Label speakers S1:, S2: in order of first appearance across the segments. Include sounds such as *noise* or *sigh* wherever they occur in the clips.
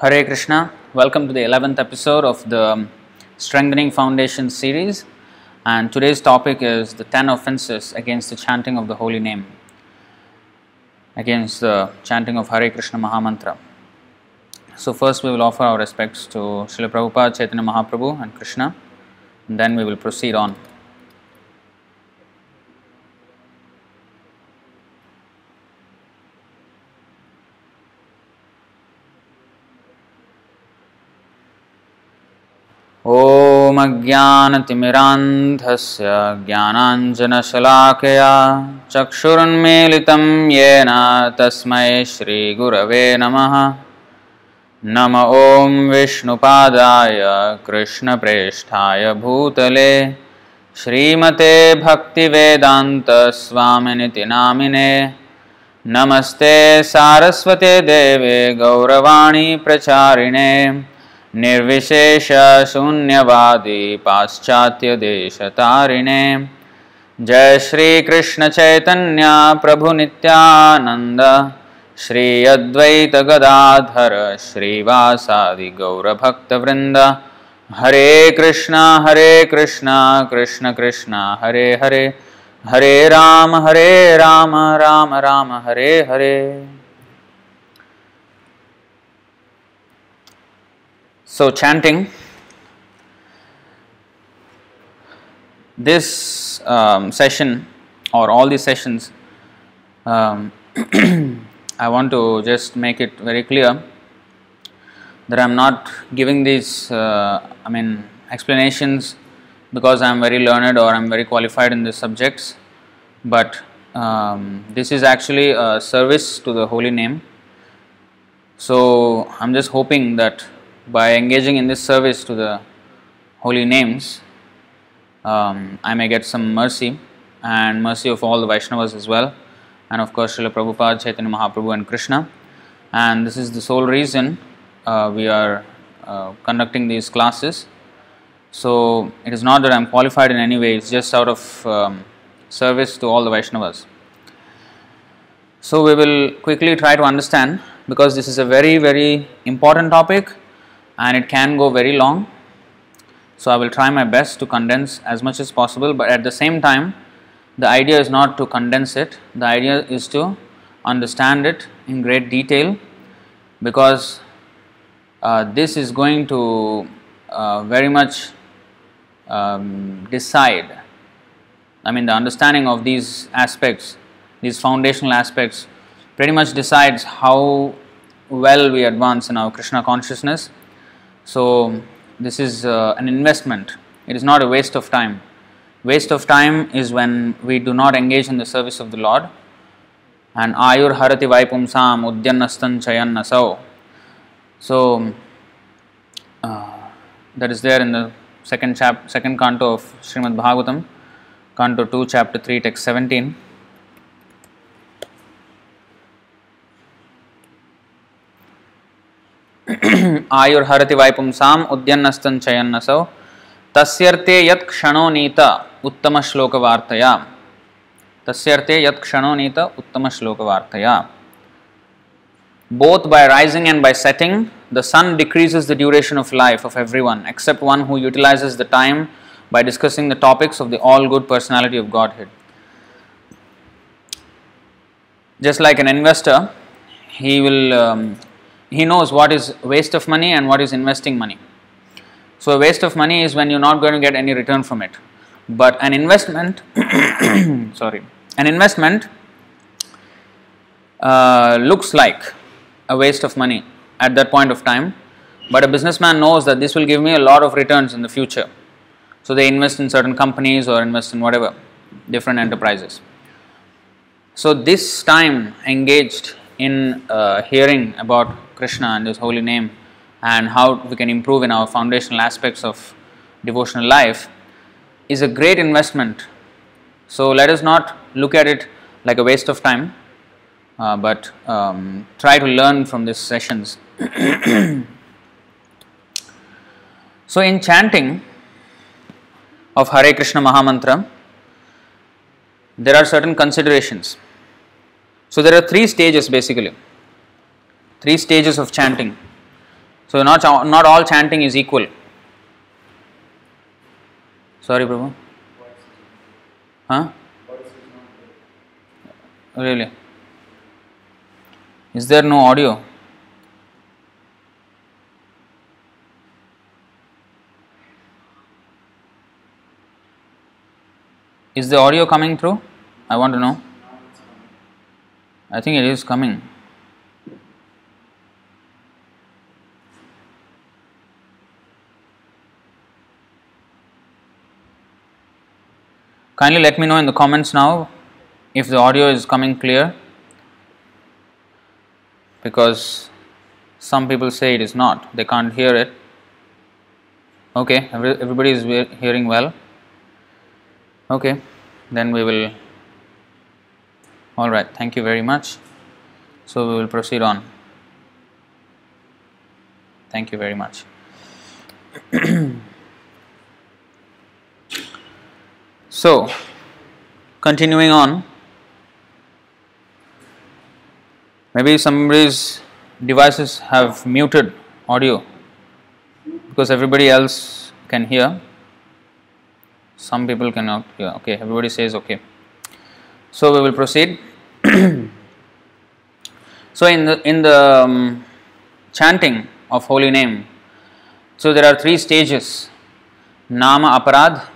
S1: Hare Krishna, welcome to the 11th episode of the Strengthening Foundation series. And today's topic is the 10 offenses against the chanting of the holy name, against the chanting of Hare Krishna Mahamantra. So, first we will offer our respects to Srila Prabhupada, Chaitanya Mahaprabhu, and Krishna, and then we will proceed on. अज्ञानतिमिरान्धस्य ज्ञानाञ्जनशलाकया चक्षुरुन्मीलितं येन तस्मै श्रीगुरवे नमः। नम ॐ विष्णुपादाय कृष्णप्रेष्ठाय भूतले। श्रीमते भक्तिवेदान्तस्वामिनिति नामिने। नमस्ते सारस्वते देवे गौरवाणी प्रचारिणे निर्विशेषशून्यवादी पाश्चात्यदेशतारिणे जय श्री कृष्ण श्रीकृष्णचैतन्या प्रभुनित्यानन्द श्री अद्वैतगदाधर श्रीवासादिगौरभक्तवृन्द। हरे कृष्ण हरे कृष्ण कृष्ण कृष्ण, हरे हरे। हरे राम हरे राम राम राम, हरे हरे। So, chanting. This um, session, or all these sessions, um, *clears throat* I want to just make it very clear that I am not giving these, uh, I mean, explanations because I am very learned or I am very qualified in these subjects, but um, this is actually a service to the holy name. So, I am just hoping that by engaging in this service to the holy names, um, I may get some mercy and mercy of all the Vaishnavas as well, and of course, Srila Prabhupada, Chaitanya Mahaprabhu, and Krishna. And this is the sole reason uh, we are uh, conducting these classes. So, it is not that I am qualified in any way, it's just out of um, service to all the Vaishnavas. So, we will quickly try to understand because this is a very, very important topic and it can go very long. So, I will try my best to condense as much as possible, but at the same time, the idea is not to condense it, the idea is to understand it in great detail because uh, this is going to uh, very much um, decide. I mean, the understanding of these aspects, these foundational aspects, pretty much decides how well we advance in our Krishna consciousness so, this is uh, an investment, it is not a waste of time. Waste of time is when we do not engage in the service of the Lord. And ayur harati vaipumsam udyannastan chayannasau. So, uh, that is there in the second chap second canto of Srimad Bhagavatam, canto 2, chapter 3, text 17. *clears throat* आयुर्हरति वैपुंसा उद्यन्नस्तंचयन्नसौ तस्यर्थे यत्क्षणो नीत उत्तमश्लोकवार्तया। तस्यर्थे यत्क्षणो नीत उत्तमश्लोकवार्तया। Both by rising and by setting the sun decreases the duration of life of every one except one who utilises the time by discussing the topics of the all good personality of Godhead just like an investor he will he knows what is waste of money and what is investing money. So, a waste of money is when you're not going to get any return from it. But an investment, *coughs* sorry, an investment uh, looks like a waste of money at that point of time, but a businessman knows that this will give me a lot of returns in the future. So, they invest in certain companies or invest in whatever, different enterprises. So, this time engaged in uh, hearing about Krishna and His holy name and how we can improve in our foundational aspects of devotional life is a great investment. So, let us not look at it like a waste of time, uh, but um, try to learn from these sessions. *clears throat* so, in chanting of Hare Krishna Mahamantra, there are certain considerations. So, there are three stages basically, three stages of chanting. So not not all chanting is equal. Sorry, Prabhu. Huh? Really? Is there no audio? Is the audio coming through? I want to know. I think it is coming. Kindly let me know in the comments now if the audio is coming clear because some people say it is not, they can't hear it. Okay, everybody is hearing well. Okay, then we will. All right, thank you very much. So we will proceed on. Thank you very much. *clears throat* so, continuing on, maybe somebody's devices have muted audio because everybody else can hear some people cannot hear okay everybody says okay so we will proceed. *clears throat* so in the in the um, chanting of holy name, so there are three stages: nama aparad,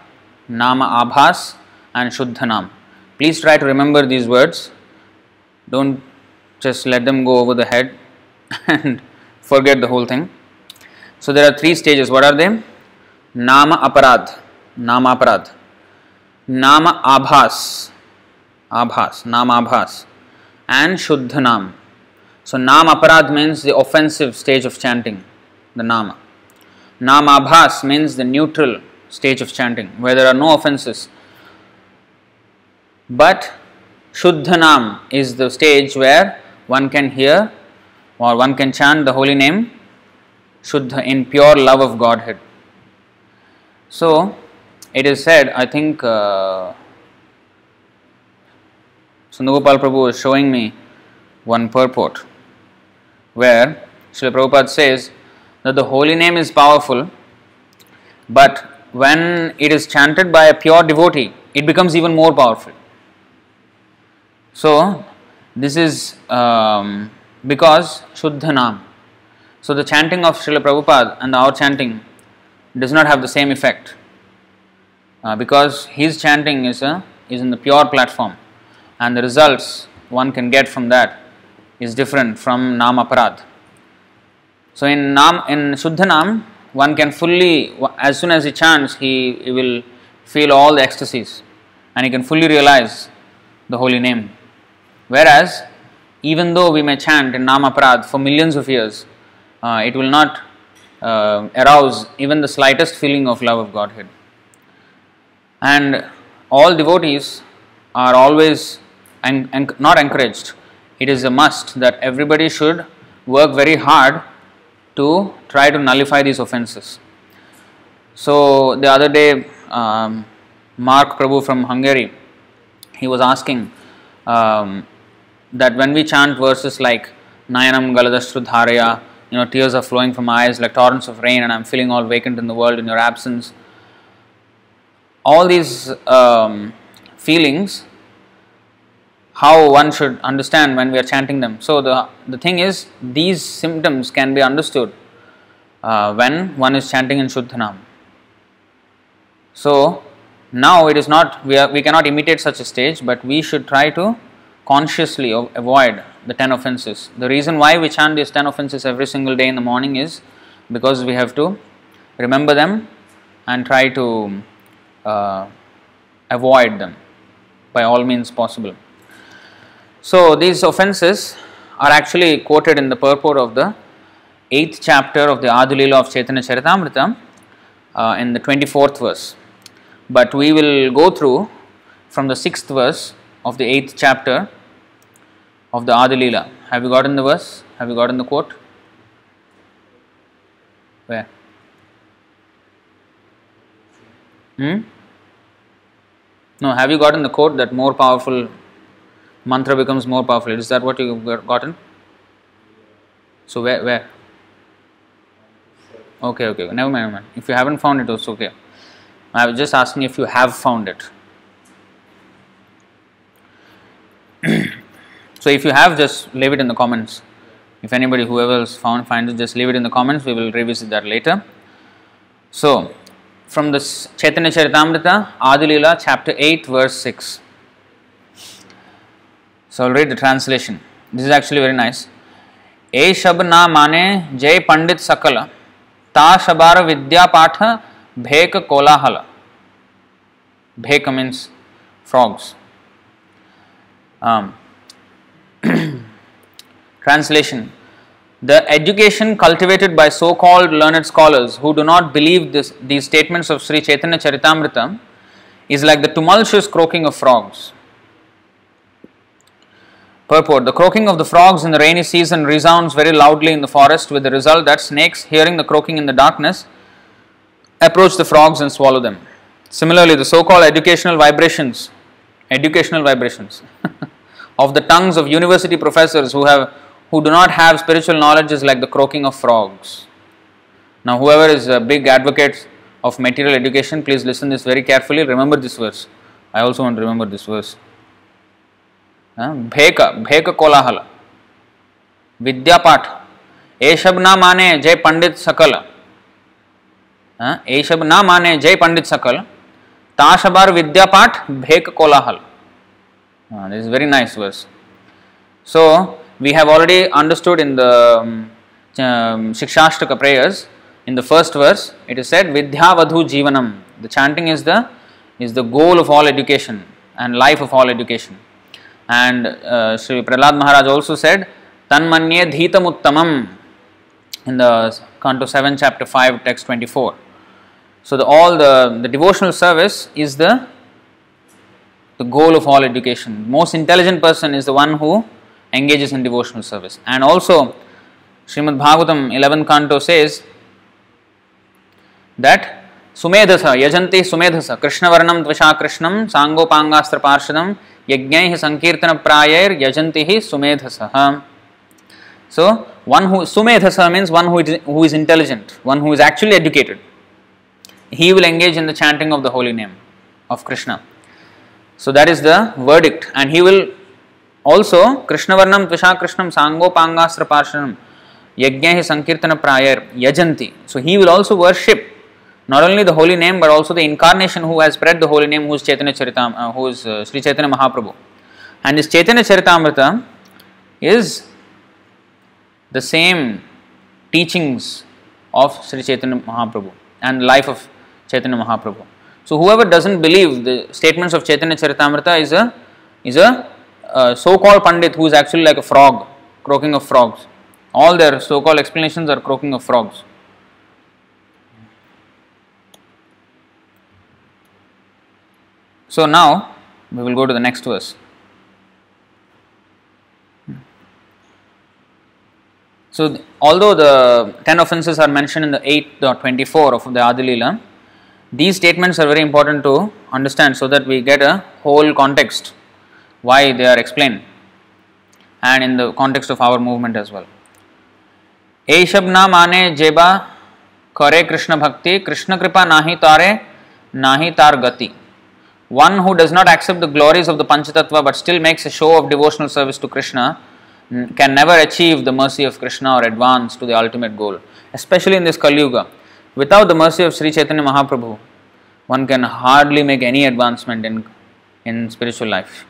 S1: nama abhas, and shuddhanam. Please try to remember these words. Don't just let them go over the head *laughs* and forget the whole thing. So there are three stages. What are they? Nama aparad, nama aparad, nama abhas. Abhas, Nam Abhas, and Shuddhanam. So, Nam Aparad means the offensive stage of chanting, the Nama. Nam Abhas means the neutral stage of chanting, where there are no offenses. But Shuddhanam is the stage where one can hear or one can chant the holy name Shuddha in pure love of Godhead. So, it is said, I think. Uh, Sundagopal Prabhu was showing me one purport where Srila Prabhupada says that the holy name is powerful, but when it is chanted by a pure devotee, it becomes even more powerful. So, this is um, because Shuddha Nam. So, the chanting of Srila Prabhupada and our chanting does not have the same effect uh, because his chanting is a, is in the pure platform and the results one can get from that is different from Nam Aparad. So in Nam in Shuddha Nam one can fully as soon as he chants he, he will feel all the ecstasies and he can fully realize the holy name. Whereas even though we may chant in Nam for millions of years, uh, it will not uh, arouse even the slightest feeling of love of Godhead and all devotees are always en- en- not encouraged. It is a must that everybody should work very hard to try to nullify these offenses. So the other day, um, Mark Prabhu from Hungary, he was asking um, that when we chant verses like Nayanam Galadashru Dharaya, you know, tears are flowing from my eyes like torrents of rain, and I'm feeling all vacant in the world in your absence all these um, feelings how one should understand when we are chanting them. So the the thing is these symptoms can be understood uh, when one is chanting in shuddhanam so now it is not we are we cannot imitate such a stage but we should try to consciously avoid the 10 offenses. The reason why we chant these 10 offenses every single day in the morning is because we have to remember them and try to uh, avoid them by all means possible. So, these offences are actually quoted in the purport of the 8th chapter of the Adilila of Chaitanya Charitamrita uh, in the 24th verse. But we will go through from the 6th verse of the 8th chapter of the Adilila. Have you gotten the verse? Have you gotten the quote? Where? Hmm? No, have you gotten the quote that more powerful mantra becomes more powerful? Is that what you've gotten? So where where? Okay, okay, never mind, never mind. If you haven't found it, it's okay. I was just asking if you have found it. *clears throat* so if you have, just leave it in the comments. If anybody, whoever else found finds it, just leave it in the comments. We will revisit that later. So, from this Chaitanya Charitamrita, Adilila, chapter 8, verse 6. So, I'll read the translation. This is actually very nice. ए शब ना माने जय पंडित सकल ता शबार विद्या पाठ भेक कोलाहल भेक means frogs um, *clears throat* translation the education cultivated by so called learned scholars who do not believe this, these statements of Sri Chaitanya Charitamrita is like the tumultuous croaking of frogs. Purport The croaking of the frogs in the rainy season resounds very loudly in the forest, with the result that snakes, hearing the croaking in the darkness, approach the frogs and swallow them. Similarly, the so called educational vibrations, educational vibrations *laughs* of the tongues of university professors who have who do not have spiritual knowledge is like the croaking of frogs. Now, whoever is a big advocate of material education, please listen this very carefully. Remember this verse. I also want to remember this verse. भेक भेक कोलाहल, विद्यापाठ ऐशब ना माने जय पंडित सकल ऐशब ना माने जय पंडित सकल ताशबार विद्यापाठ, भेक कोलाहल. This very nice verse so we have already understood in the Shikshashtaka prayers in the first verse it is said विद्यावधु जीवनम the chanting is the is the goal of all education and life of all education and uh, Sri Prahlad Maharaj also said, Tanmanye Dhitam Uttamam in the Canto 7, chapter 5, text 24. So, the, all the, the devotional service is the, the goal of all education. Most intelligent person is the one who engages in devotional service. And also, Srimad Bhagavatam 11 Canto says that सुमेधस यजंती सुमेधस कृष्णवर्णम त्वषा कृष्ण सांगोपांगास्त्र पार्षदम यज्ञ संकीर्तन प्रायर यजंती ही सुमेधस। So one who सुमेधस means one who is intelligent one who is actually educated he will engage in the chanting of the holy name of Krishna so that is the verdict and he will also कृष्णवर्णम त्वषा कृष्ण सांगोपांगास्त्र पार्षद यज्ञ संकीर्तन प्रायर यजंती so he will also worship not only the holy name but also the incarnation who has spread the holy name, who is Chaitanya Charitam, uh, who is uh, Sri Chaitanya Mahaprabhu. And this Chaitanya Charitamrita is the same teachings of Sri Chaitanya Mahaprabhu and life of Chaitanya Mahaprabhu. So whoever doesn't believe the statements of Chaitanya Charitamrita is a is a uh, so-called pandit who is actually like a frog, croaking of frogs. All their so-called explanations are croaking of frogs. So now we will go to the next verse. So although the 10 offenses are mentioned in the 8.24 of the Adilila, these statements are very important to understand so that we get a whole context why they are explained and in the context of our movement as well. एशब ना माने जेबा करे कृष्ण भक्ति कृष्ण कृपा नाही तारे नाही तार गति one who does not accept the glories of the Panchatattva but still makes a show of devotional service to Krishna can never achieve the mercy of Krishna or advance to the ultimate goal, especially in this Kali Yuga. Without the mercy of Sri Chaitanya Mahaprabhu, one can hardly make any advancement in, in spiritual life.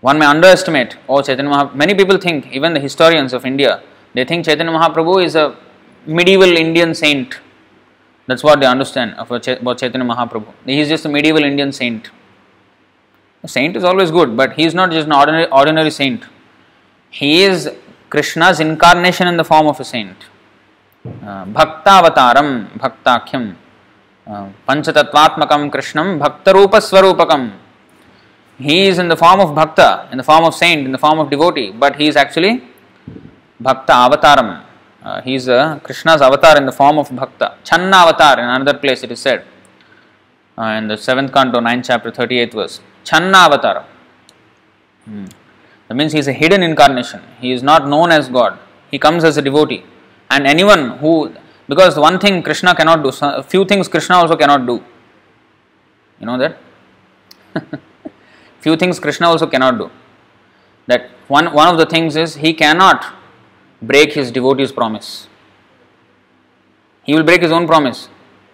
S1: One may underestimate, oh Chaitanya Mahaprabhu. Many people think, even the historians of India, they think Chaitanya Mahaprabhu is a medieval Indian saint that's what they understand about Chaitanya Mahaprabhu. He is just a medieval Indian saint. A saint is always good, but he is not just an ordinary, ordinary saint. He is Krishna's incarnation in the form of a saint. Uh, Bhaktavataram, Bhaktakyam, uh, Krishnam, Bhaktarupa Swarupakam. He is in the form of Bhakta, in the form of saint, in the form of devotee, but he is actually Bhakta Avataram. Uh, he is uh, Krishna's avatar in the form of Bhakta. Channa avatar in another place it is said uh, in the 7th canto, 9th chapter, 38th verse. Channa avatar. Hmm. That means he is a hidden incarnation. He is not known as God. He comes as a devotee. And anyone who, Because one thing Krishna cannot do, so- few things Krishna also cannot do. You know that? *laughs* few things Krishna also cannot do. That one, one of the things is he cannot break his devotee's promise. He will break his own promise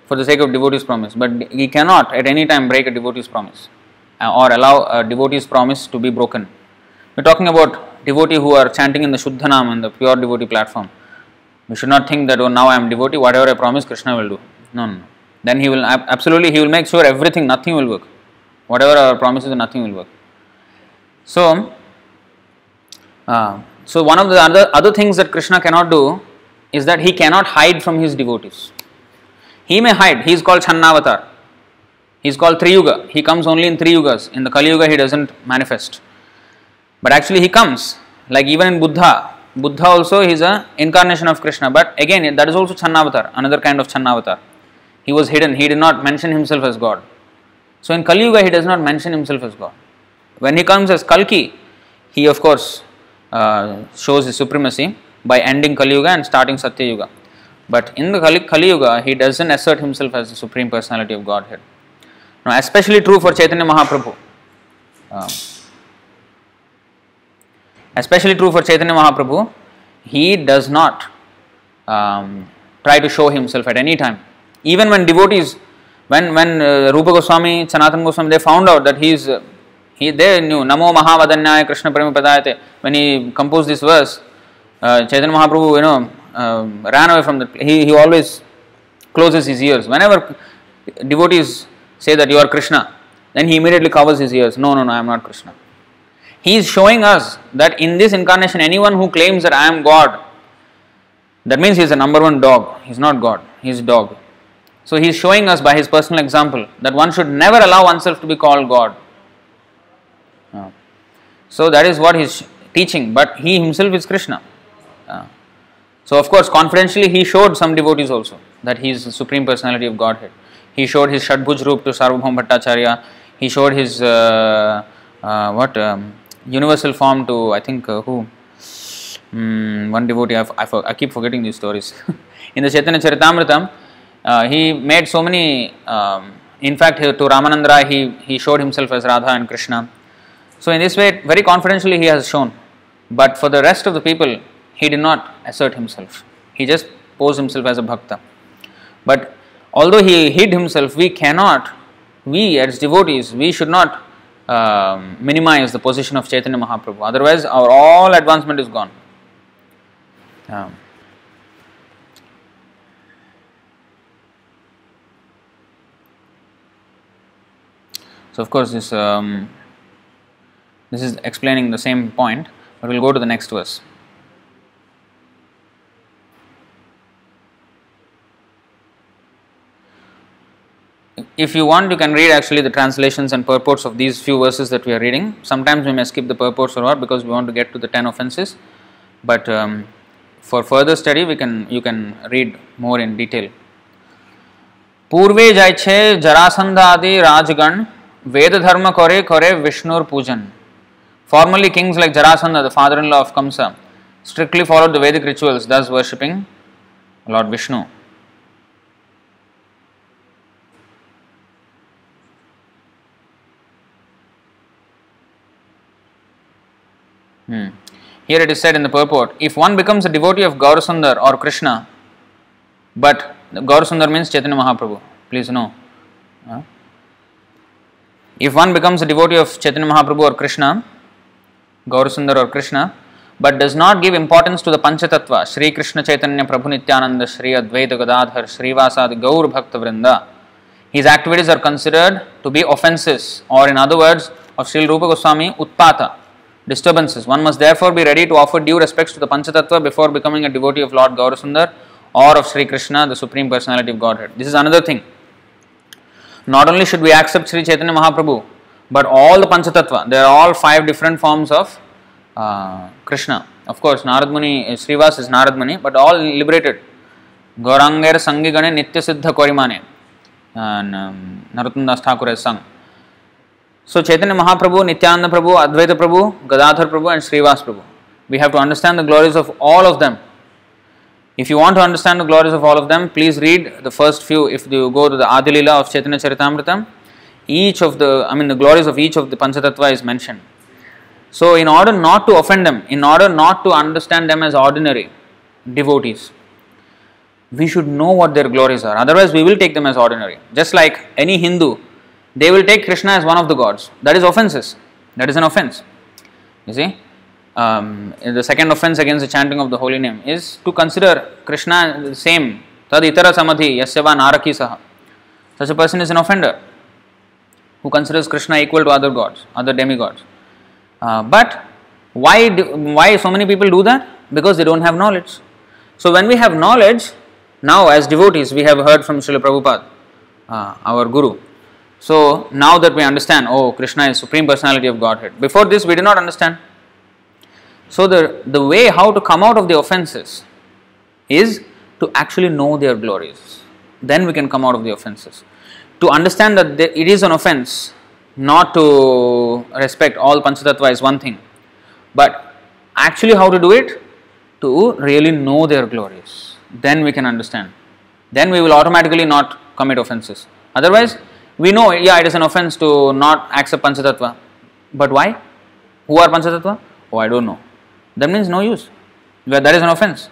S1: for the sake of devotee's promise, but he cannot at any time break a devotee's promise uh, or allow a devotee's promise to be broken. We're talking about devotee who are chanting in the Shuddhanam and the pure devotee platform. We should not think that oh now I am devotee, whatever I promise Krishna will do. No, no. no. Then he will absolutely he will make sure everything, nothing will work. Whatever our promises, nothing will work. So, uh, so one of the other other things that Krishna cannot do is that he cannot hide from his devotees. He may hide. He is called Channavatar. He is called Triyuga. He comes only in three yugas. In the Kali Yuga, he doesn't manifest. But actually, he comes. Like even in Buddha, Buddha also is a incarnation of Krishna. But again, that is also Channavatar, another kind of Channavatar. He was hidden. He did not mention himself as God. So in Kali Yuga, he does not mention himself as God. When he comes as Kalki, he of course uh, shows his supremacy by ending Kali Yuga and starting Satya Yuga. But in the Kali, Kali Yuga, he doesn't assert himself as the supreme personality of Godhead. Now, especially true for Chaitanya Mahaprabhu. Um, especially true for Chaitanya Mahaprabhu, he does not um, try to show himself at any time. Even when devotees, when when uh, Rupa Goswami, Sanatana Goswami, they found out that he is, uh, he they knew Namo Mahavadanyaya Krishna Prema Padayate. When he composed this verse, uh, Chaitanya Mahaprabhu, you know, um, ran away from the. He he always closes his ears whenever devotees say that you are Krishna. Then he immediately covers his ears. No, no, no, I am not Krishna. He is showing us that in this incarnation, anyone who claims that I am God, that means he is the number one dog. He is not God, he is dog. So he is showing us by his personal example that one should never allow oneself to be called God. So that is what he is teaching, but he himself is Krishna. Uh, So of course, confidentially, he showed some devotees also that he is the supreme personality of Godhead. He showed his Shadbhuj Roop to Sarvabhaum Bhattacharya. He showed his uh, uh, what um, universal form to I think uh, who mm, one devotee. I, I keep forgetting these stories. *laughs* In the Chaitanya Charitamritam, uh, he made so many. Um, in fact, to Ramananda, he he showed himself as Radha and Krishna. So in this way, very confidentially, he has shown. But for the rest of the people, he did not assert himself. He just posed himself as a bhakta. But although he hid himself, we cannot, we as devotees, we should not um, minimize the position of Chaitanya Mahaprabhu. Otherwise, our all advancement is gone. Um, so, of course, this um, this is explaining the same point, but we'll go to the next verse. If you want, you can read actually the translations and purports of these few verses that we are reading. Sometimes we may skip the purports or what because we want to get to the 10 offenses, but um, for further study, we can you can read more in detail. पूर्वे जाइ छे जरासंध आदि राजगण वेद धर्म करे करे विष्णुर पूजन Formerly, kings like Jarasandha, the father in law of Kamsa, strictly followed the Vedic rituals, thus worshipping Lord Vishnu. Hmm. Here it is said in the purport if one becomes a devotee of Gaurasundar or Krishna, but Gaurasundar means Chaitanya Mahaprabhu, please know. If one becomes a devotee of Chaitanya Mahaprabhu or Krishna, Gaurasundar or Krishna, but does not give importance to the Panchatattva, Sri Krishna Chaitanya Prabhu Nityananda, Sri Advaita Gadadhar, Srivasad Gaur Bhakta Vrinda, his activities are considered to be offenses, or in other words, of Sri Rupa Goswami, Utpata, disturbances. One must therefore be ready to offer due respects to the Panchatattva before becoming a devotee of Lord Gaurasundar or of Sri Krishna, the Supreme Personality of Godhead. This is another thing. Not only should we accept Sri Chaitanya Mahaprabhu, but all the Panchatattva, there are all five different forms of uh, Krishna. Of course, Narad Muni, Srivas is Narad Muni, but all liberated. Gaurangir Sangigane Nitya Siddha Korimane. And um, Thakur has. So, Chaitanya Mahaprabhu, Nityananda Prabhu, Advaita Prabhu, Gadadhar Prabhu, and Srivas Prabhu. We have to understand the glories of all of them. If you want to understand the glories of all of them, please read the first few. If you go to the Adilila of Chaitanya Charitamrita, each of the, I mean, the glories of each of the Panchatattva is mentioned. So, in order not to offend them, in order not to understand them as ordinary devotees, we should know what their glories are. Otherwise, we will take them as ordinary. Just like any Hindu, they will take Krishna as one of the gods. That is offenses. That is an offense. You see? Um, the second offense against the chanting of the holy name is to consider Krishna the same. Tad itara samadhi yasyava saha. Such a person is an offender who considers Krishna equal to other gods, other demigods. Uh, but why do, why so many people do that? Because they don't have knowledge. So when we have knowledge, now as devotees, we have heard from Srila Prabhupada, uh, our guru. So now that we understand, oh, Krishna is Supreme Personality of Godhead. Before this, we did not understand. So the, the way how to come out of the offenses is to actually know their glories. Then we can come out of the offenses. To understand that it is an offense not to respect all Panchatattva is one thing. But actually how to do it? To really know their glories. Then we can understand. Then we will automatically not commit offenses. Otherwise, we know, yeah, it is an offense to not accept Panchatattva. But why? Who are Panchatattva? Oh, I don't know that means no use. That is an offense.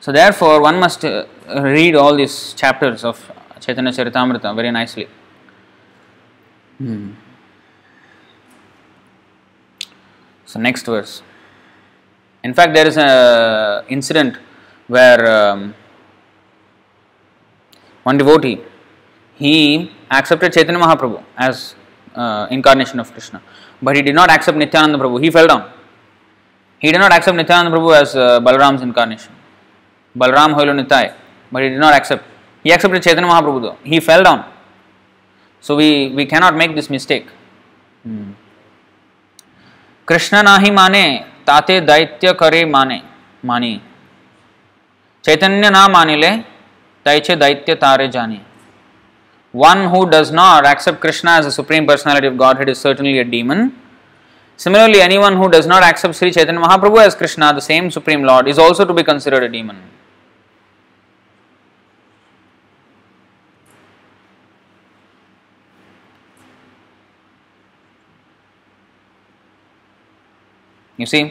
S1: So therefore, one must uh, read all these chapters of Chaitanya Charitamrita very nicely. Hmm. So next verse. In fact, there is an incident where um, one devotee he accepted Chaitanya Mahaprabhu as uh, incarnation of Krishna, but he did not accept Nityananda Prabhu. He fell down. He did not accept Nityananda Prabhu as uh, Balram's incarnation. Balram Hoilo Nitai, but he did not accept. He accepted Chaitanya Mahaprabhu though. He fell down. So we, we cannot make this mistake. Hmm. Krishna नाही माने ताते दैत्य करे माने मानी चैतन्य ना मानिले तैचे दैत्य तारे जानी one who does not accept krishna as the supreme personality of godhead is certainly a demon Similarly, anyone who does not accept Sri Chaitanya Mahaprabhu as Krishna, the same Supreme Lord, is also to be considered a demon. You see,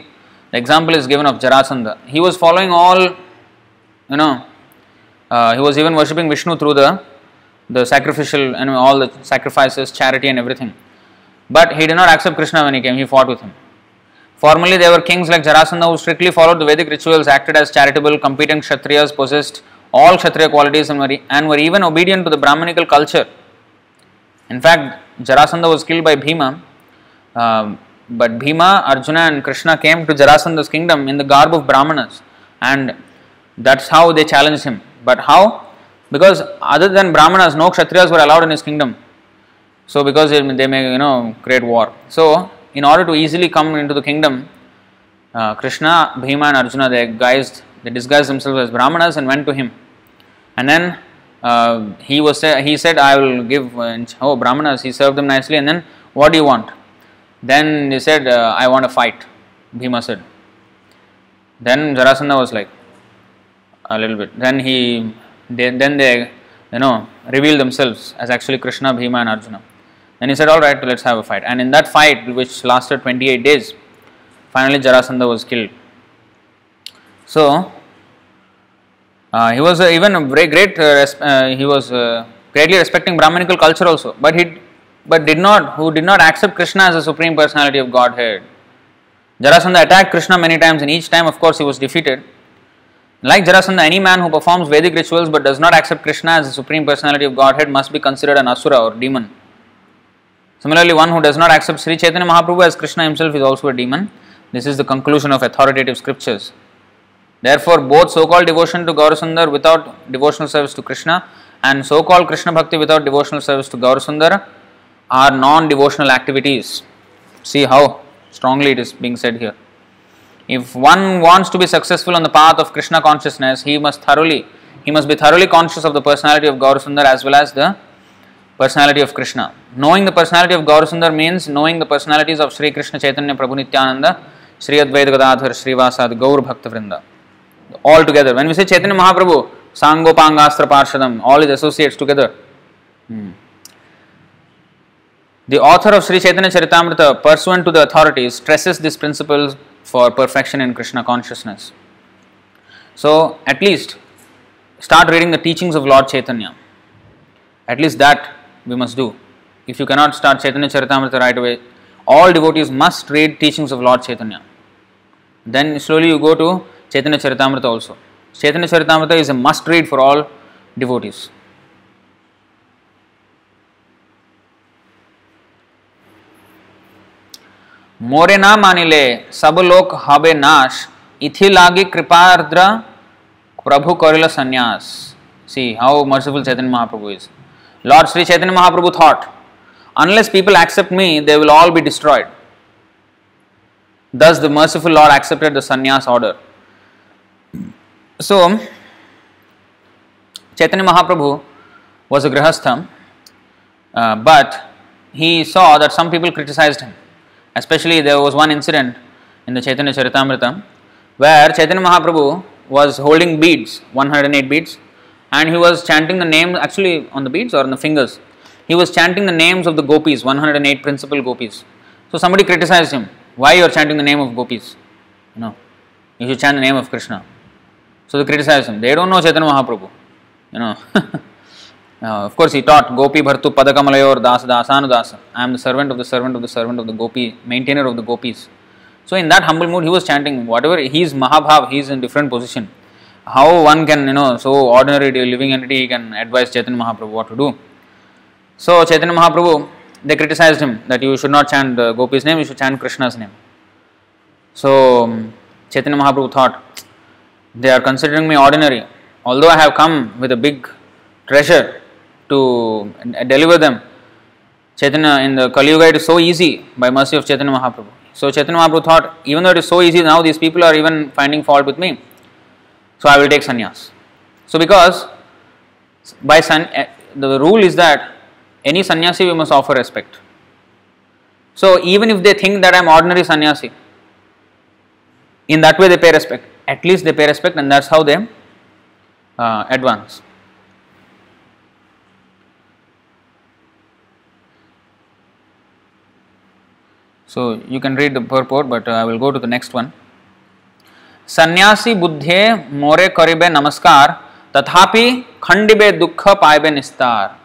S1: the example is given of Jarasandha. He was following all, you know, uh, he was even worshipping Vishnu through the the sacrificial and all the sacrifices, charity, and everything. But he did not accept Krishna when he came, he fought with him. Formerly, there were kings like Jarasandha who strictly followed the Vedic rituals, acted as charitable, competent Kshatriyas, possessed all Kshatriya qualities, and were, and were even obedient to the Brahmanical culture. In fact, Jarasandha was killed by Bhima, um, but Bhima, Arjuna, and Krishna came to Jarasandha's kingdom in the garb of Brahmanas, and that's how they challenged him. But how? Because other than Brahmanas, no Kshatriyas were allowed in his kingdom. So because they may you know create war. So in order to easily come into the kingdom, uh, Krishna, Bhima, and Arjuna they guised they disguised themselves as Brahmanas and went to him. And then uh, he was he said, "I will give uh, oh Brahmanas." He served them nicely, and then what do you want? Then he said, uh, "I want to fight." Bhima said. Then Jarasandha was like a little bit. Then he they, then they you know revealed themselves as actually Krishna, Bhima, and Arjuna. Then he said, All right, let's have a fight. And in that fight, which lasted 28 days, finally Jarasandha was killed. So, uh, he was uh, even a very great, uh, uh he was uh, greatly respecting Brahmanical culture also, but he but did not, who did not accept Krishna as the supreme personality of Godhead. Jarasandha attacked Krishna many times, and each time, of course, he was defeated. Like Jarasandha, any man who performs Vedic rituals but does not accept Krishna as the supreme personality of Godhead must be considered an asura or demon. Similarly, one who does not accept Sri Chaitanya Mahaprabhu as Krishna himself is also a demon. This is the conclusion of authoritative scriptures. Therefore, both so called devotion to Gaurasundar without devotional service to Krishna and so called Krishna Bhakti without devotional service to Gaurasundar are non devotional activities. See how strongly it is being said here. If one wants to be successful on the path of Krishna consciousness, he must thoroughly he must be thoroughly conscious of the personality of Gaurasundar as well as the personality of Krishna. Knowing the personality of Gaurasundar means knowing the personalities of Sri Krishna Chaitanya Prabhu Nityananda, Sri Advaita Gadadhar, Srivasad, Gaur Bhakta Vrinda. all together. When we say Chaitanya Mahaprabhu, Sangopangastra Parshadam, all his associates together. Hmm. The author of Sri Chaitanya Charitamrita, pursuant to the authorities, stresses these principles for perfection in Krishna consciousness. So, at least start reading the teachings of Lord Chaitanya. At least that we must do. If you cannot start Chaitanya Charitamrita right away, all devotees must read teachings of Lord Chaitanya. Then slowly you go to Chaitanya Charitamrita also. Chaitanya Charitamrita is a must read for all devotees. मोरे ना मानिले सब लोग हवे नाश। इथि लागी कृपार्द्र प्रभु करिल सन्यास। See how merciful Chaitanya Mahaprabhu is Lord Shri Chaitanya Mahaprabhu thought unless people accept me they will all be destroyed thus the merciful Lord accepted the sannyasa order so Chaitanya Mahaprabhu was a गृहस्थम but he saw that some people criticise him Especially there was one incident in the Chaitanya Charitamrita where Chaitanya Mahaprabhu was holding beads, 108 beads, and he was chanting the name actually on the beads or on the fingers. He was chanting the names of the gopis, 108 principal gopis. So somebody criticized him, why you are chanting the name of gopis? You know, you should chant the name of Krishna. So they criticized him. They don't know Chaitanya Mahaprabhu. You know. *laughs* Uh, of course, he taught Gopi Bhartu Padakamalayur Das Dasanudasa. I am the servant of the servant of the servant of the Gopi, maintainer of the Gopis. So, in that humble mood, he was chanting whatever he is Mahabhav, he is in different position. How one can, you know, so ordinary living entity can advise Chaitanya Mahaprabhu what to do. So, Chaitanya Mahaprabhu, they criticized him that you should not chant Gopi's name, you should chant Krishna's name. So, Chaitanya Mahaprabhu thought, they are considering me ordinary. Although I have come with a big treasure, to deliver them. Chaitanya in the Kali Yuga it is so easy by mercy of Chaitanya Mahaprabhu. So Chaitanya Mahaprabhu thought, even though it is so easy now, these people are even finding fault with me. So I will take sannyas. So because by san, eh, the rule is that any sannyasi we must offer respect. So even if they think that I am ordinary sannyasi, in that way they pay respect. At least they pay respect, and that's how they uh, advance. So you can read the purport, but uh, I will go to the next one. सन्यासी बुद्धे मोरे करिबे नमस्कार तथापि खंडिबे दुख पाइबे निस्तार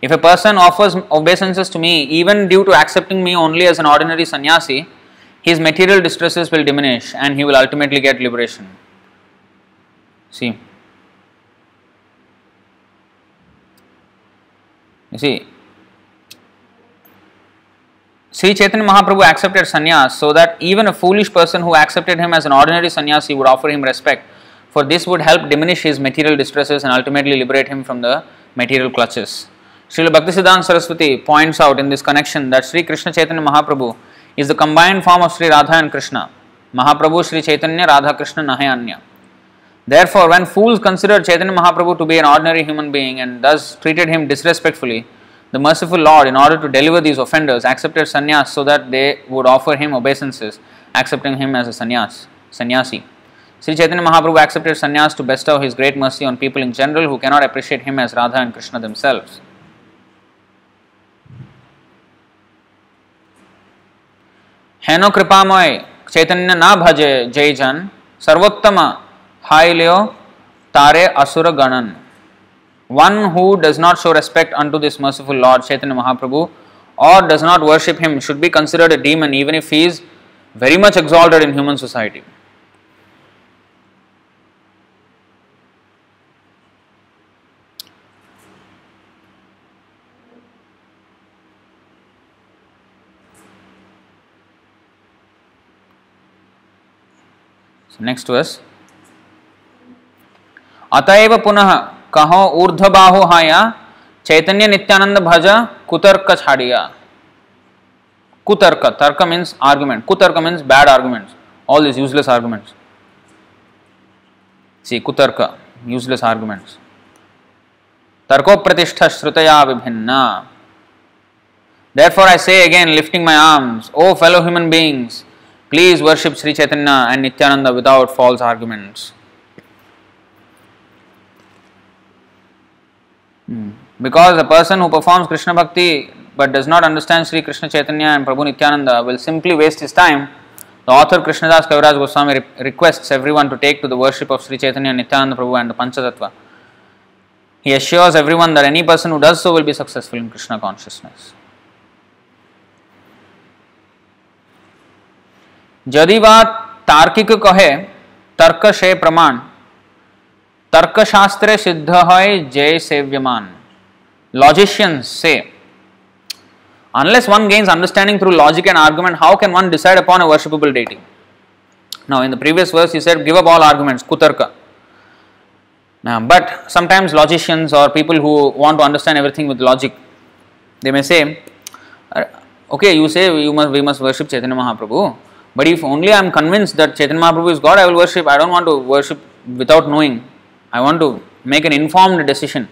S1: If a person offers obeisances to me, even due to accepting me only as an ordinary sannyasi, his material distresses will diminish and he will ultimately get liberation. See. You see, Sri Chaitanya Mahaprabhu accepted sannyas so that even a foolish person who accepted him as an ordinary sannyasi would offer him respect, for this would help diminish his material distresses and ultimately liberate him from the material clutches. Srila Bhaktisiddhanta Saraswati points out in this connection that Sri Krishna Chaitanya Mahaprabhu is the combined form of Sri Radha and Krishna. Mahaprabhu Sri Chaitanya Radha Krishna Nahayanya. Therefore, when fools considered Chaitanya Mahaprabhu to be an ordinary human being and thus treated him disrespectfully, the merciful Lord, in order to deliver these offenders, accepted sannyas so that they would offer him obeisances, accepting him as a sannyas, sannyasi. Sri Chaitanya Mahaprabhu accepted sannyas to bestow his great mercy on people in general who cannot appreciate him as Radha and Krishna themselves. हेनो कृपामय चैतन्य ना भजे जय जन सर्वोत्तम हाइल्यो तारे असुर गणन one who does not show respect unto this merciful Lord Chaitanya Mahaprabhu or does not worship him should be considered a demon even if he is very much exalted in human society. So next verse. अतएव पुनः कहो ऊर्ध बाहु हाया चैतन्य नित्यानंद भज कुतर्क छाड़िया कुतर्क तर्क means argument कुतर्क means bad arguments all these useless arguments. See, kutarka, useless. Tarko pratishtha shrutaya vibhinna. Therefore, I say again, lifting my arms, O fellow human beings, Please worship Sri Chaitanya and Nityananda without false arguments. Hmm. Because a person who performs Krishna Bhakti but does not understand Sri Krishna Chaitanya and Prabhu Nityananda will simply waste his time. The author Krishnadas Kaviraj Goswami re- requests everyone to take to the worship of Sri Chaitanya, Nityananda Prabhu and the Panchatattva. He assures everyone that any person who does so will be successful in Krishna consciousness. यदि वा तार्किक कहे तर्क से प्रमाण तर्कशास्त्र सिद्ध है, जय सेव्यमान। Logician say unless one gains understanding through logic and argument how can one decide upon a worshipable dating now in the previous verse you said give up all arguments कुतर्क but sometimes logicians or people who want to understand everything with logic they may say okay you say you must we must worship Chaitanya Mahaprabhu but if only I am convince that Chaitanya Mahaprabhu is God I will worship I don't want to worship without knowing I want to make an informed decision.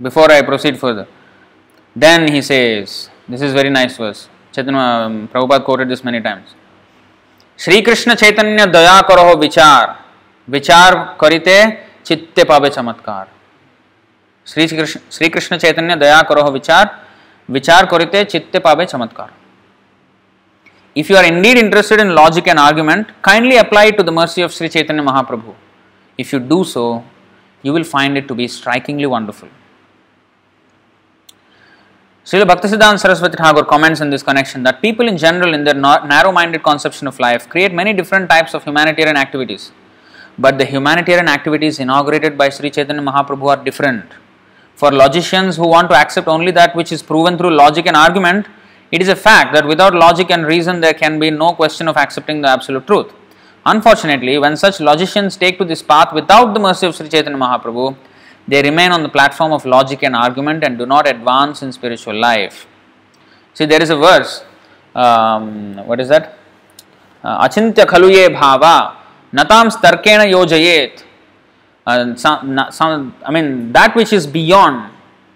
S1: Before I proceed further, then he says, this is very nice verse. Chaitanya um, Prabhupada quoted this many times. Shri Krishna Chaitanya दया करो विचार विचार करिते चित्ते पावे चमत्कार श्री कृष्ण श्री कृष्ण चैतन्य दया करो विचार विचार करिते चित्ते पावे चमत्कार If you are indeed interested in logic and argument, kindly apply it to the mercy of Sri Chaitanya Mahaprabhu. If you do so, you will find it to be strikingly wonderful. Srila Bhaktisiddhanta Saraswati Thakur comments in this connection that people in general, in their narrow minded conception of life, create many different types of humanitarian activities. But the humanitarian activities inaugurated by Sri Chaitanya Mahaprabhu are different. For logicians who want to accept only that which is proven through logic and argument, it is a fact that without logic and reason there can be no question of accepting the absolute truth. Unfortunately, when such logicians take to this path without the mercy of Sri Chaitanya Mahaprabhu, they remain on the platform of logic and argument and do not advance in spiritual life. See, there is a verse. Um, what is that? Achintya khaluye bhava natam starkena yojayet. I mean, that which is beyond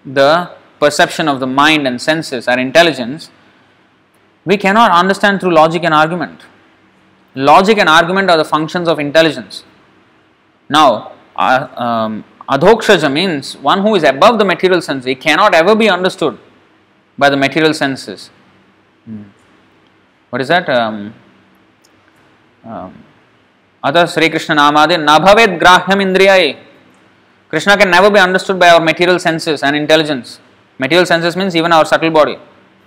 S1: the perception of the mind and senses, our intelligence, we cannot understand through logic and argument. Logic and argument are the functions of intelligence. Now, uh, um, adhokshaja means one who is above the material sense. He cannot ever be understood by the material senses. Hmm. What is that? Um, um, Other Sri Krishna Namadi Nabhavet Grahyam Indriyai. Krishna can never be understood by our material senses and intelligence. Material senses means even our subtle body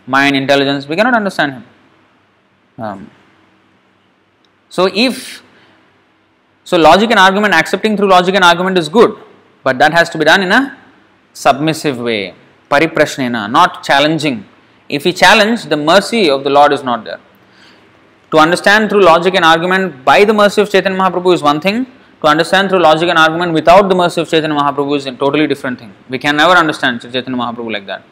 S1: mind, intelligence, we cannot understand him. Um, so, if so, logic and argument, accepting through logic and argument is good, but that has to be done in a submissive way, pariprashnena, not challenging. If we challenge, the mercy of the Lord is not there. To understand through logic and argument by the mercy of Chaitanya Mahaprabhu is one thing. To understand through logic and argument without the mercy of Chaitanya Mahaprabhu is a totally different thing. We can never understand Chaitanya Mahaprabhu like that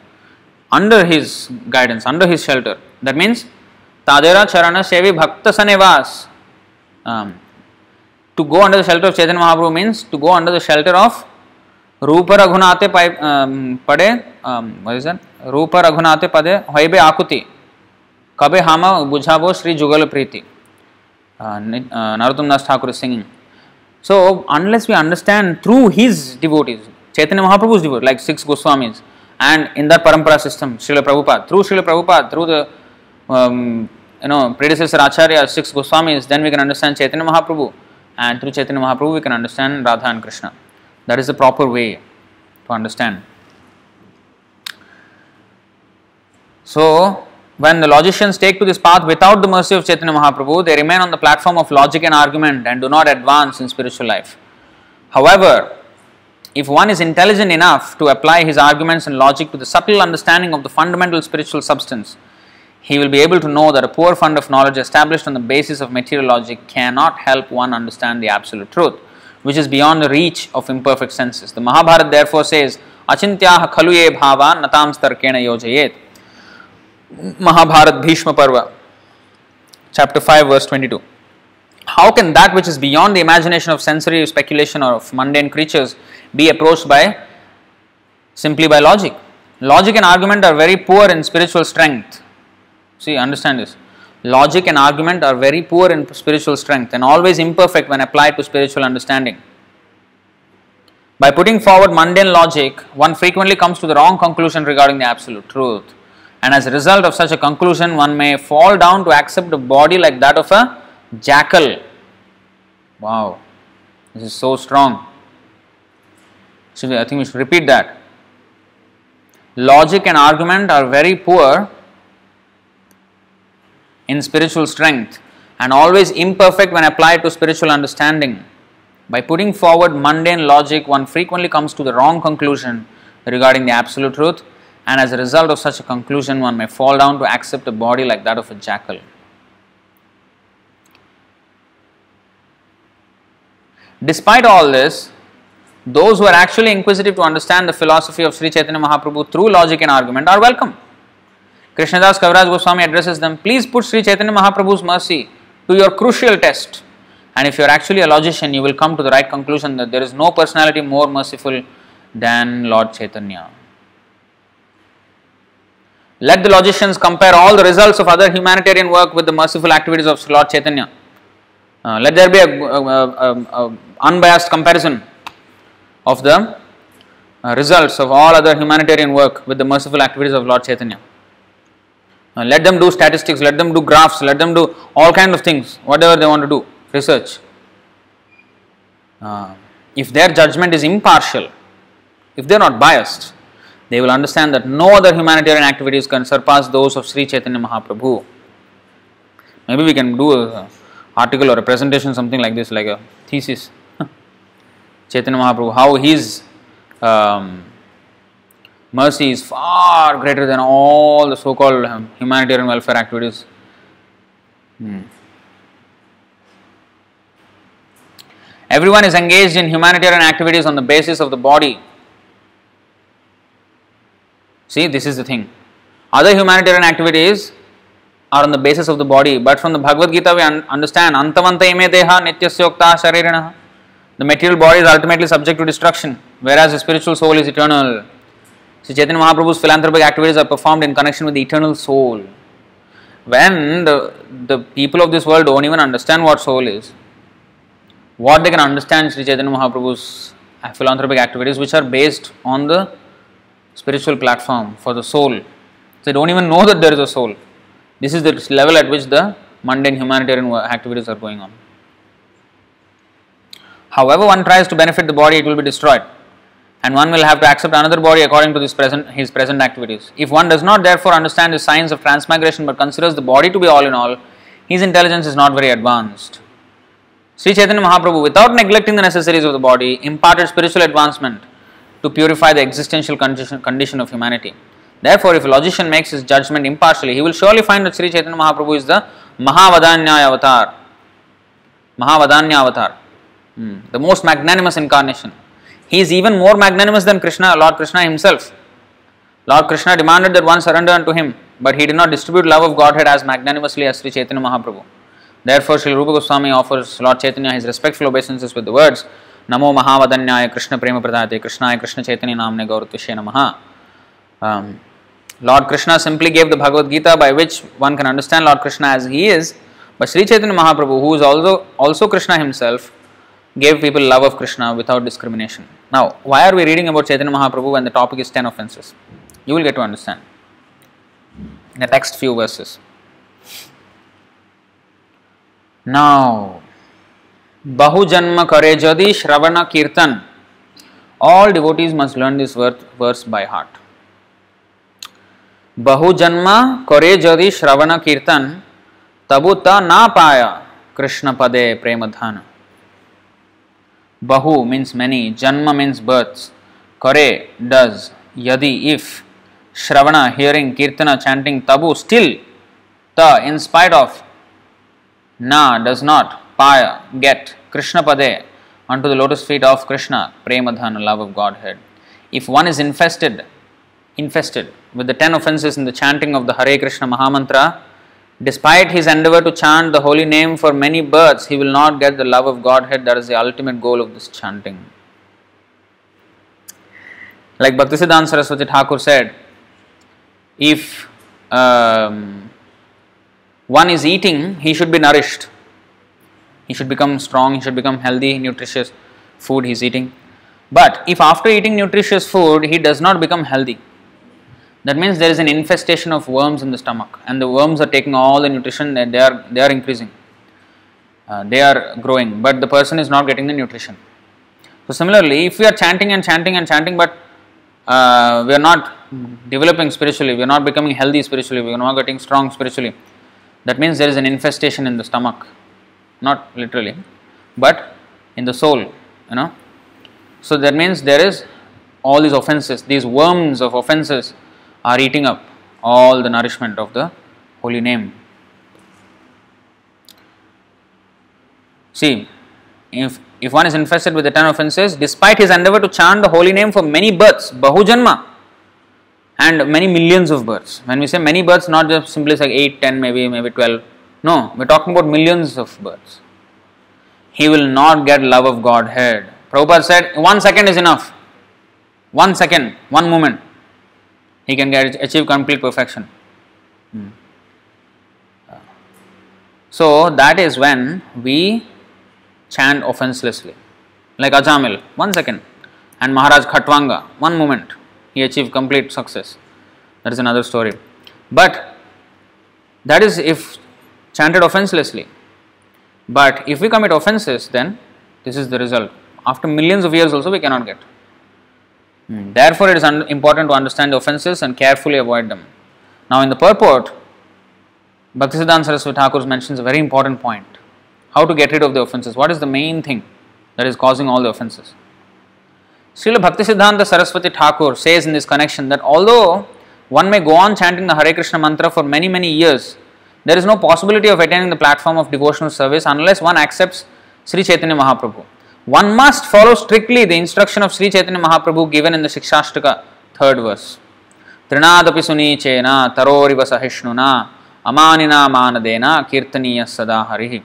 S1: Tadera Charana Sevi Bhakta Sanevas. Um, to go under the shelter of Chaitanya Mahaprabhu means to go under the shelter of Rupa Raghunate um, Pade, um, what is that? Rupa Raghunate Pade Hoibe Akuti. Kabe Hama Bujhabo Sri Jugal Priti. Uh, uh, Narottam Das Thakur is singing. So, unless we understand through his devotees, Chaitanya Mahaprabhu's devotees, like six Goswamis, and in that parampara system, Srila Prabhupada, through Srila Prabhupada, through the um, you know predecessor Acharya, six Goswamis, then we can understand Chaitanya Mahaprabhu, and through Chaitanya Mahaprabhu we can understand Radha and Krishna. That is the proper way to understand. So, when the logicians take to this path without the mercy of Chaitanya Mahaprabhu, they remain on the platform of logic and argument and do not advance in spiritual life. However, if one is intelligent enough to apply his arguments and logic to the subtle understanding of the fundamental spiritual substance, he will be able to know that a poor fund of knowledge established on the basis of material logic cannot help one understand the absolute truth, which is beyond the reach of imperfect senses. The Mahabharata therefore says, Achintyaha khaluye bhava natam starkena yojayet. Mahabharat Bhishma Parva, chapter 5, verse 22. How can that which is beyond the imagination of sensory speculation or of mundane creatures be approached by simply by logic. Logic and argument are very poor in spiritual strength. See, understand this. Logic and argument are very poor in spiritual strength and always imperfect when applied to spiritual understanding. By putting forward mundane logic, one frequently comes to the wrong conclusion regarding the absolute truth. And as a result of such a conclusion, one may fall down to accept a body like that of a jackal. Wow, this is so strong. So I think we should repeat that. Logic and argument are very poor in spiritual strength and always imperfect when applied to spiritual understanding. By putting forward mundane logic, one frequently comes to the wrong conclusion regarding the absolute truth, and as a result of such a conclusion, one may fall down to accept a body like that of a jackal. Despite all this, those who are actually inquisitive to understand the philosophy of Sri Chaitanya Mahaprabhu through logic and argument are welcome. Krishnadas Kaviraj Goswami addresses them Please put Sri Chaitanya Mahaprabhu's mercy to your crucial test. And if you are actually a logician, you will come to the right conclusion that there is no personality more merciful than Lord Chaitanya. Let the logicians compare all the results of other humanitarian work with the merciful activities of Lord Chaitanya. Uh, let there be a, a, a, a unbiased comparison of the uh, results of all other humanitarian work with the merciful activities of Lord Chaitanya. Uh, let them do statistics, let them do graphs, let them do all kind of things, whatever they want to do, research. Uh, if their judgment is impartial, if they are not biased, they will understand that no other humanitarian activities can surpass those of Sri Chaitanya Mahaprabhu. Maybe we can do an article or a presentation, something like this, like a thesis. *laughs* Chaitanya Mahaprabhu, how his um, mercy is far greater than all the so called humanitarian welfare activities. Hmm. Everyone is engaged in humanitarian activities on the basis of the body. See, this is the thing. Other humanitarian activities are on the basis of the body, but from the Bhagavad Gita we un- understand Antavanta ime deha nityasyokta sharirana. The material body is ultimately subject to destruction, whereas the spiritual soul is eternal. So Chaitanya Mahaprabhu's philanthropic activities are performed in connection with the eternal soul. When the, the people of this world don't even understand what soul is, what they can understand Sri Chaitanya Mahaprabhu's philanthropic activities which are based on the spiritual platform for the soul. They don't even know that there is a soul. This is the level at which the mundane humanitarian activities are going on. However, one tries to benefit the body, it will be destroyed, and one will have to accept another body according to present, his present activities. If one does not therefore understand the science of transmigration but considers the body to be all in all, his intelligence is not very advanced. Sri Chaitanya Mahaprabhu, without neglecting the necessaries of the body, imparted spiritual advancement to purify the existential condition, condition of humanity. Therefore, if a logician makes his judgment impartially, he will surely find that Sri Chaitanya Mahaprabhu is the Mahavadanya avatar. Mahavadanya avatar. Hmm. The most magnanimous incarnation. He is even more magnanimous than Krishna, Lord Krishna himself. Lord Krishna demanded that one surrender unto him, but he did not distribute love of Godhead as magnanimously as Sri Chaitanya Mahaprabhu. Therefore, Sri Rupa Goswami offers Lord Chaitanya his respectful obeisances with the words Namo Mahavadanyaya Krishna Prema Pradate Krishnaya Krishna Chaitanya Namne Gauratvishya Namaha. Um, Lord Krishna simply gave the Bhagavad Gita by which one can understand Lord Krishna as he is, but Sri Chaitanya Mahaprabhu, who is also, also Krishna himself, gave people love of Krishna without discrimination. Now, why are we reading about Chaitanya Mahaprabhu when the topic is 10 offenses? You will get to understand in the next few verses. Now, Bahujanma Kare Jadi Shravana Kirtan. All devotees must learn this verse by heart. Bahujanma Kare Jadi Shravana Kirtan Tabuta Na Paya Krishna Pade Premadhana. Bahu means many, Janma means births, Kare does, Yadi if, Shravana hearing, Kirtana chanting, Tabu still, Ta in spite of, Na does not, Paya get, Krishna Pade unto the lotus feet of Krishna, Premadhana love of Godhead. If one is infested, infested with the ten offenses in the chanting of the Hare Krishna Mahamantra, Despite his endeavor to chant the holy name for many births, he will not get the love of Godhead. That is the ultimate goal of this chanting. Like Bhaktisiddhanta Saraswati Thakur said, if um, one is eating, he should be nourished. He should become strong, he should become healthy, nutritious food he is eating. But if after eating nutritious food he does not become healthy, that means there is an infestation of worms in the stomach and the worms are taking all the nutrition they are they are increasing. Uh, they are growing, but the person is not getting the nutrition. So similarly, if we are chanting and chanting and chanting, but uh, we are not developing spiritually, we are not becoming healthy spiritually, we are not getting strong spiritually. That means there is an infestation in the stomach, not literally, but in the soul, you know. So that means there is all these offenses, these worms of offenses are eating up all the nourishment of the holy name. See, if if one is infested with the ten offenses, despite his endeavor to chant the holy name for many births, Bahujanma, and many millions of births. When we say many births, not just simply like 8, 10, maybe, maybe 12. No, we're talking about millions of births. He will not get love of Godhead. Prabhupada said, one second is enough. One second, one moment. He can get achieve complete perfection. Hmm. So that is when we chant offenselessly. Like Ajamil, one second. And Maharaj Khatwanga, one moment. He achieved complete success. That is another story. But that is if chanted offenselessly. But if we commit offenses, then this is the result. After millions of years, also, we cannot get. Hmm. Therefore, it is un- important to understand the offenses and carefully avoid them. Now, in the purport, Bhaktisiddhanta Saraswati Thakur mentions a very important point how to get rid of the offenses. What is the main thing that is causing all the offenses? Srila Bhaktisiddhanta Saraswati Thakur says in this connection that although one may go on chanting the Hare Krishna mantra for many, many years, there is no possibility of attaining the platform of devotional service unless one accepts Sri Chaitanya Mahaprabhu. One must follow strictly the instruction of Sri Chaitanya Mahaprabhu given in the Shikshashtaka, third verse. Trinadapi sunicena taroriva sahishnuna amanina manadena kirtaniya sada.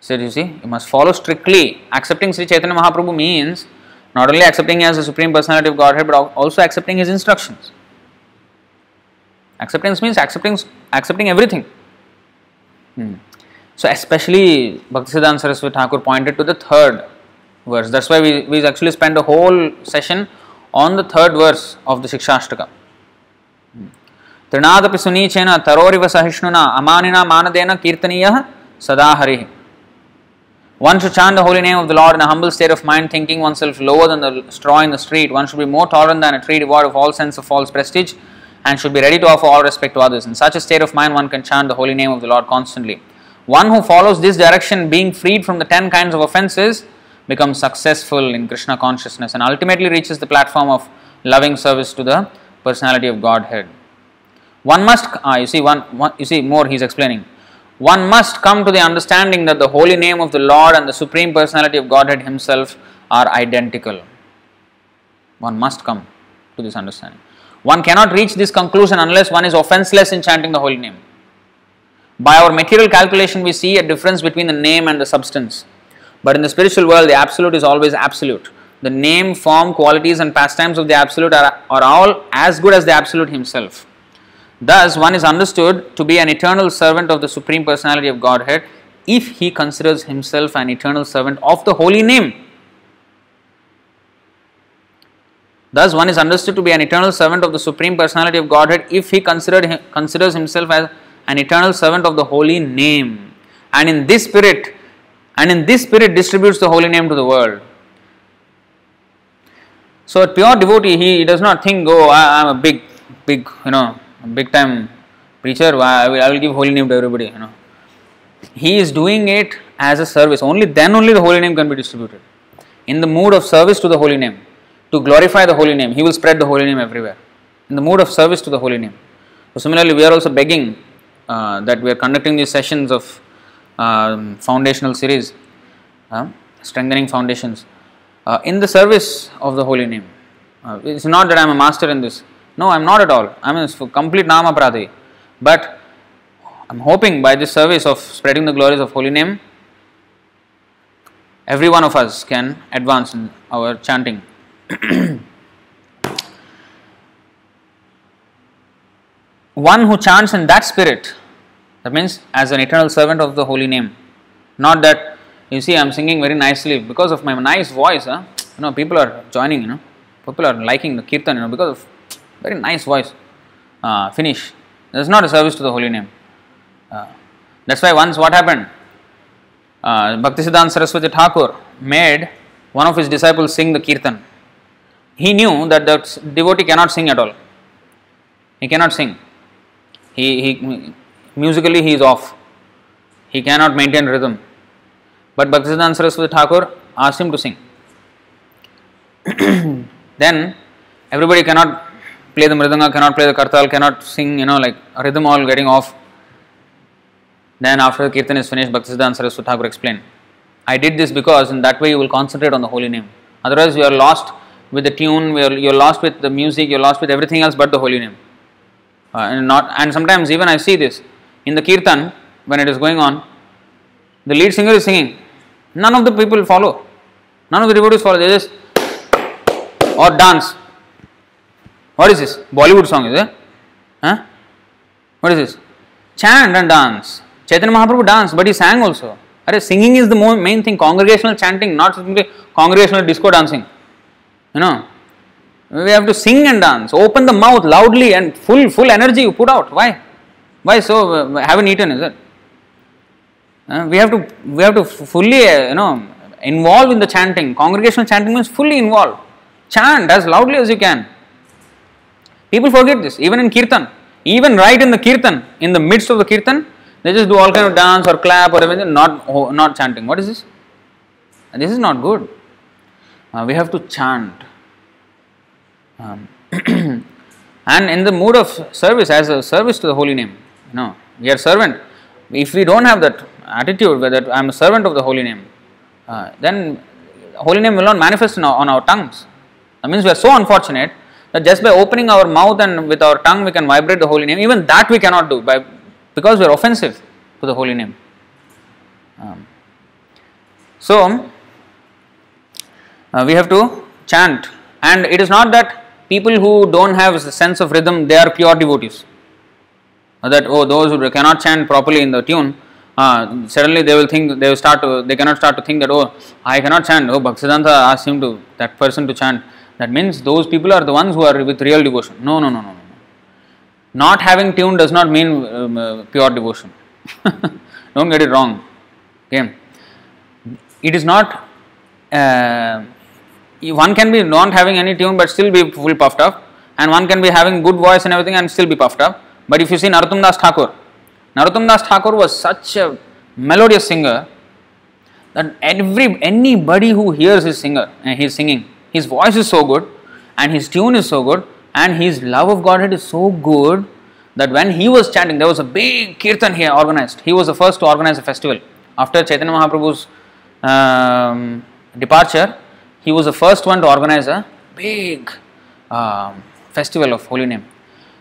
S1: So you see, you must follow strictly. Accepting Sri Chaitanya Mahaprabhu means not only accepting him as the Supreme Personality of Godhead, but also accepting his instructions. Acceptance means accepting accepting everything. Hmm. So especially Bhaktisiddhanta Saraswati Thakur pointed to the third verse. That's why we, we actually spent a whole session on the third verse of the Shikshashtaka. त्रिनादपि सुनीचेन तरोरिव सहिष्णुना अमानिना मानदेन कीर्तनीय सदा हरिः one should chant the holy name of the Lord in a humble state of mind, thinking oneself lower than the straw in the street. One should be more tolerant than a tree devoid of all sense of false prestige and should be ready to offer all respect to others. In such a state of mind, one can chant the holy name of the Lord constantly. One who follows this direction, being freed from the ten kinds of offenses, becomes successful in Krishna consciousness and ultimately reaches the platform of loving service to the personality of Godhead. One must, ah, you see, one, one, you see more. He's explaining one must come to the understanding that the holy name of the Lord and the Supreme Personality of Godhead Himself are identical. One must come to this understanding. One cannot reach this conclusion unless one is offenseless in chanting the holy name. By our material calculation, we see a difference between the name and the substance. But in the spiritual world, the absolute is always absolute. The name, form, qualities, and pastimes of the absolute are, are all as good as the absolute himself. Thus, one is understood to be an eternal servant of the Supreme Personality of Godhead if he considers himself an eternal servant of the holy name. Thus, one is understood to be an eternal servant of the Supreme Personality of Godhead if he considered, considers himself as an eternal servant of the holy name. And in this spirit, and in this spirit distributes the holy name to the world. So, a pure devotee, he does not think, oh, I am a big, big, you know, big time preacher, I will, I will give holy name to everybody, you know. He is doing it as a service. Only then only the holy name can be distributed. In the mood of service to the holy name, to glorify the holy name, he will spread the holy name everywhere. In the mood of service to the holy name. So similarly, we are also begging uh, that we are conducting these sessions of uh, foundational series, uh, strengthening foundations, uh, in the service of the holy name. Uh, it's not that I am a master in this. No, I am not at all. I am a complete Nama Pradhi. But I am hoping by this service of spreading the glories of holy name, every one of us can advance in our chanting. *clears throat* one who chants in that spirit, that means as an eternal servant of the holy name, not that you see I'm singing very nicely because of my nice voice. Huh? You know, people are joining. You know, people are liking the kirtan. You know, because of very nice voice. Uh, finish. This is not a service to the holy name. Uh, that's why once what happened? Uh, Bhaktisiddhanta Saraswati Thakur made one of his disciples sing the kirtan. He knew that the devotee cannot sing at all. He cannot sing. He, he musically he is off. He cannot maintain rhythm. But Bhaktisiddhanta Saraswati Thakur asked him to sing. *clears throat* then everybody cannot play the mridanga, cannot play the kartal, cannot sing, you know, like rhythm all getting off. Then after the kirtan is finished, Bhaktisiddhanta Saraswati Thakur explained, I did this because in that way you will concentrate on the holy name. Otherwise you are lost with the tune, you are lost with the music, you are lost with everything else but the holy name. Uh, and not and sometimes even I see this in the kirtan when it is going on, the lead singer is singing. None of the people follow. None of the devotees follow. They just or dance. What is this? Bollywood song is it? Huh? What is this? Chant and dance. Chaitanya Mahaprabhu danced, but he sang also. Are singing is the main thing. Congregational chanting, not simply congregational disco dancing. You know, we have to sing and dance. Open the mouth loudly and full full energy you put out. Why? Why so? Uh, haven't eaten, is it? Uh, we have to we have to fully uh, you know involve in the chanting. Congregational chanting means fully involved. Chant as loudly as you can. People forget this. Even in kirtan, even right in the kirtan, in the midst of the kirtan, they just do all kind of dance or clap or everything. Not oh, not chanting. What is this? This is not good. Uh, we have to chant. Um, *clears throat* and in the mood of service, as a service to the holy name, you know, we are servant. If we don't have that attitude whether I am a servant of the holy name, uh, then holy name will not manifest our, on our tongues. That means we are so unfortunate that just by opening our mouth and with our tongue we can vibrate the holy name. Even that we cannot do by because we are offensive to the holy name. Um, so uh, we have to chant, and it is not that people who don't have the sense of rhythm they are pure devotees. That oh those who cannot chant properly in the tune uh, suddenly they will think they will start to they cannot start to think that oh I cannot chant oh Bhaktisiddhanta asked him to that person to chant. That means those people are the ones who are with real devotion. No no no no no not having tune does not mean um, uh, pure devotion. *laughs* Don't get it wrong. Okay? It is not uh, one can be not having any tune but still be full puffed up and one can be having good voice and everything and still be puffed up but if you see Narottam Das Thakur Narottam Das Thakur was such a melodious singer that every anybody who hears his singer and uh, his singing, his voice is so good and his tune is so good and his love of Godhead is so good that when he was chanting, there was a big kirtan here organized. He was the first to organize a festival. After Chaitanya Mahaprabhu's um, departure, he was the first one to organize a big um, festival of holy name.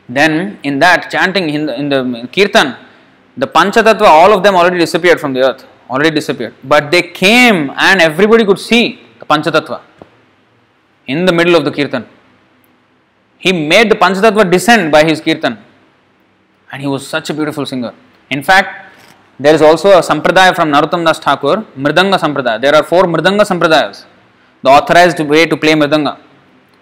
S1: Then, in that chanting in the, in the kirtan, the Panchatattva, all of them already disappeared from the earth, already disappeared. But they came and everybody could see the Panchatattva in the middle of the Kirtan. He made the Panchatattva descend by his Kirtan. And he was such a beautiful singer. In fact, there is also a sampradaya from Narottam Das Thakur, Mridanga Sampradaya. There are four Mridanga Sampradayas, the authorized way to play Mridanga.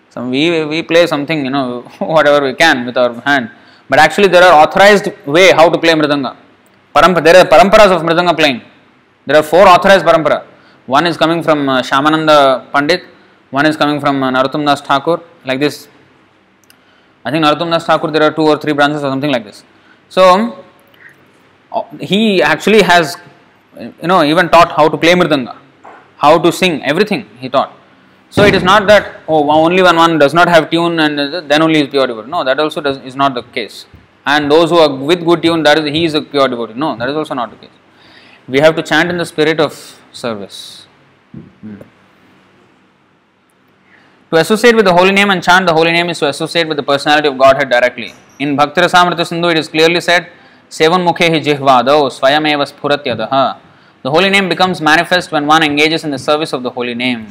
S1: So we, we play something, you know, *laughs* whatever we can with our hand. But actually, there are authorized way how to play mridanga. Parampara, there are paramparas of mridanga playing. There are four authorized parampara. One is coming from uh, Shyamananda Pandit, one is coming from uh, Narottam Das Thakur, like this. I think Narottam Das Thakur, there are two or three branches or something like this. So, uh, he actually has, you know, even taught how to play mridanga, how to sing, everything he taught. So it is not that oh only when one does not have tune and then only is pure devotee. No, that also does, is not the case. And those who are with good tune, that is he is a pure devotee. No, that is also not the case. We have to chant in the spirit of service. Hmm. To associate with the holy name and chant the holy name is to associate with the personality of Godhead directly. In Bhakti Rasamrita Sindhu, it is clearly said, Sevan mukhe jihvado swayameva spuratyadaha. The holy name becomes manifest when one engages in the service of the holy name.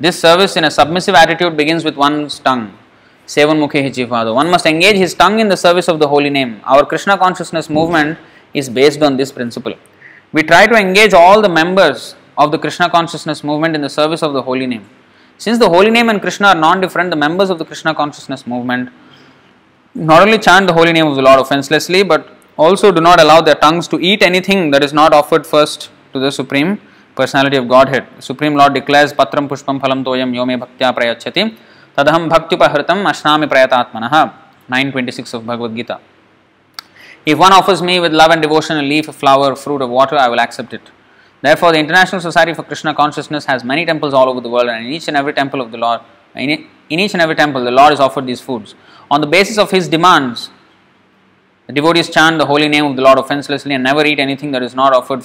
S1: This service in a submissive attitude begins with one's tongue. Sevanmukhi Jivado. One must engage his tongue in the service of the holy name. Our Krishna consciousness movement is based on this principle. We try to engage all the members of the Krishna consciousness movement in the service of the holy name. Since the holy name and Krishna are non different, the members of the Krishna consciousness movement not only chant the holy name of the Lord offenselessly, but also do not allow their tongues to eat anything that is not offered first to the Supreme Personality of Godhead. Supreme Lord declares Patram Pushpam Phalam Toyam Yome Bhaktya Prayachati Tadaham Bhaktyupahritam Ashnami Prayatatmanaha 926 of Bhagavad Gita. If one offers me with love and devotion a leaf, a flower, a fruit, or water, I will accept it. Therefore, the International Society for Krishna Consciousness has many temples all over the world, and in each and every temple of the Lord, in each and every temple, the Lord is offered these foods. On the basis of his demands, the devotees chant the holy name of the Lord offenselessly and never eat anything that is not offered,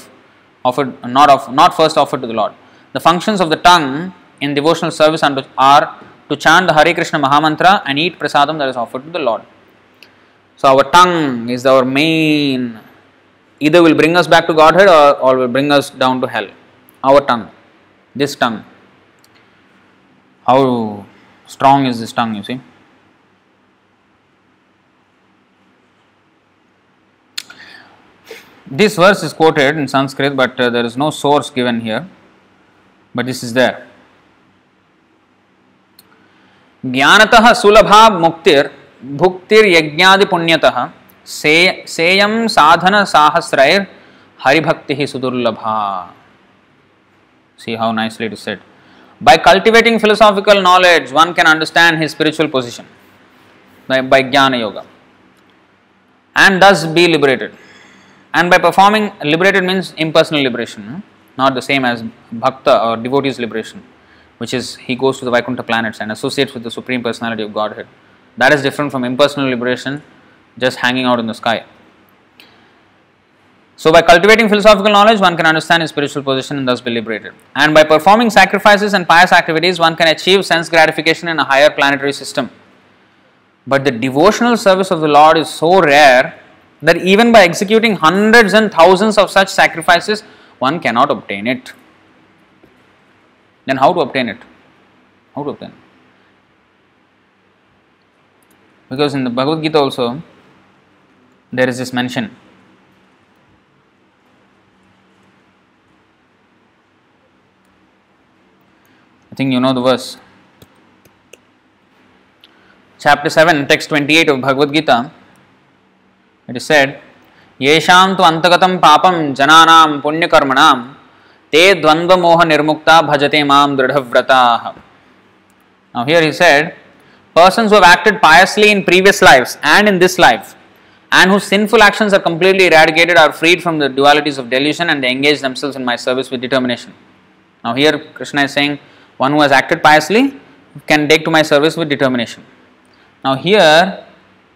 S1: offered not, off, not first offered to the Lord. The functions of the tongue in devotional service are to chant the Hare Krishna Mahamantra and eat prasadam that is offered to the Lord. So, our tongue is our main either will bring us back to Godhead or, or will bring us down to hell. Our tongue, this tongue. How strong is this tongue, you see? This verse is quoted in Sanskrit, but uh, there is no source given here. But this is there. ज्ञानतः सुलभा मुक्तिर भुक्तिर्यज्ञादि पुण्यतः से सेयम साधन साहस्रैर Haribhakti सुदुर्लभा see how nicely it is said by cultivating philosophical knowledge one can understand his spiritual position by, by jnana yoga and thus be liberated and by performing liberated means impersonal liberation not the same as bhakta or devotee's liberation which is he goes to the vaikuntha planets and associates with the supreme personality of godhead that is different from impersonal liberation just hanging out in the sky. So, by cultivating philosophical knowledge, one can understand his spiritual position and thus be liberated. And by performing sacrifices and pious activities, one can achieve sense gratification in a higher planetary system. But the devotional service of the Lord is so rare that even by executing hundreds and thousands of such sacrifices, one cannot obtain it. Then, how to obtain it? How to obtain it? Because in the Bhagavad Gita also, there is this mention. I think you know the verse. Chapter 7, text 28 of Bhagavad Gita. It is said, येषां तु अन्तगतं पापं जनानां पुण्यकर्मणां ते द्वन्द्वमोहनिर्मुक्ता भजते माँ दृढव्रताः Now here he said, persons who have acted piously in previous lives and in this life and whose sinful actions are completely eradicated are freed from the dualities of delusion and they engage themselves in my service with determination. Now, here Krishna is saying, one who has acted piously can take to my service with determination. Now, here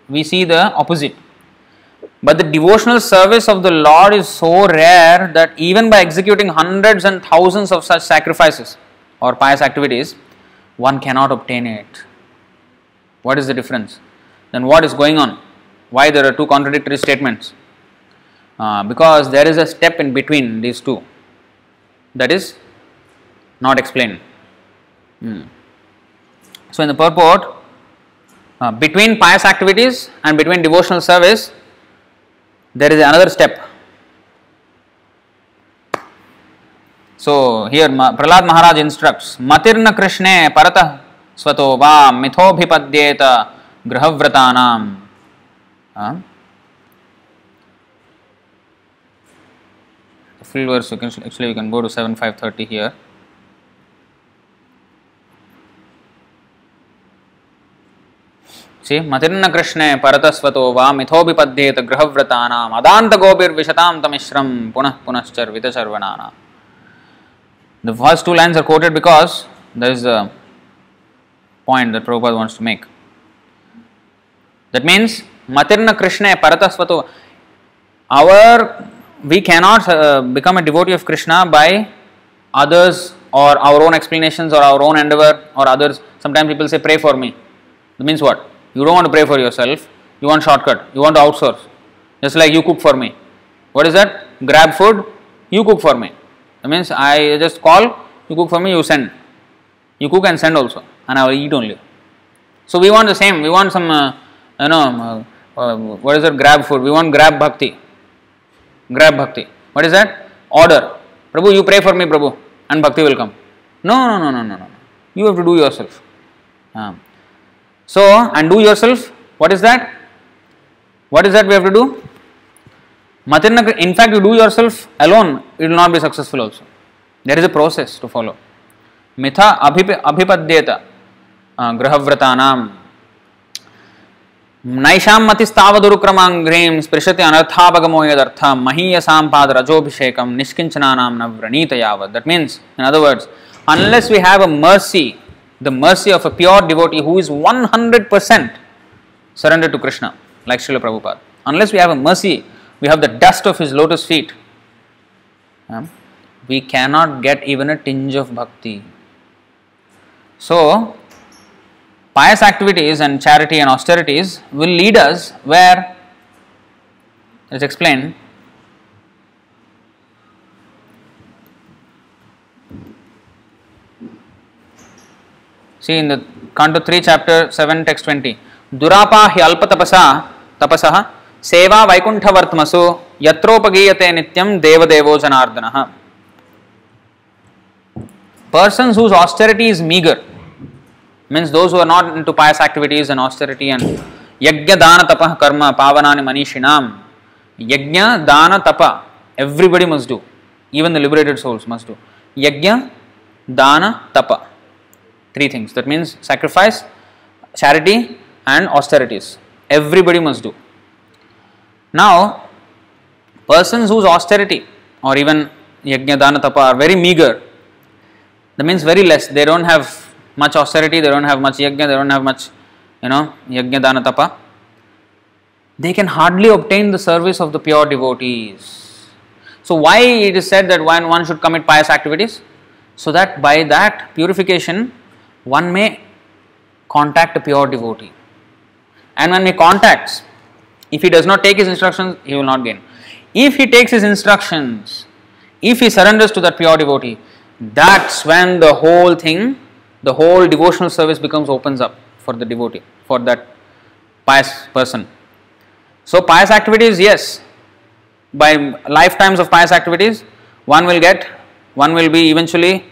S1: we see the opposite. But the devotional service of the Lord is so rare that even by executing hundreds and thousands of such sacrifices or pious activities, one cannot obtain it. What is the difference? Then, what is going on? Why there are two contradictory statements? Uh, because there is a step in between these two that is not explained. Hmm. So, in the purport, uh, between pious activities and between devotional service, there is another step. So, here Prahlad Maharaj instructs Matirna Krishne Paratah Svato Va Mithobhipadyeta Grahavratanam Huh? Full verse, you can actually you can go to 7530 here. See, Matirna Krishna Paratasvato Va Mithobhipadyeta Grahavratanam Adanta Gobir Vishatam Tamishram Punah Punaschar Vitacharvanana. The first two lines are quoted because there is a point that Prabhupada wants to make. That means Matirna Krishna Paratasvato. Our we cannot uh, become a devotee of Krishna by others or our own explanations or our own endeavor or others. Sometimes people say, Pray for me. That means what? You don't want to pray for yourself, you want shortcut, you want to outsource. Just like you cook for me. What is that? Grab food, you cook for me. That means I just call, you cook for me, you send. You cook and send also, and I will eat only. So we want the same. We want some, uh, you know, uh, uh, what is that? Grab food. We want grab bhakti. Grab bhakti. What is that? Order. Prabhu, you pray for me, Prabhu, and bhakti will come. No, no, no, no, no, no. You have to do yourself. Um, so, and do yourself. What is that? What is that we have to do? Matirna, in fact, you do yourself alone, it will not be successful also. There is a process to follow. Mitha abhipadyeta गृहव्रतानां नैषां मतिस्तावदुरुक्रमाङ्घ्रीं स्पृशति अनर्थापगमो यदर्थ महीयसां पादरजोभिषेकं निष्किञ्चनानां न व्रणीत यावत् that means in other words unless we have a mercy the mercy of a pure devotee who is 100% surrendered to krishna like Srila Prabhupada unless we have a mercy we have the dust of his lotus feet um, we cannot get even a tinge of bhakti so pious activities and charity and austerities will lead us where, let's explain. See in the Canto 3, chapter 7, text 20. Durapa hi alpa tapasa tapasaha seva vaikuntha vartmasu yatropagiyate nityam devadevo janardana. Persons whose austerity is meager means those who are not into pious activities and austerity and yajna dana tapa karma pavanani manishinam yajna dana tapa everybody must do even the liberated souls must do yajna dana tapa three things. That means sacrifice charity and austerities. Everybody must do. Now persons whose austerity or even yajna dana tapa are very meager that means very less. They don't have much austerity, they don't have much yajna, they don't have much, you know, yajna dana tapa, they can hardly obtain the service of the pure devotees. So, why it is said that one, one should commit pious activities? So that by that purification, one may contact a pure devotee. And when he contacts, if he does not take his instructions, he will not gain. If he takes his instructions, if he surrenders to that pure devotee, that's when the whole thing the whole devotional service becomes opens up for the devotee, for that pious person. So, pious activities, yes, by lifetimes of pious activities, one will get, one will be eventually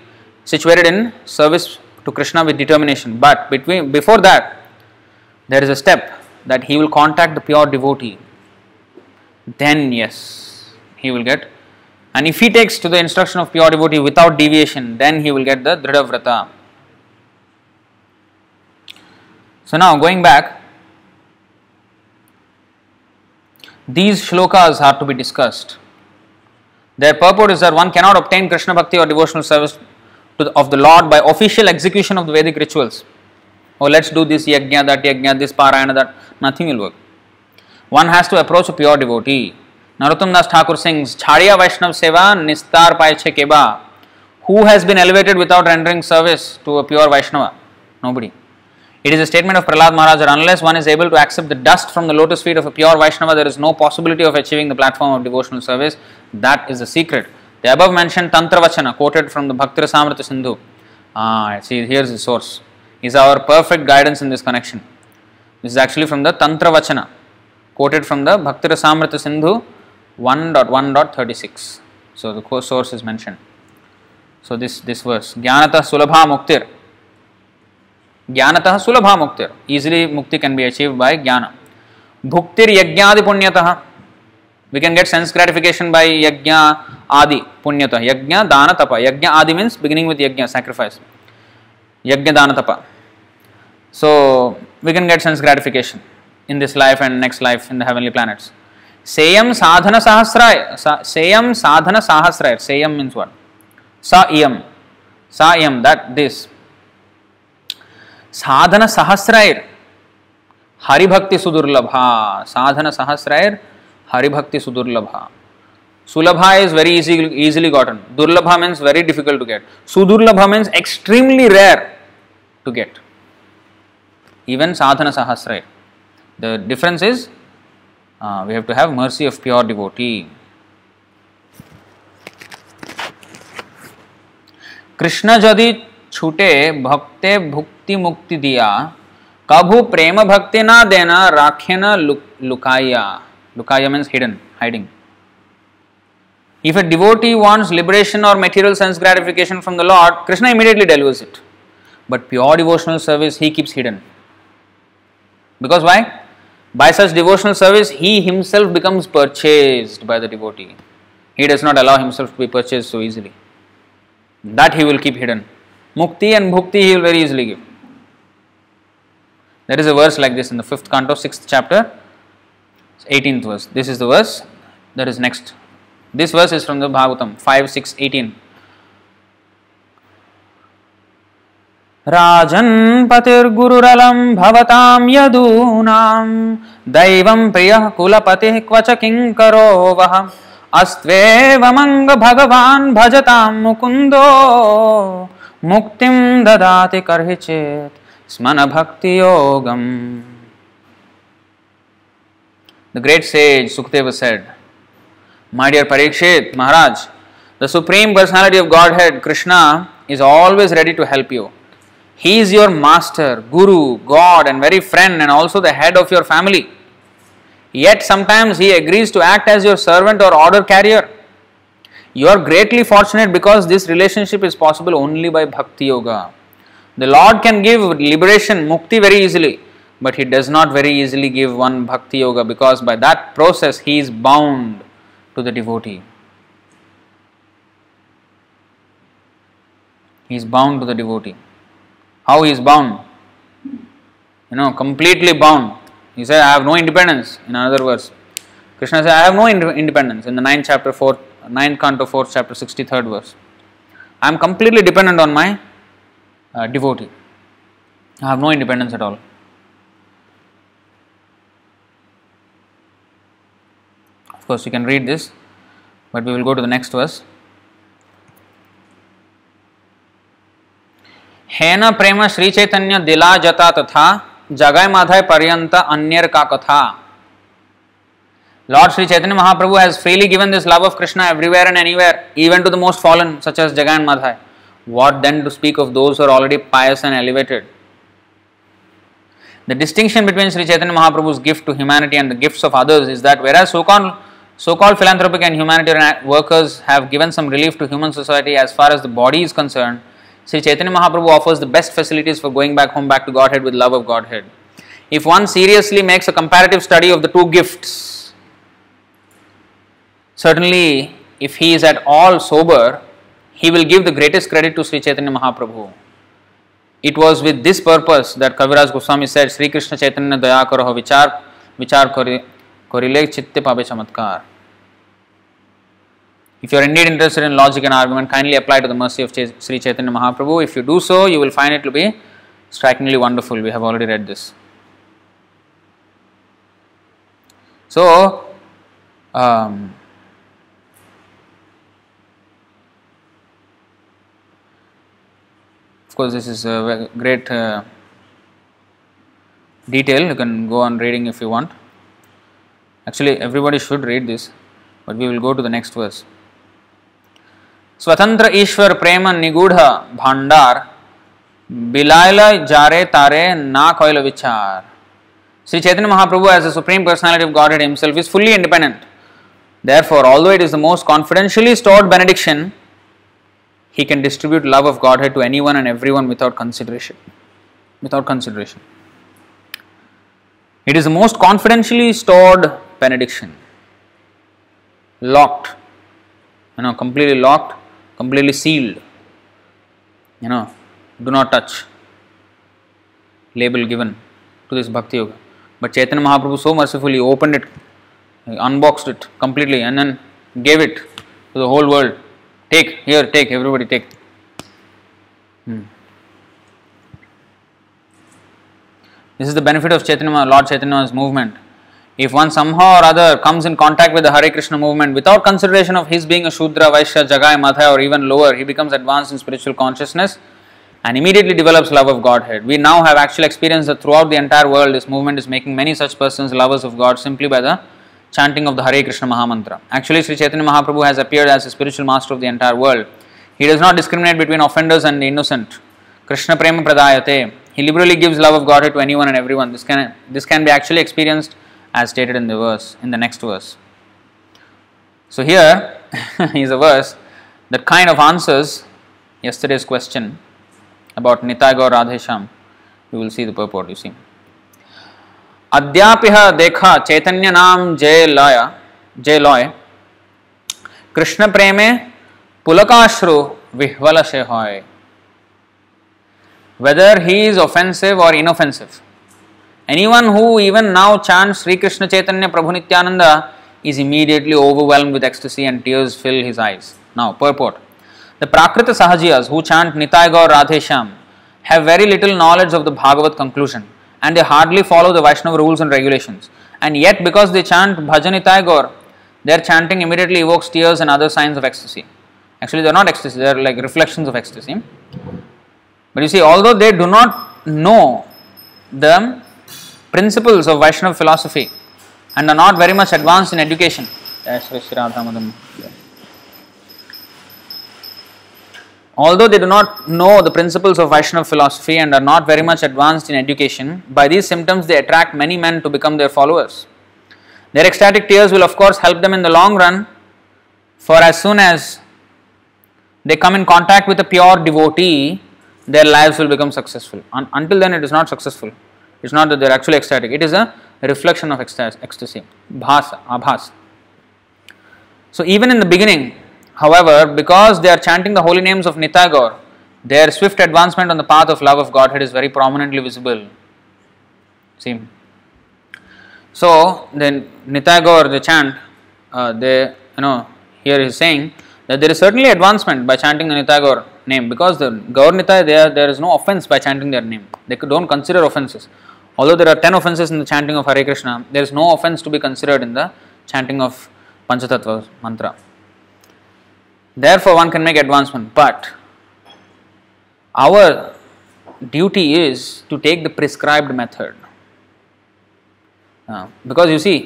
S1: situated in service to Krishna with determination. But between before that, there is a step that he will contact the pure devotee. Then, yes, he will get. And if he takes to the instruction of pure devotee without deviation, then he will get the Dridhavrata So now going back, these shlokas are to be discussed. Their purport is that one cannot obtain Krishna Bhakti or devotional service the, of the Lord by official execution of the Vedic rituals. Oh, let's do this yajna, that yajna, this parayana, that. Nothing will work. One has to approach a pure devotee. Narottam Das Thakur sings, Chhadiya Vaishnav Seva Nistar Paiche Keba. Who has been elevated without rendering service to a pure Vaishnava? Nobody. It is a statement of Prahlad Maharaj that unless one is able to accept the dust from the lotus feet of a pure Vaishnava, there is no possibility of achieving the platform of devotional service. That is the secret. The above mentioned Tantra Vachana, quoted from the Bhakti Rasamrita Sindhu, ah, see, here's the source, is our perfect guidance in this connection. This is actually from the Tantra Vachana, quoted from the Bhakti Rasamrita Sindhu 1.1.36. So the source is mentioned. So this, this verse, Jnanata Sulabha Muktir, ज्ञानतः सुलभा मुक्तिर easily mukti can be achieved by jnana bhuktir yajnadi punyatah we can get sense gratification by yajna आदि, पुण्यत, यज्ञ दान तप यज्ञ आदि means beginning with यज्ञ सैक्रिफाइस यज्ञ दान तप so we can get sense gratification in this life and next life in the heavenly planets सेयम साधन सहस्राय सेयम साधन सहस्राय सेयम मीन्स वन सा इयम सा इयम दैट दिस साधन सहस्रायर हरिभक्ति सुदुर्लभा साधन सहस्रायर हरिभक्ति सुदुर्लभा सुलभा is very easy easily gotten durlabha means very difficult to get sudurlabha means extremely rare to get even sadhana sahasraya the difference is uh, we have to have mercy of pure devotee Krishna यदि छूटे भक्ते भुक्ति मुक्ति दिया कभु प्रेम भक्ति ना देना राख्य न लुकाया लुकाया means hidden hiding If a devotee wants liberation or material sense gratification from the Lord, Krishna immediately delivers it. But pure devotional service he keeps hidden. Because why? By such devotional service, he himself becomes purchased by the devotee. He does not allow himself to be purchased so easily. That he will keep hidden. Mukti and bhukti he will very easily give. There is a verse like this in the fifth canto, sixth chapter, 18th verse. This is the verse that is next this verse is from the Bhagavatam 5 6 18. राजन् पतिर्गुरुरलं भवतां यदूनां दैवं प्रियः कुलपतिः क्व च किङ्करो वः अस्त्वेवमङ्ग भगवान् भजतां मुकुन्दो मुक्तिं ददाति कर्हि चेत् स्मन भक्तियोगम् The great sage Sukdeva said, My dear Parikshit, Maharaj, the Supreme Personality of Godhead, Krishna, is always ready to help you. He is your master, guru, God, and very friend, and also the head of your family. Yet sometimes he agrees to act as your servant or order carrier. You are greatly fortunate because this relationship is possible only by Bhakti Yoga. The Lord can give liberation, mukti, very easily, but He does not very easily give one Bhakti Yoga because by that process He is bound to the devotee. He is bound to the devotee. How he is bound? You know, completely bound. He said, I have no independence. In another verse, Krishna said, I have no independence. In the 9th chapter, 4th, 9th canto, 4th chapter, 63rd verse. I am completely dependent on my uh, devotee. I have no independence at all. course you can read this but we will go to the next verse हेन प्रेम श्री चैतन्य दिला जता तथा जगय माधय पर्यंत अन्यर का Lord Sri Chaitanya Mahaprabhu has freely given this love of Krishna everywhere and anywhere, even to the most fallen, such as Jagai Madhai. What then to speak of those who are already pious and elevated? The distinction between Sri Chaitanya Mahaprabhu's gift to humanity and the gifts of others is that whereas so so called philanthropic and humanitarian workers have given some relief to human society as far as the body is concerned. Sri Chaitanya Mahaprabhu offers the best facilities for going back home back to Godhead with love of Godhead. If one seriously makes a comparative study of the two gifts, certainly if he is at all sober, he will give the greatest credit to Sri Chaitanya Mahaprabhu. It was with this purpose that Kaviraj Goswami said, Sri Krishna Chaitanya Daya Karaho Vichar, Vichar Korile Chitte Pabe Chamatkar. If you are indeed interested in logic and argument, kindly apply to the mercy of Sri Chaitanya Mahaprabhu. If you do so, you will find it to be strikingly wonderful. We have already read this. So, um, of course, this is a great uh, detail. You can go on reading if you want. Actually, everybody should read this, but we will go to the next verse. स्वतंत्र ईश्वर, प्रेम, निगूढ़, भंडार बिलायल जारे, तारे, ना कोयल, विचार। Shri Chaitanya Mahaprabhu as a supreme personality of God and himself is fully independent there for all it is the most confidentially stored benediction he can distribute love of Godhead to any and every one is the most confidentially stored benediction completely sealed. You know, do not touch. Label given to this Bhakti Yoga. But Chaitanya Mahaprabhu so mercifully opened it, unboxed it completely, and then gave it to the whole world. Take, here, take, everybody take. Hmm. This is the benefit of Chaitanya, Lord Chaitanya's movement. If one somehow or other comes in contact with the Hare Krishna movement without consideration of his being a Shudra, Vaishya, Jagai, Madhai or even lower, he becomes advanced in spiritual consciousness and immediately develops love of Godhead. We now have actual experience that throughout the entire world this movement is making many such persons lovers of God simply by the chanting of the Hare Krishna Mahamantra. Actually, Sri Chaitanya Mahaprabhu has appeared as a spiritual master of the entire world. He does not discriminate between offenders and the innocent. Krishna Prema Pradayate. He liberally gives love of Godhead to anyone and everyone. This can this can be actually experienced as stated in the verse in the next verse. So here *laughs* is a verse that kind of answers yesterday's question about Nitai Gaur Radhesham. You will see the purport, you see. अद्यापि देखा चैतन्य नाम जय लॉय जय लॉय कृष्ण प्रेमे पुलकाश्रु विह्वल शे हॉय whether he is offensive or inoffensive Anyone who even now chants Sri Krishna Chaitanya Prabhu Nityananda is immediately overwhelmed with ecstasy and tears fill his eyes. Now, purport. The Prakrita Sahajiyas who chant Nitai Gaur Radhesham have very little knowledge of the Bhagavat conclusion and they hardly follow the Vaishnava rules and regulations. And yet, because they chant Bhajan Nitai Gaur, their chanting immediately evokes tears and other signs of ecstasy. Actually, they are not ecstasy, they are like reflections of ecstasy. But you see, although they do not know the principles of Vaishnava philosophy and are not very much advanced in education, although they do not know the principles of Vaishnava philosophy and are not very much advanced in education, by these symptoms they attract many men to become their followers. Their ecstatic tears will, of course, help them in the long run, for as soon as they come in contact with a pure devotee, their lives will become successful. Un- until then, it is not successful. It's not that they're actually ecstatic, it is a reflection of ecstasy, bhas, abhas. So, even in the beginning, however, because they are chanting the holy names of Nitai Gaur, their swift advancement on the path of love of Godhead is very prominently visible. See. So, then Nitai Gaur, the chant, uh, they, you know, here here is saying that there is certainly advancement by chanting the Nitai Gaur name because the Gaur Gaurnita there there is no offense by chanting their name. They don't consider offenses. Although there are ten offenses in the chanting of Hare Krishna, there is no offense to be considered in the chanting of Panchatattva mantra. Therefore, one can make advancement, but our duty is to take the prescribed method. Uh, because you see,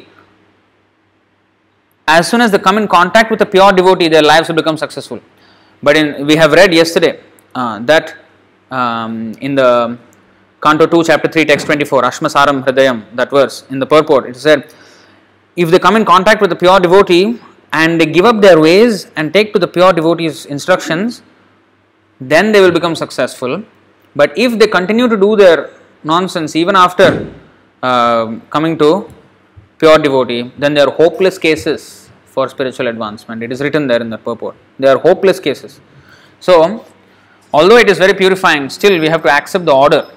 S1: as soon as they come in contact with a pure devotee, their lives will become successful. But in, we have read yesterday uh, that um, in the Canto 2, Chapter 3, Text 24, Ashmasaram Hridayam, that verse, in the purport, it said, if they come in contact with the pure devotee and they give up their ways and take to the pure devotee's instructions, then they will become successful. But if they continue to do their nonsense even after uh, coming to pure devotee, then they are hopeless cases for spiritual advancement. It is written there in the purport. They are hopeless cases. So, although it is very purifying, still we have to accept the order.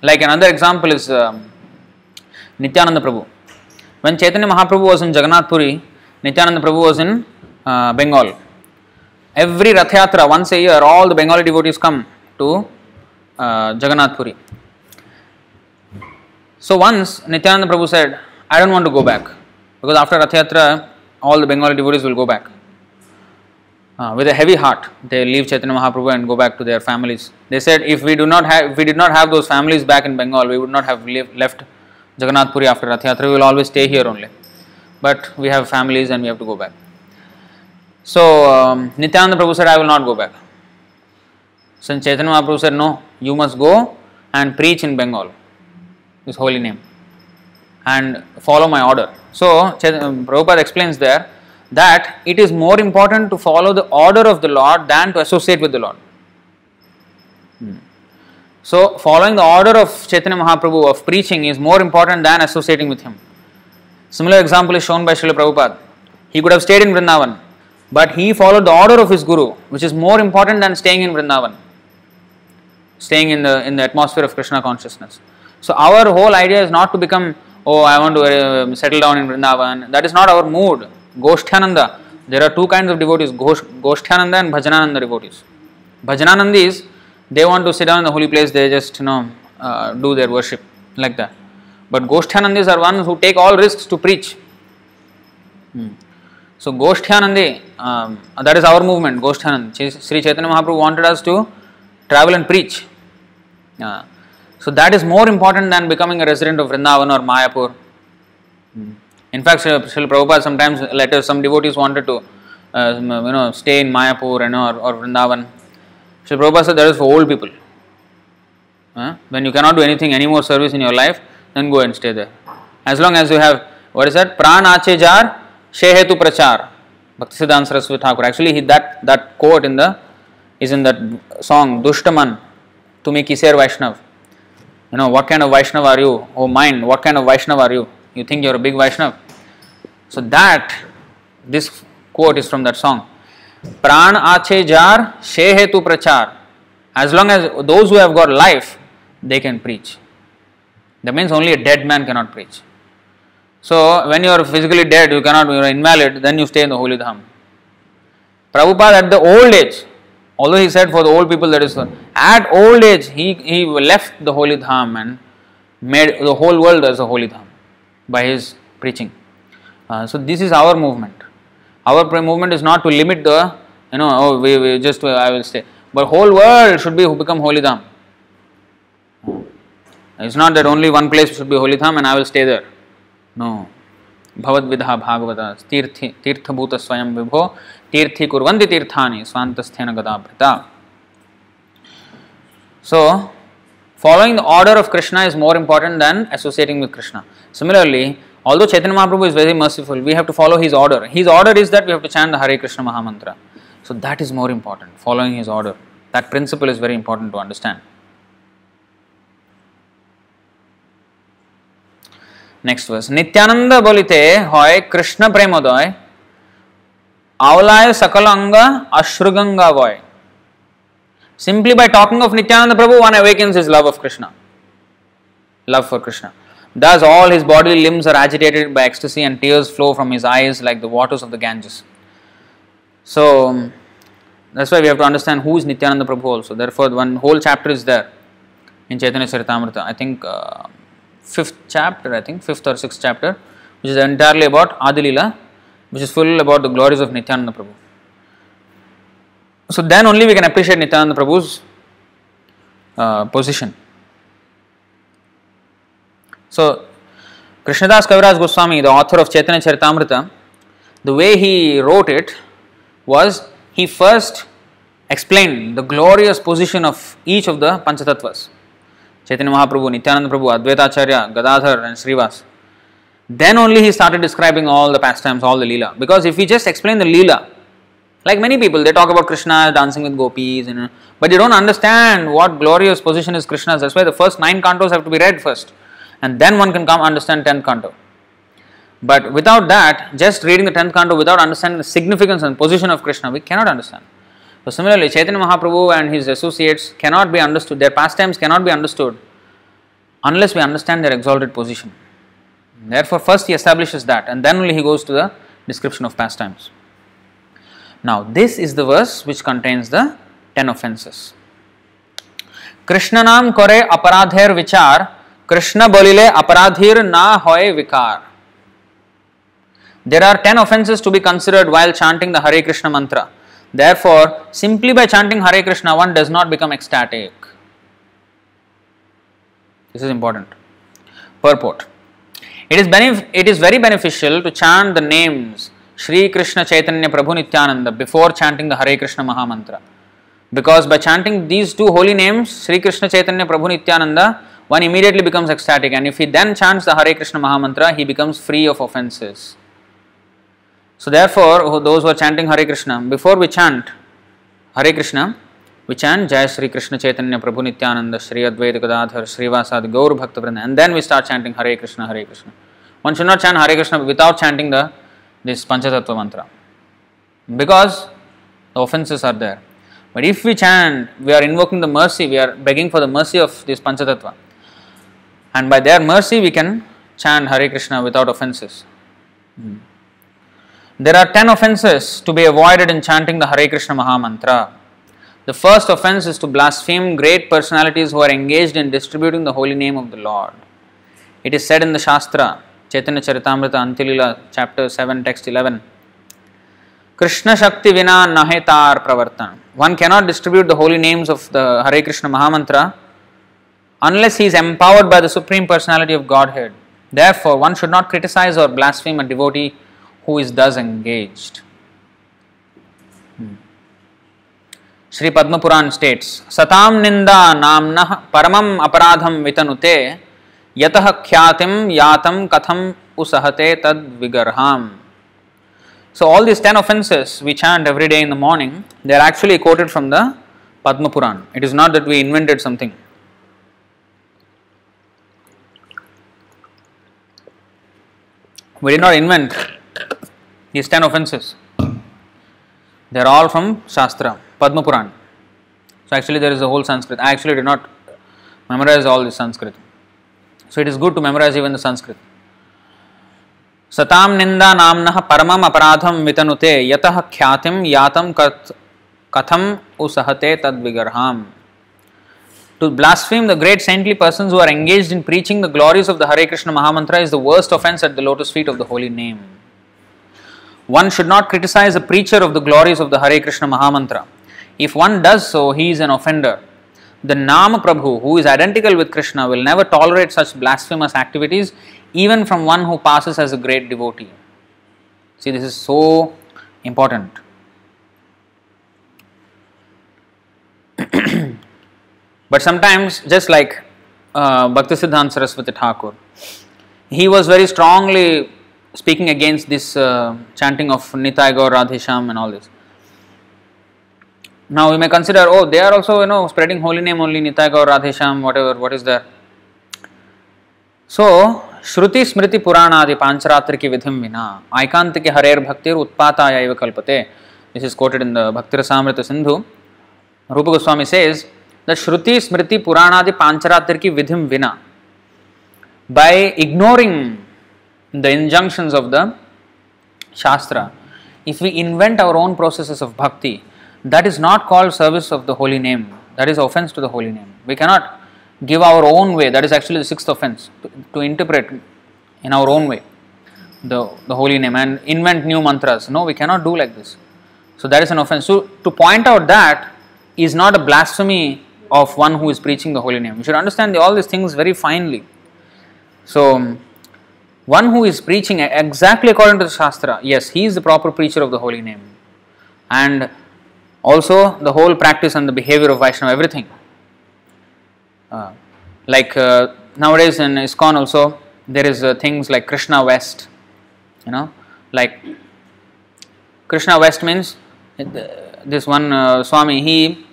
S1: Like another example is um, Nityananda Prabhu. When Chaitanya Mahaprabhu was in Jagannath Puri, Nityananda Prabhu was in uh, Bengal. Every Rath Yatra, once a year, all the Bengali devotees come to uh, Jagannath Puri. So once Nityananda Prabhu said, I don't want to go back because after Rath Yatra, all the Bengali devotees will go back. Uh, with a heavy heart, they leave Chaitanya Mahaprabhu and go back to their families. They said, if we do not have, if we did not have those families back in Bengal, we would not have left Jagannath Puri after Rath Yatra. We will always stay here only. But we have families and we have to go back. So um, Nityananda Prabhu said, I will not go back. So Chaitanya Mahaprabhu said, No, you must go and preach in Bengal, His holy name, and follow my order. So, um, Prabhupada explains there that it is more important to follow the order of the Lord than to associate with the Lord. Hmm. So, following the order of Chaitanya Mahaprabhu of preaching is more important than associating with him. Similar example is shown by Srila Prabhupada. He could have stayed in Vrindavan, but he followed the order of his Guru, which is more important than staying in Vrindavan, staying in the in the atmosphere of Krishna consciousness. So, our whole idea is not to become oh, I want to uh, settle down in Vrindavan. That is not our mood. Goshthananda. There are two kinds of devotees, Gosh, Goshthananda and Bhajananda devotees. Bhajananandis, they want to sit down in the holy place, they just, you know, uh, do their worship like that. But Goshthanandis are ones who take all risks to preach. Hmm. So Goshthanandi, um, that is our movement, Goshthanand. Sri Chaitanya Mahaprabhu wanted us to travel and preach. Uh, so that is more important than becoming a resident of Vrindavan or Mayapur. Hmm. In fact, Srila Prabhupada sometimes letters, some devotees wanted to uh, you know, stay in Mayapur and or, or Vrindavan. Srila Prabhupada said that is for old people. When you cannot do anything, any more service in your life, then go and stay there. As long as you have, what is that? Pran ache jar, shehetu prachar. Bhaktisiddhanta Saraswati Thakur. Actually, he, that, that quote in the is in that song, Dushtaman, Tumi Kiser Vaishnav. You know, what kind of Vaishnav are you? Oh, mind, what kind of Vaishnav are you? You think you're a big Vaishnav? So, that, this quote is from that song. Pran ache jar, shehetu prachar. As long as those who have got life, they can preach. That means only a dead man cannot preach. So, when you are physically dead, you cannot, you are invalid, then you stay in the holy dham. Prabhupada at the old age, although he said for the old people that is, at old age, he, he left the holy dham and made the whole world as a holy dham by his preaching. Uh, so, this is our movement. Our movement is not to limit the, you know, oh, we, we just, I will stay. But whole world should be become holy dham. It's not that only one place should be holy dham and I will stay there. No. भवद्विधा Bhagavat तीर्थि तीर्थभूत स्वयं विभो तीर्थी कुर्वन्ति तीर्थानि स्वान्तस्थेन गदाभृता So, Following the order of Krishna is more important than associating with Krishna. Similarly, although Chaitanya Mahaprabhu is very merciful, we have to follow his order. His order is that we have to chant the Hare Krishna Mahamantra. So that is more important, following his order. That principle is very important to understand. Next verse hoy Krishna হয় কৃষ্ণ প্রেমোদয় আওলায় সকল অঙ্গ hoy. Simply by talking of Nityananda Prabhu, one awakens his love of Krishna. Love for Krishna. Thus, all his body limbs are agitated by ecstasy and tears flow from his eyes like the waters of the Ganges. So, that's why we have to understand who is Nityananda Prabhu also. Therefore, one whole chapter is there in Chaitanya Charitamrita. I think uh, fifth chapter, I think, fifth or sixth chapter, which is entirely about Adilila, which is full about the glories of Nityananda Prabhu. So then only we can appreciate Nityananda Prabhu's uh, position. So Krishnadas Kaviraj Goswami, the author of Chaitanya Charitamrita, the way he wrote it was he first explained the glorious position of each of the Panchatattvas. Chaitanya Mahaprabhu, Nityananda Prabhu, Advaitacharya, Gadadhar, and Srivas. Then only he started describing all the pastimes, all the Leela. Because if we just explain the Leela, like many people, they talk about Krishna dancing with gopis, and, but they don't understand what glorious position is Krishna's. That's why the first nine cantos have to be read first, and then one can come understand tenth canto. But without that, just reading the tenth canto without understanding the significance and position of Krishna, we cannot understand. So similarly, Chaitanya Mahaprabhu and his associates cannot be understood, their pastimes cannot be understood unless we understand their exalted position. Therefore, first he establishes that and then only he goes to the description of pastimes. Now, this is the verse which contains the 10 offenses. Krishna নাম করে অপরাধের বিচার কৃষ্ণ বলিলে অপরাধীর না হয়. There are 10 offenses to be considered while chanting the Hare Krishna mantra. Therefore, simply by chanting Hare Krishna, one does not become ecstatic. This is important. Purport. It is, benef- it is very beneficial to chant the names Shri Krishna Chaitanya Prabhu Nityananda before chanting the Hare Krishna महामंत्र because by chanting these two holy names Shri Krishna Chaitanya Prabhu Nityananda one immediately becomes ecstatic and if he then chants the Hare Krishna mahamantra he becomes free of offences so there for those chanting Hare Krishna before we chant Hare Krishna which and Jai Shri Krishna Chaitanya Prabhu Nityanand Shri Advaita Gadadhar श्रीवासाद गौर भक्त and then we start chanting Hare Krishna Hare Krishna one should not chant Hare Krishna without chanting the this Panchatattva mantra because the offenses are there. But if we chant, we are invoking the mercy, we are begging for the mercy of this Panchatattva. And by their mercy, we can chant Hare Krishna without offenses. Hmm. There are 10 offenses to be avoided in chanting the Hare Krishna Mahamantra. The first offense is to blaspheme great personalities who are engaged in distributing the holy name of the Lord. It is said in the Shastra, Chaitanya Charitamrita Antyalila chapter seven text eleven Krishna शक्ति विना नहेतार प्रवर्तन। One cannot distribute the holy names of the Hare Krishna mahamantra unless he is empowered by the supreme personality of Godhead therefore one should not criticise or blaspheme devotee who is does engaged Shri Padma states सताम निंदा नामना परमम अपराधम वितनुते Yatah Khyatim Yatam Katham Usahate Tad Vigarham. So, all these 10 offenses we chant every day in the morning, they are actually quoted from the Padma Puran. It is not that we invented something. We did not invent these 10 offenses. They are all from Shastra, Padma Puran. So, actually, there is a whole Sanskrit. I actually did not memorize all this Sanskrit. So, it is good to memorize even the Sanskrit. सताम निंदा नामन परमम अपराधम वितनुते यतः ख्यातिम यातम कथम उसहते तद विगरहाम To blaspheme the great saintly persons who are engaged in preaching the glories of the Hare Krishna Mahamantra is the worst offense at the lotus feet of the holy name. One should not criticize a preacher of the glories of the Hare Krishna Mahamantra. If one does so, he is an offender. The Nama Prabhu, who is identical with Krishna, will never tolerate such blasphemous activities even from one who passes as a great devotee. See, this is so important. *clears throat* but sometimes, just like uh, Bhaktisiddhanta Saraswati Thakur, he was very strongly speaking against this uh, chanting of Nitai Gaur Radhesham and all this. Now we may consider, oh, they are also, you know, spreading holy name only, Nitai Gaur Radhesham, whatever, what is there? So, Shruti Smriti Purana Adi pancha Pancharatriki Vidhim Vina, Aikantiki Harer Bhaktir Utpataya Iva Kalpate, this is quoted in the Bhakti Rasamrita Sindhu, Goswami says, that Shruti Smriti Purana Adi pancha Pancharatriki Vidhim Vina, by ignoring the injunctions of the Shastra, if we invent our own processes of bhakti, that is not called service of the holy name that is offense to the holy name we cannot give our own way, that is actually the sixth offense, to, to interpret in our own way the, the holy name and invent new mantras. No, we cannot do like this. So that is an offense. So to point out that is not a blasphemy of one who is preaching the holy name. You should understand all these things very finely. So one who is preaching exactly according to the Shastra, yes, he is the proper preacher of the holy name. And also the whole practice and the behavior of Vaishnava, everything uh, like uh, nowadays in ISKCON also there is uh, things like Krishna West, you know, like Krishna West means this one uh, Swami he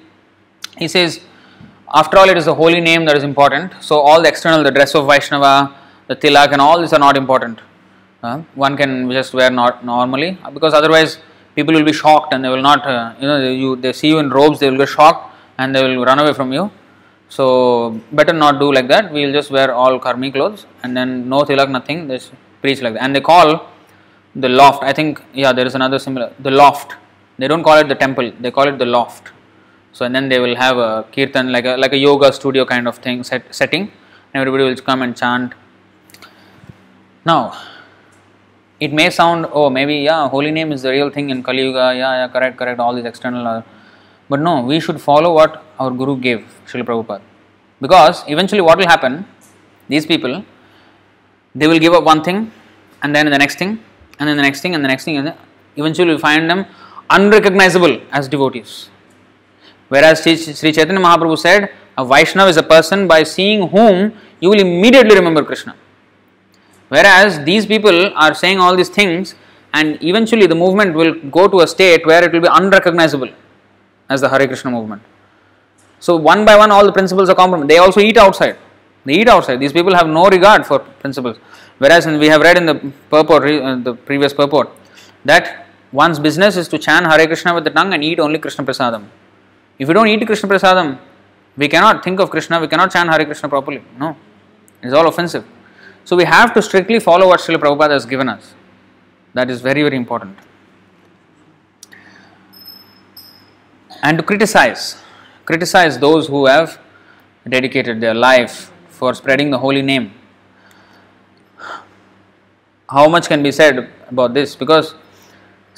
S1: he says after all it is the holy name that is important. So all the external the dress of Vaishnava, the tilak and all these are not important. Uh, one can just wear not normally because otherwise people will be shocked and they will not uh, you know you they see you in robes they will get shocked and they will run away from you so better not do like that. We will just wear all karmi clothes and then no tilak, nothing. Just preach like that. And they call the loft. I think yeah, there is another similar. The loft. They don't call it the temple. They call it the loft. So and then they will have a kirtan like a like a yoga studio kind of thing set, setting. Everybody will come and chant. Now, it may sound oh maybe yeah holy name is the real thing in Kali Yuga. Yeah yeah correct correct. All these external. Uh, but no, we should follow what our Guru gave, Srila Prabhupada. Because eventually, what will happen? These people, they will give up one thing, and then the next thing, and then the next thing, and the next thing, and eventually we find them unrecognizable as devotees. Whereas Sri, Sri Chaitanya Mahaprabhu said, a Vaishnava is a person by seeing whom you will immediately remember Krishna. Whereas these people are saying all these things, and eventually the movement will go to a state where it will be unrecognizable as the Hare Krishna movement. So one by one, all the principles are compromised. They also eat outside. They eat outside. These people have no regard for principles. Whereas we have read in the purport, uh, the previous purport, that one's business is to chant Hare Krishna with the tongue and eat only Krishna Prasadam. If you don't eat Krishna Prasadam, we cannot think of Krishna, we cannot chant Hare Krishna properly. No, it's all offensive. So we have to strictly follow what Srila Prabhupada has given us. That is very, very important. and to criticize criticize those who have dedicated their life for spreading the holy name how much can be said about this because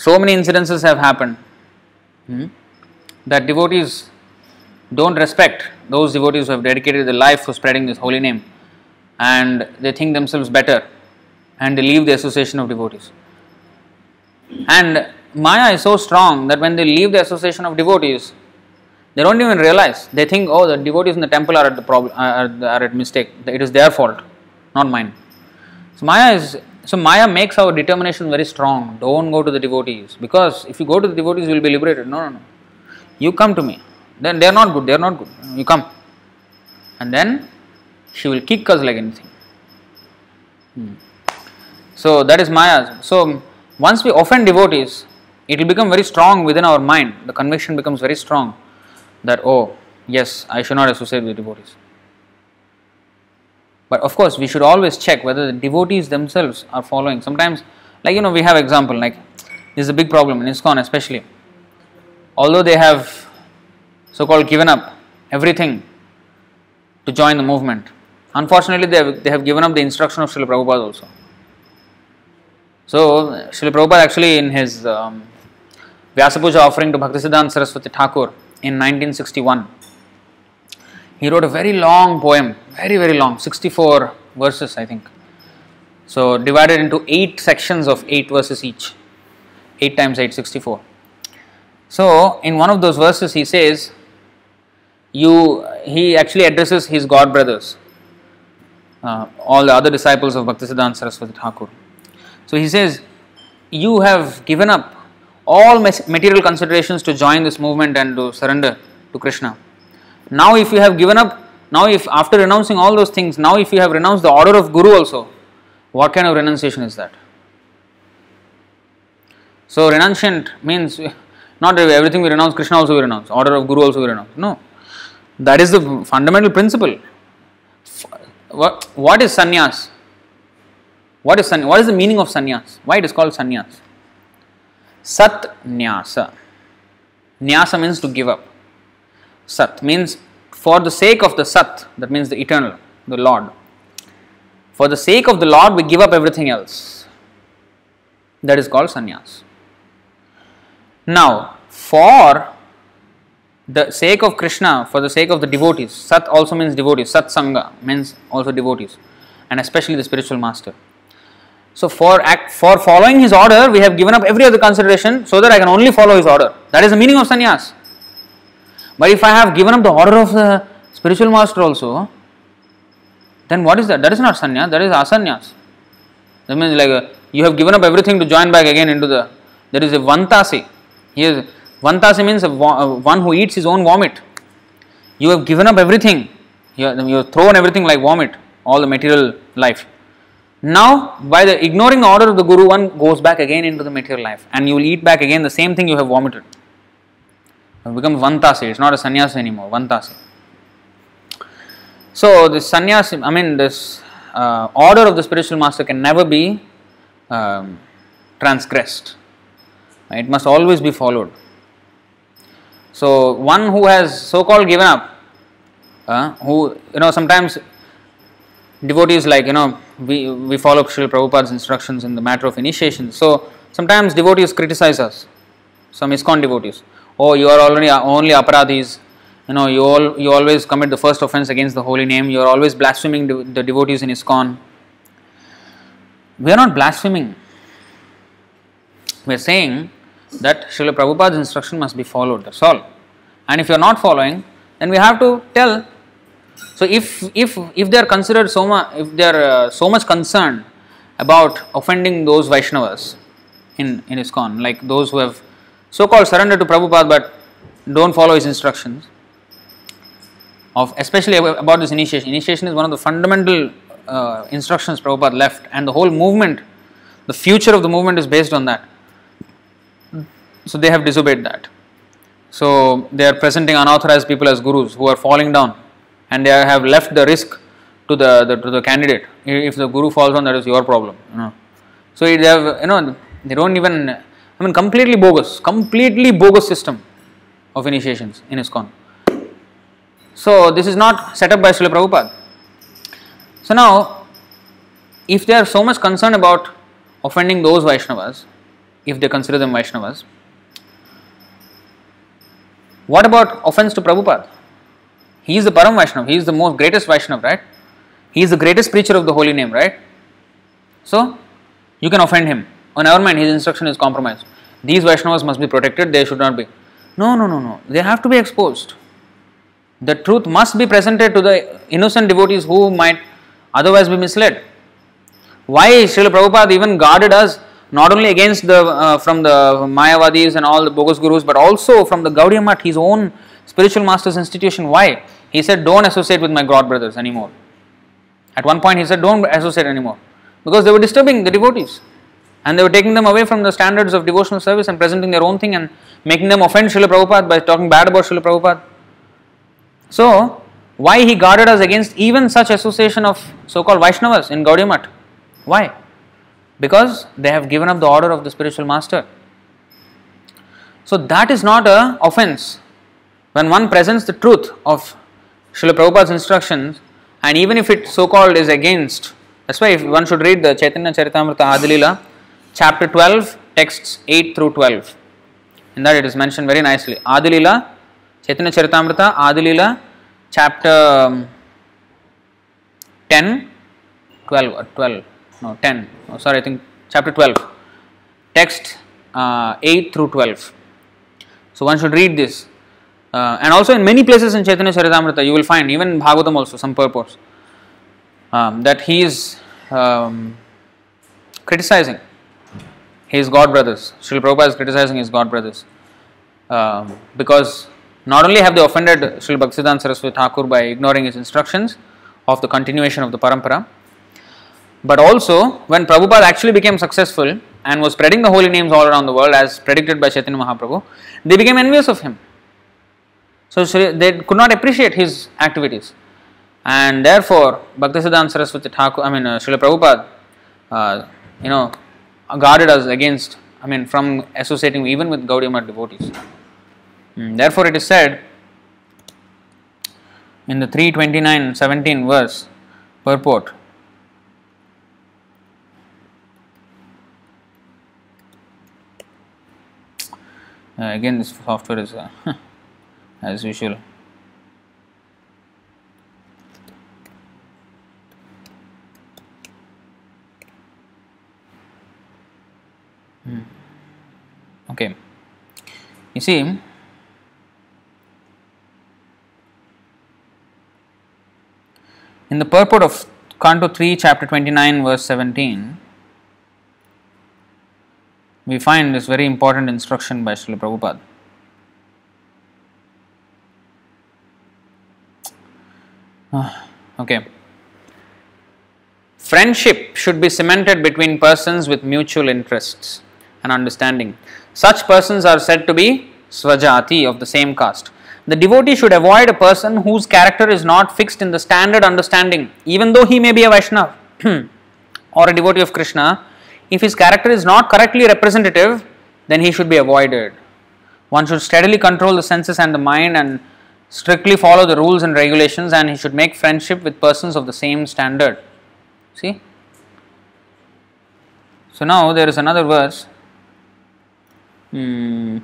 S1: so many incidences have happened hmm, that devotees don't respect those devotees who have dedicated their life for spreading this holy name and they think themselves better and they leave the association of devotees and Maya is so strong that when they leave the association of devotees, They don't even realize. They think, oh, the devotees in the temple are at the problem, are, at mistake. It is their fault, not mine. So Maya is so Maya makes our determination very strong. Don't go to the devotees because if you go to the devotees, you will be liberated. No, no, no. You come to me. Then they are not good. They are not good. You come, and then she will kick us like anything. Hmm. So that is Maya. So once we offend devotees, it will become very strong within our mind. The conviction becomes very strong that oh yes, I should not associate with devotees. But of course, we should always check whether the devotees themselves are following. Sometimes, like you know, we have example like this is a big problem in ISKCON especially. Although they have so-called given up everything to join the movement, unfortunately they have, they have given up the instruction of Srila Prabhupada also. So Srila Prabhupada actually in his um, Vyasapuja offering to Bhaktisiddhanta Saraswati Thakur in 1961 he wrote a very long poem, very, very long, 64 verses, I think. So, divided into eight sections of eight verses each. 8 times 8, 64. So, in one of those verses, he says, you, he actually addresses his god brothers, uh, all the other disciples of Bhaktisiddhanta Saraswati Thakur. So, he says, You have given up all material considerations to join this movement and to surrender to Krishna now, if you have given up, now if after renouncing all those things, now if you have renounced the order of Guru also, what kind of renunciation is that? So, renunciant means not everything we renounce, Krishna also we renounce, order of Guru also we renounce. No, that is the fundamental principle. What, is sannyas? What is sannyas? What is the meaning of sannyas? Why it is called sannyas? Sat nyasa. Nyasa means to give up. Sat means for the sake of the Sat, that means the eternal, the Lord. For the sake of the Lord, we give up everything else. That is called sannyas. Now, for the sake of Krishna, for the sake of the devotees, Sat also means devotees, Sat Sangha means also devotees, and especially the spiritual master. So, for act, for following his order, we have given up every other consideration so that I can only follow his order. That is the meaning of sannyas. But if I have given up the order of the spiritual master also, then what is that? That is not sannyas, that is asanyas. That means like uh, you have given up everything to join back again into the. There is a vantasi. Here, vantasi means one who eats his own vomit. You have given up everything. You have, you have thrown everything like vomit, all the material life. Now, by the ignoring the order of the Guru, one goes back again into the material life, and you will eat back again the same thing you have vomited It becomes Vantasi, it's not a sannyas anymore, Vantasi. So, this sannyas, I mean, this uh, order of the spiritual master can never be um, transgressed, it must always be followed. So, one who has so called given up, uh, who, you know, sometimes devotees like, you know, we, we follow Srila Prabhupada's instructions in the matter of initiation. So, sometimes devotees criticize us, some ISKCON devotees. Oh you are already only aparadhis you know you all you always commit the first offense against the holy name. You are always blaspheming the, the devotees in ISKCON. We are not blaspheming. We are saying that Srila Prabhupada's instruction must be followed that's all and if you are not following then we have to tell so if if if they are considered so much if they are uh, so much concerned about offending those Vaishnavas in in ISKCON like those who have so called surrendered to Prabhupada but don't follow his instructions of especially about this initiation. Initiation is one of the fundamental uh, instructions Prabhupada left and the whole movement, the future of the movement is based on that. So they have disobeyed that. So they are presenting unauthorized people as gurus who are falling down and they have left the risk to the, the to the candidate. If the guru falls down, that is your problem. You know. So they have you know they don't even I mean, completely bogus, completely bogus system of initiations in ISKCON. So, this is not set up by Srila Prabhupada. So, now, if they are so much concerned about offending those Vaishnavas, if they consider them Vaishnavas, what about offense to Prabhupada? He is the Param Vaishnava, he is the most greatest Vaishnava, right? He is the greatest preacher of the holy name, right? So, you can offend him on our mind, his instruction is compromised. These Vaishnavas must be protected, they should not be. No, no, no, no. They have to be exposed. the truth must be presented to the innocent devotees who might otherwise be misled. Why Srila Prabhupada even guarded us not only against the uh, from the Mayavadis and all the bogus gurus, but also from the Gaudiya Math, his own spiritual master's institution. Why? He said, Don't associate with my god brothers anymore. At one point, he said, Don't associate anymore because they were disturbing the devotees and they were taking them away from the standards of devotional service and presenting their own thing and making them offend Srila Prabhupada by talking bad about Srila Prabhupada. So, why he guarded us against even such association of so called Vaishnavas in Gaudiya Math? Why? Because they have given up the order of the spiritual master. So, that is not a offense. When one presents the truth of Srila Prabhupada's instructions, and even if it so called is against, that's why if one should read the Chaitanya Charitamrita Adilila, chapter 12, texts 8 through 12. In that it is mentioned very nicely. Adilila, Chaitanya Charitamrita, Adilila, chapter um, 10, 12, or 12, no, 10, oh, sorry, I think chapter 12, text uh, 8 through 12. So one should read this. Uh, and also in many places in Chaitanya Charitamrita, you will find, even Bhagavatam also, some purports, um, that he is um, criticizing his god brothers. Srila Prabhupada is criticizing his god brothers um, because not only have they offended Srila Bhaktisiddhanta Saraswati Thakur by ignoring his instructions of the continuation of the parampara, but also when Prabhupada actually became successful and was spreading the holy names all around the world as predicted by Chaitanya Mahaprabhu, they became envious of him. So they could not appreciate his activities. And therefore, Bhaktisiddhanta Saraswati Thakur, I mean, uh, Srila Prabhupada, uh, you know, guarded us against, I mean, from associating even with Gaudiya Math devotees. Mm, therefore, it is said in the 329.17 verse purport again this software is uh, *laughs* as usual Hmm. Okay. You see, in the purport of Canto 3, chapter 29, verse 17, we find this very important instruction by Srila Prabhupada. Ah, okay. Friendship should be cemented between persons with mutual interests and understanding. Such persons are said to be swajati of the same caste. The devotee should avoid a person whose character is not fixed in the standard understanding, even though he may be a Vaishnava *clears throat* or a devotee of Krishna. If his character is not correctly representative, then he should be avoided. One should steadily control the senses and the mind and strictly follow the rules and regulations, and he should make friendship with persons of the same standard. See? So now there is another verse Hmm.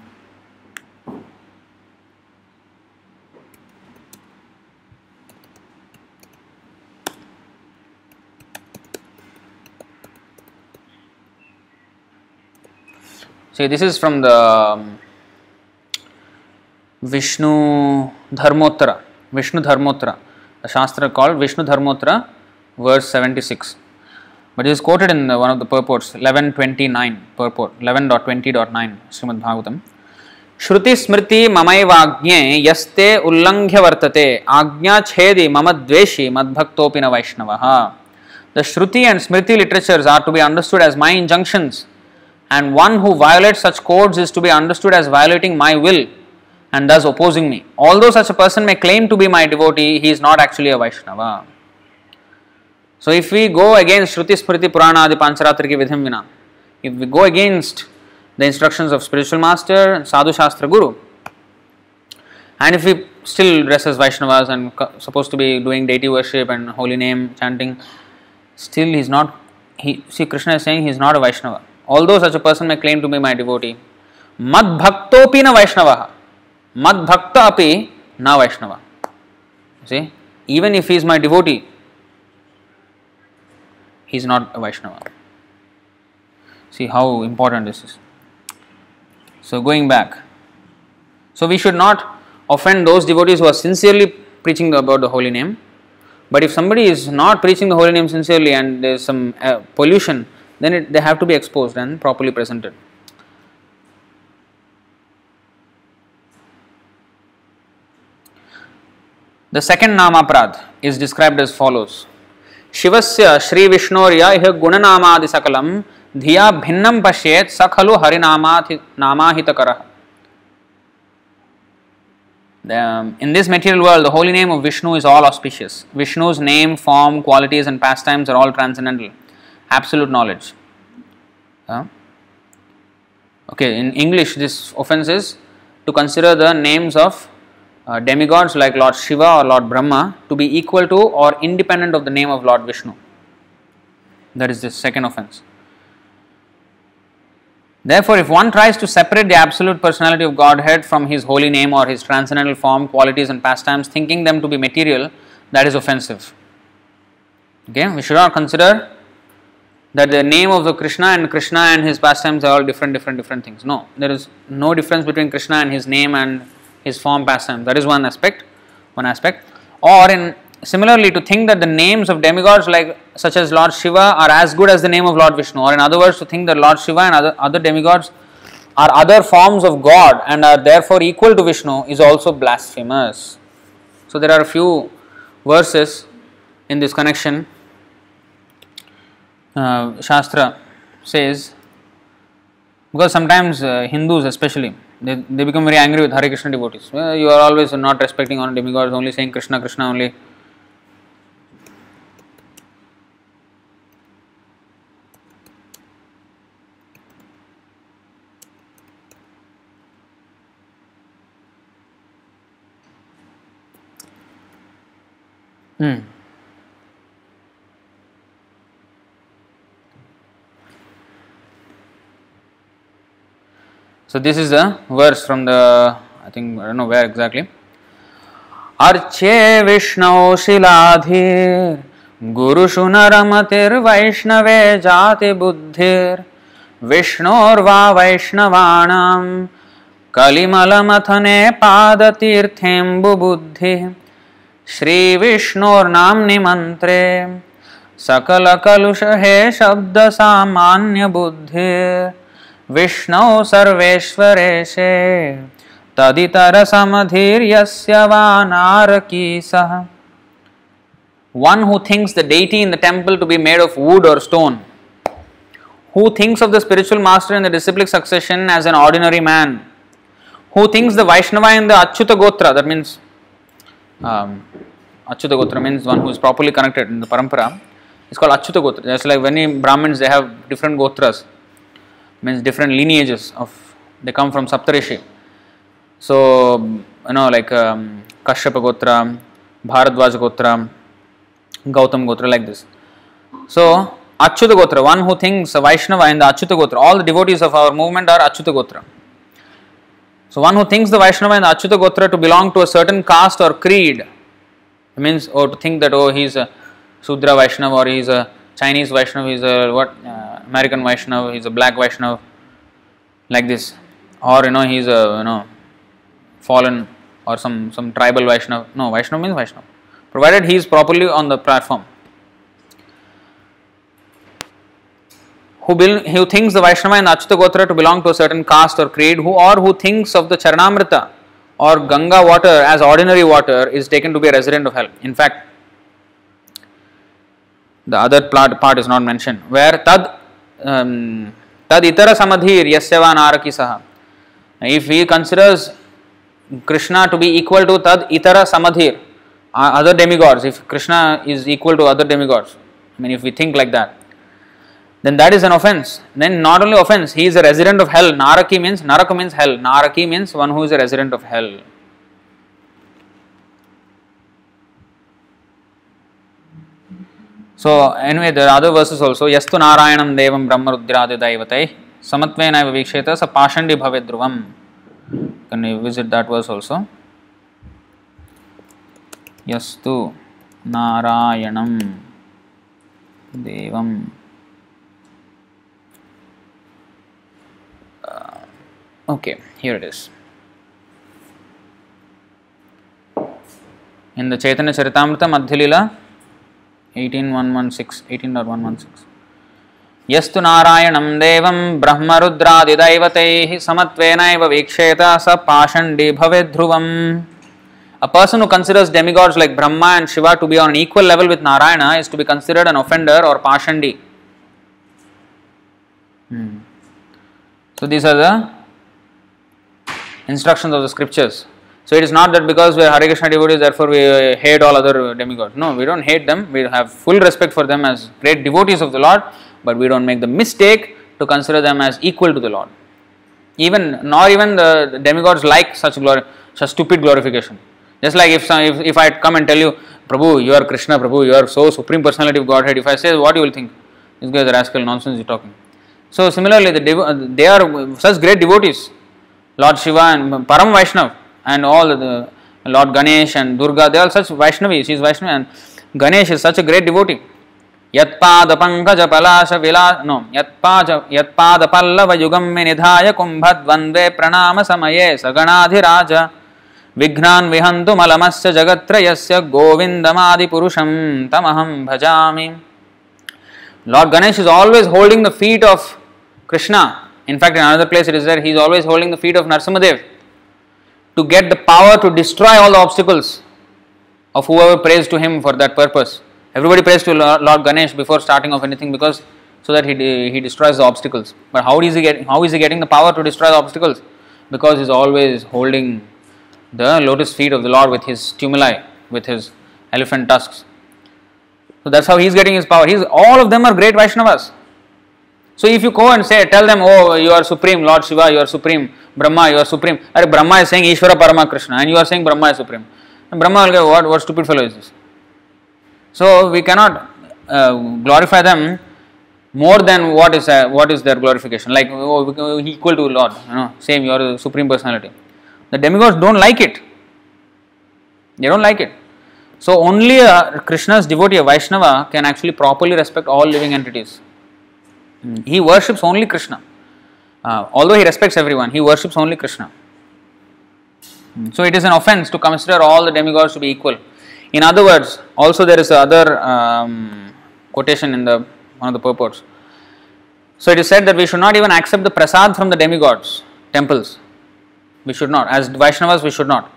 S1: See, this is from the um, Vishnu Dharmottara. Vishnu Dharmottara. The Shastra called Vishnu Dharmottara, verse 76. But it is quoted in one of the purports, 11.29, purport, 11.20.9, Srimad Bhagavatam. Shruti smriti mamaivagnye yaste ullanghya vartate agnya chedi mamadveshi madbhaktopina vaishnavaha. The Shruti and Smriti literatures are to be understood as my injunctions and one who violates such codes is to be understood as violating my will and thus opposing me. Although such a person may claim to be my devotee, he is not actually a Vaishnava. So if we go against Shruti Smriti Purana Adi Pancharatriki Vidhim Vina, if we go against the instructions of spiritual master, Sadhu Shastra Guru, and if we still dress as Vaishnavas and supposed to be doing deity worship and holy name chanting, still he is not. He see Krishna is saying he is not a Vaishnava. Although such a person may claim to be my devotee, Mad Bhaktopi na Vaishnava, Mad Bhakta api na Vaishnava. See, even if he is my devotee, he is not a Vaishnava. See how important this is. So, going back, so we should not offend those devotees who are sincerely preaching about the holy name. But if somebody is not preaching the holy name sincerely and there is some uh, pollution, then it, they have to be exposed and properly presented. The second Namaparadh is described as follows. शिवस्य श्री विष्णोर्य इह गुणनामादि सकलम धिया भिन्नम पश्येत स खलु In this material world, the holy name of Vishnu is all auspicious. Vishnu's name, form, qualities, and pastimes are all transcendental absolute knowledge. Uh, okay, in English, this offense is to consider the names of uh, demigods like Lord Shiva or Lord Brahma to be equal to or independent of the name of Lord Vishnu. That is the second offense. Therefore, if one tries to separate the absolute personality of Godhead from his holy name or his transcendental form, qualities, and pastimes, thinking them to be material, that is offensive. Okay, we should not consider that the name of the Krishna and Krishna and his pastimes are all different, different, different things. No, there is no difference between Krishna and his name and his form, pastime. That is one aspect. One aspect. Or in similarly, to think that the names of demigods like such as Lord Shiva are as good as the name of Lord Vishnu, or in other words, to think that Lord Shiva and other, other demigods are other forms of God and are therefore equal to Vishnu is also blasphemous. So there are a few verses in this connection. Uh, Shastra says because sometimes uh, Hindus especially they, they become very angry with Hare Krishna devotees. Well, you are always not respecting on demigods, only saying Krishna, Krishna only. Hmm. So, this is a verse from the I think I don't know where exactly. Arche Vishnu shiladhi guru Naramatir Vaishnave Jati Buddhir Vishnurva Vaishnavanam Kalimalamatane Padatirthembu Buddhi Shri Vishnurnamni Mantre सकल कलुष हे शब्द सामान्य बुद्धि विष्णौ सर्वेश्वरेशे तदितरसमधिर्यस्य वा नारकीसः One who thinks the deity in the temple to be made of wood or stone, who thinks of the spiritual master in the disciplic succession as an ordinary man, who thinks the Vaishnava in the Achyuta Gotra, that means um, Achyuta Gotra means one who is properly connected in the parampara, is called Achyuta Gotra. Just like many Brahmins, they have different Gotras, means different lineages of, they come from Saptarishi. So, you know, like um, Kashyapa Gotra, Bharadwaja Gotra, Gautam Gotra, like this. So, Achyuta Gotra, one who thinks Vaishnava in the Achyuta Gotra, all the devotees of our movement are Achyuta Gotra. So, one who thinks the Vaishnava and the Achyuta Gotra to belong to a certain caste or creed, means, or to think that, oh, he's a Sudra Vaishnava or he's a Chinese Vaishnava, is a what, uh, American Vaishnava, he's a black Vaishnava, like this. Or, you know, he's a, you know, fallen or some, some tribal Vaishnava. No, Vaishnava means Vaishnava provided he is properly on the platform. Who, who thinks the Vaishnava and Achyuta Gotra to belong to a certain caste or creed, who or who thinks of the Charanamrita or Ganga water as ordinary water is taken to be a resident of hell. In fact, the other part, part is not mentioned. Where tad um, tad itara samadhir yasyava naraki saha. If he considers Krishna to be equal to tad itara samadhir, other demigods, if Krishna is equal to other demigods, I mean, if we think like that, then that is an offense. Then not only offense, he is a resident of hell. Naraki means Naraka means hell. Naraki means one who is a resident of hell. So anyway, there are other verses also. Yastu Narayanam Devam Brahmarudradi Daivatai Samatvena Viksheta Sapashandi Bhavedruvam. Can you visit that verse also? Yastu Narayanam Devam uh, Okay, here it is. In the Chaitanya Charitamrita Madhyalila 18116 18.116 यस्तु नारायणं देवं ब्रह्मरुद्रादिदैवतैः समत्वेनैव वीक्षेत स पाषण्डी भवेद्ध्रुवम् A person who considers demigods like Brahma and Shiva to be on an equal level with Narayana is to be considered an offender or Pashandi. Hmm. So these are the instructions of the scriptures. So it is not that because we are Hare Krishna devotees, therefore we uh, hate all other demigods. No, we don't hate them. We have full respect for them as great devotees of the Lord, but we don't make the mistake to consider them as equal to the Lord. Even nor even the demigods like such glory, such stupid glorification. Just like if, some, if if I come and tell you, Prabhu, you are Krishna, Prabhu, you are so supreme personality of Godhead. If I say what you will think? This guy is a rascal, nonsense he's talking. So similarly, the devo- they are such great devotees, Lord Shiva and Param Vaishnav and all the Lord Ganesh and Durga. They are such Vaishnavis. She is Vaishnav and Ganesh is such a great devotee. यत्पाद Pankaj Palash villa no यत्पाद यत्पाद Pallav युगम में निधाय कुंभद्वंद्वे प्रणाम समये सगणाधिराज विघ्नान् विहन्तु मलमस्य जगत्त्रयस्य गोविन्दमादिपुरुषं तमहं भजामि Lord Ganesh is always holding the feet of Krishna. In fact, in another place it is there, he is always holding the feet of Narsimadev to get the power to destroy all the obstacles of whoever prays to him for that purpose. Everybody prays to Lord Ganesh before starting of anything because so that he, he destroys the obstacles. But how is he getting how is he getting the power to destroy the obstacles? Because he's always holding the lotus feet of the Lord with his stimuli, with his elephant tusks. So that's how he's getting his power. He's all of them are great Vaishnavas. So if you go and say, tell them, oh, you are supreme, Lord Shiva, you are supreme, Brahma, you are supreme. Or Brahma is saying Ishvara Parama Krishna, and you are saying Brahma is supreme. And Brahma will go, what, what stupid fellow is this? So we cannot uh, glorify them more than what is uh, what is their glorification. Like oh, equal to Lord, you know, same you are a supreme personality. The demigods don't like it. They don't like it. So only a Krishna's devotee, a Vaishnava, can actually properly respect all living entities. He worships only Krishna. Uh, although he respects everyone, he worships only Krishna. So it is an offense to consider all the demigods to be equal. In other words, also there is another um, quotation in the one of the purports. So it is said that we should not even accept the prasad from the demigods temples. We should not. As Vaishnavas, we should not.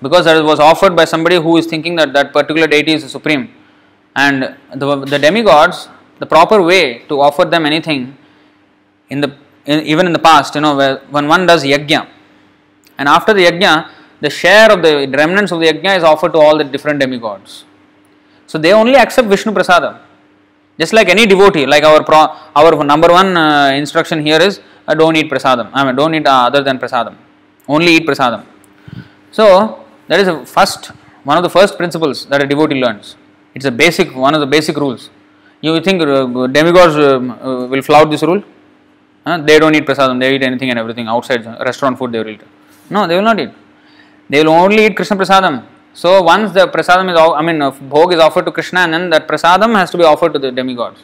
S1: Because that was offered by somebody who is thinking that that particular deity is supreme. And the, the demigods, the proper way to offer them anything, in the in, even in the past, you know, where, when one does yajna, and after the yajna, the share of the remnants of the yajna is offered to all the different demigods. So they only accept Vishnu Prasadam. Just like any devotee, like our pro, our number one uh, instruction here is uh, don't eat prasadam. I mean, don't eat uh, other than prasadam. Only eat prasadam. So that is a first one of the first principles that a devotee learns. It's a basic one of the basic rules. You think uh, demigods uh, will flout this rule? they don't eat prasadam. They eat anything and everything outside restaurant food. They will eat. No, they will not eat. They will only eat Krishna prasadam. So once the prasadam is, I mean, bhog is offered to Krishna, and then that prasadam has to be offered to the demigods.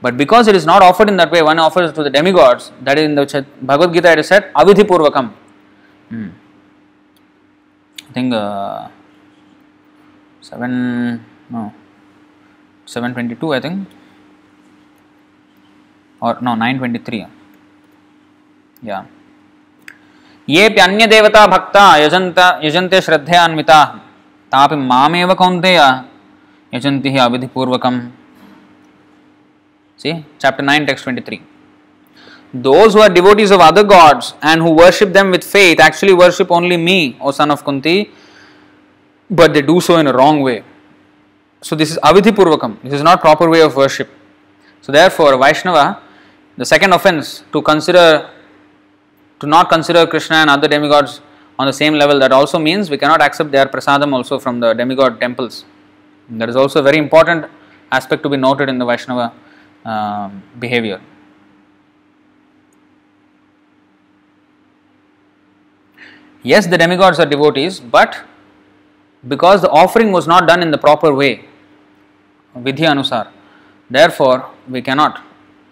S1: But because it is not offered in that way, one offers to the demigods. That is in the Bhagavad Gita. It is said avidhi purvakam. Hmm. I think uh, seven no seven twenty two. I think or no nine twenty three. Yeah. येऽपि अन्यदेवता भक्ता यजन्त यजन्ते श्रद्धयान्विताः तापि मामेव कौन्तेय यजन्ति हि अविधिपूर्वकम् See, chapter 9, text 23. Those who are devotees of other gods and who worship them with faith actually worship only me, O son of Kunti, but they do so in a wrong way. So, this is avidhi purvakam, this is not proper way of worship. So, therefore, Vaishnava, the second offense to consider to not consider Krishna and other demigods on the same level, that also means we cannot accept their prasadam also from the demigod temples. That is also a very important aspect to be noted in the Vaishnava uh, behavior. Yes, the demigods are devotees, but because the offering was not done in the proper way, vidhi anusar, therefore we cannot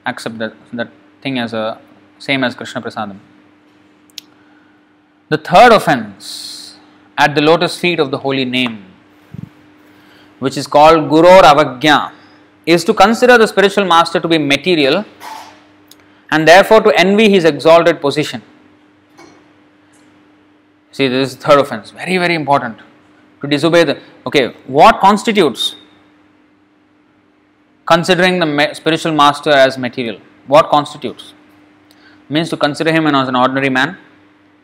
S1: accept that, that thing as a same as Krishna prasadam. The third offense at the lotus feet of the holy name. which is called Guror Avagya, is to consider the spiritual master to be material and therefore to envy his exalted position. See, this is third offense, very, very important. To disobey the. Okay, what constitutes considering the spiritual master as material? What constitutes? Means to consider him as an ordinary man,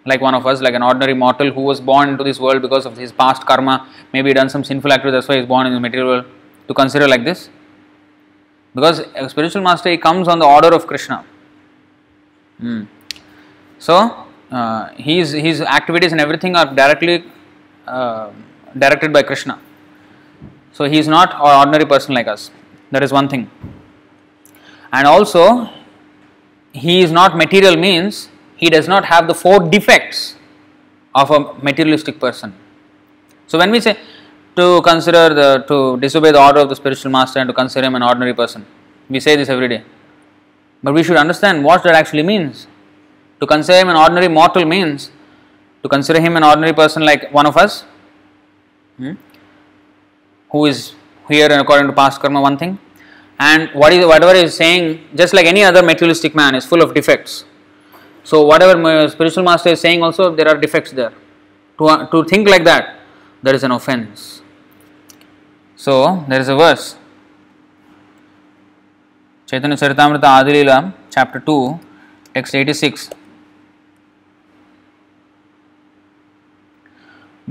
S1: like one of us, like an ordinary mortal who was born into this world because of his past karma, maybe done some sinful activity, that's why he's born in the material world. To consider like this, because a spiritual master he comes on the order of Krishna. Hmm. So uh, his his activities and everything are directly uh, directed by Krishna. So he is not an ordinary person like us. That is one thing. And also, he is not material means he does not have the four defects of a materialistic person. So when we say to consider the to disobey the order of the spiritual master and to consider him an ordinary person, we say this every day. But we should understand what that actually means. To consider him an ordinary mortal means to consider him an ordinary person like one of us, hmm, who is here and according to past karma, one thing, and what is whatever he is saying, just like any other materialistic man, is full of defects. So whatever spiritual master is saying, also there are defects there. To to think like that, there is an offense. So there is a verse. Chaitanya Charitamrita Adilila, chapter 2, text 86.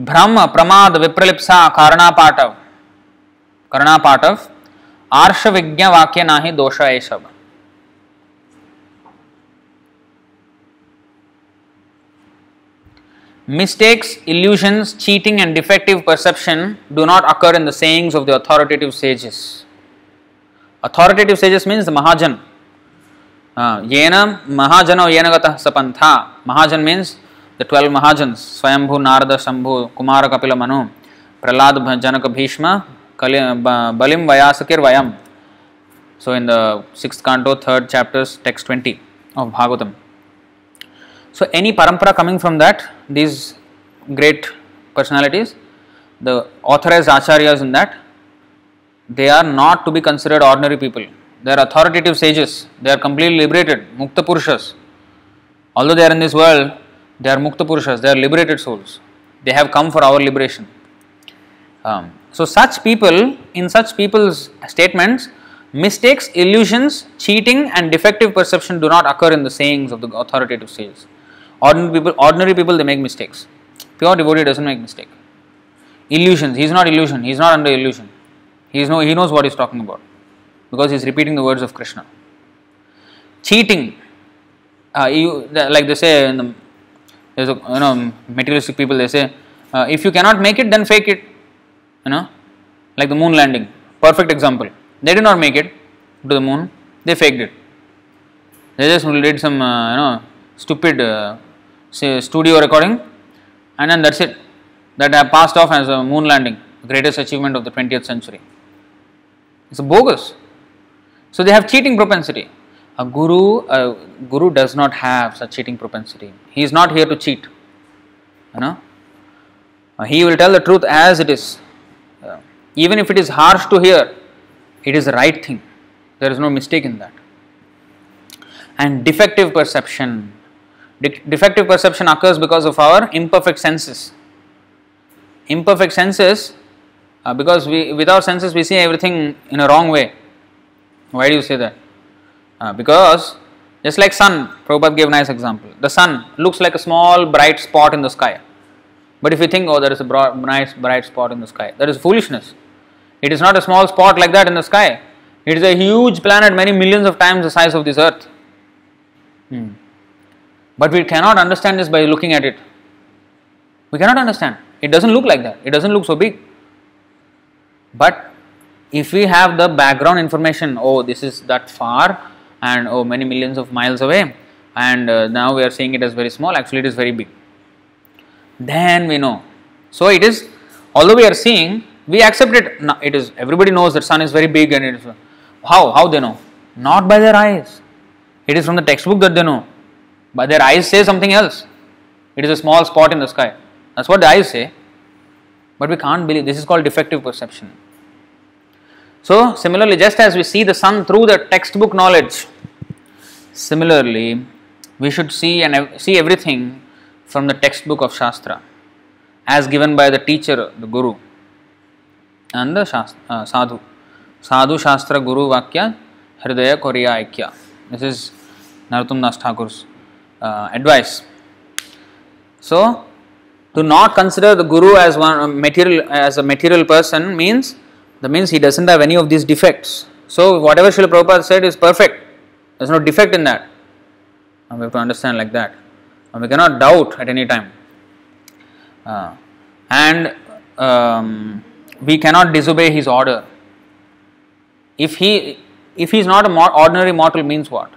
S1: भ्रम प्रमाद विप्रलिप्सा कारणापाटव करना पाठव आर्ष विज्ञ वाक्य ना ही दोष है सब mistakes illusions cheating and defective perception do not occur in the sayings of the authoritative sages authoritative sages means mahajan येन महाजन येन गत सपंथा mahajan means the twelve mahajan Swayambhu Narada Shambhu Kumar Kapil Manu Prahlad Janak Bhishma Balim, Vaiyasakir, Vayam. So, in the 6th canto, 3rd chapters, text 20 of Bhagavatam. So, any parampara coming from that, these great personalities, the authorized acharyas in that, they are not to be considered ordinary people. They are authoritative sages. They are completely liberated, mukta purushas. Although they are in this world, they are mukta purushas, they are liberated souls. They have come for our liberation. Um, so, such people, in such people's statements, mistakes, illusions, cheating, and defective perception do not occur in the sayings of the authoritative sages. Ordinary people, ordinary people, they make mistakes. Pure devotee doesn't make mistake. Illusions, he is not illusion, he is not under illusion. He is no, he knows what he is talking about because he is repeating the words of Krishna. Cheating, uh, you, like they say in the there's a you know materialistic people they say uh, if you cannot make it then fake it you know like the moon landing. Perfect example. They did not make it to the moon. They faked it. They just did some uh, you know stupid uh, studio recording and then that's it. That have passed off as a moon landing greatest achievement of the 20th century. It's a bogus. So they have cheating propensity. A guru a guru does not have such cheating propensity. He is not here to cheat you know. Uh, he will tell the truth as it is even if it is harsh to hear it is the right thing there is no mistake in that and defective perception De- defective perception occurs because of our imperfect senses imperfect senses uh, because we with our senses we see everything in a wrong way why do you say that uh, because just like sun, Prabhupada gave a nice example. The sun looks like a small bright spot in the sky. But if you think, oh, there is a broad, nice bright spot in the sky, that is foolishness. It is not a small spot like that in the sky. It is a huge planet, many millions of times the size of this earth. Hmm. But we cannot understand this by looking at it. We cannot understand. It doesn't look like that. It doesn't look so big. But if we have the background information, oh, this is that far, and oh many millions of miles away and uh, now we are seeing it as very small actually it is very big then we know so it is although we are seeing we accept it. It is everybody knows that sun is very big and it is how how they know? Not by their eyes. It is from the textbook that they know. But their eyes say something else. It is a small spot in the sky. That's what the eyes say. But we can't believe this is called defective perception. So, similarly, just as we see the sun through the textbook knowledge, similarly, we should see and see everything from the textbook of Shastra as given by the teacher, the Guru, and the uh, Sadhu. Sadhu Shastra Guru Vakya Hridaya Koriya Aikya. This is Narottam Das Thakur's uh, advice. So, to not consider the guru as one material as a material person means that means he doesn't have any of these defects. So whatever Srila Prabhupada said is perfect. There's no defect in that. And we have to understand like that. And we cannot doubt at any time. Uh, and um, we cannot disobey his order. If he if he is not an ordinary mortal, means what?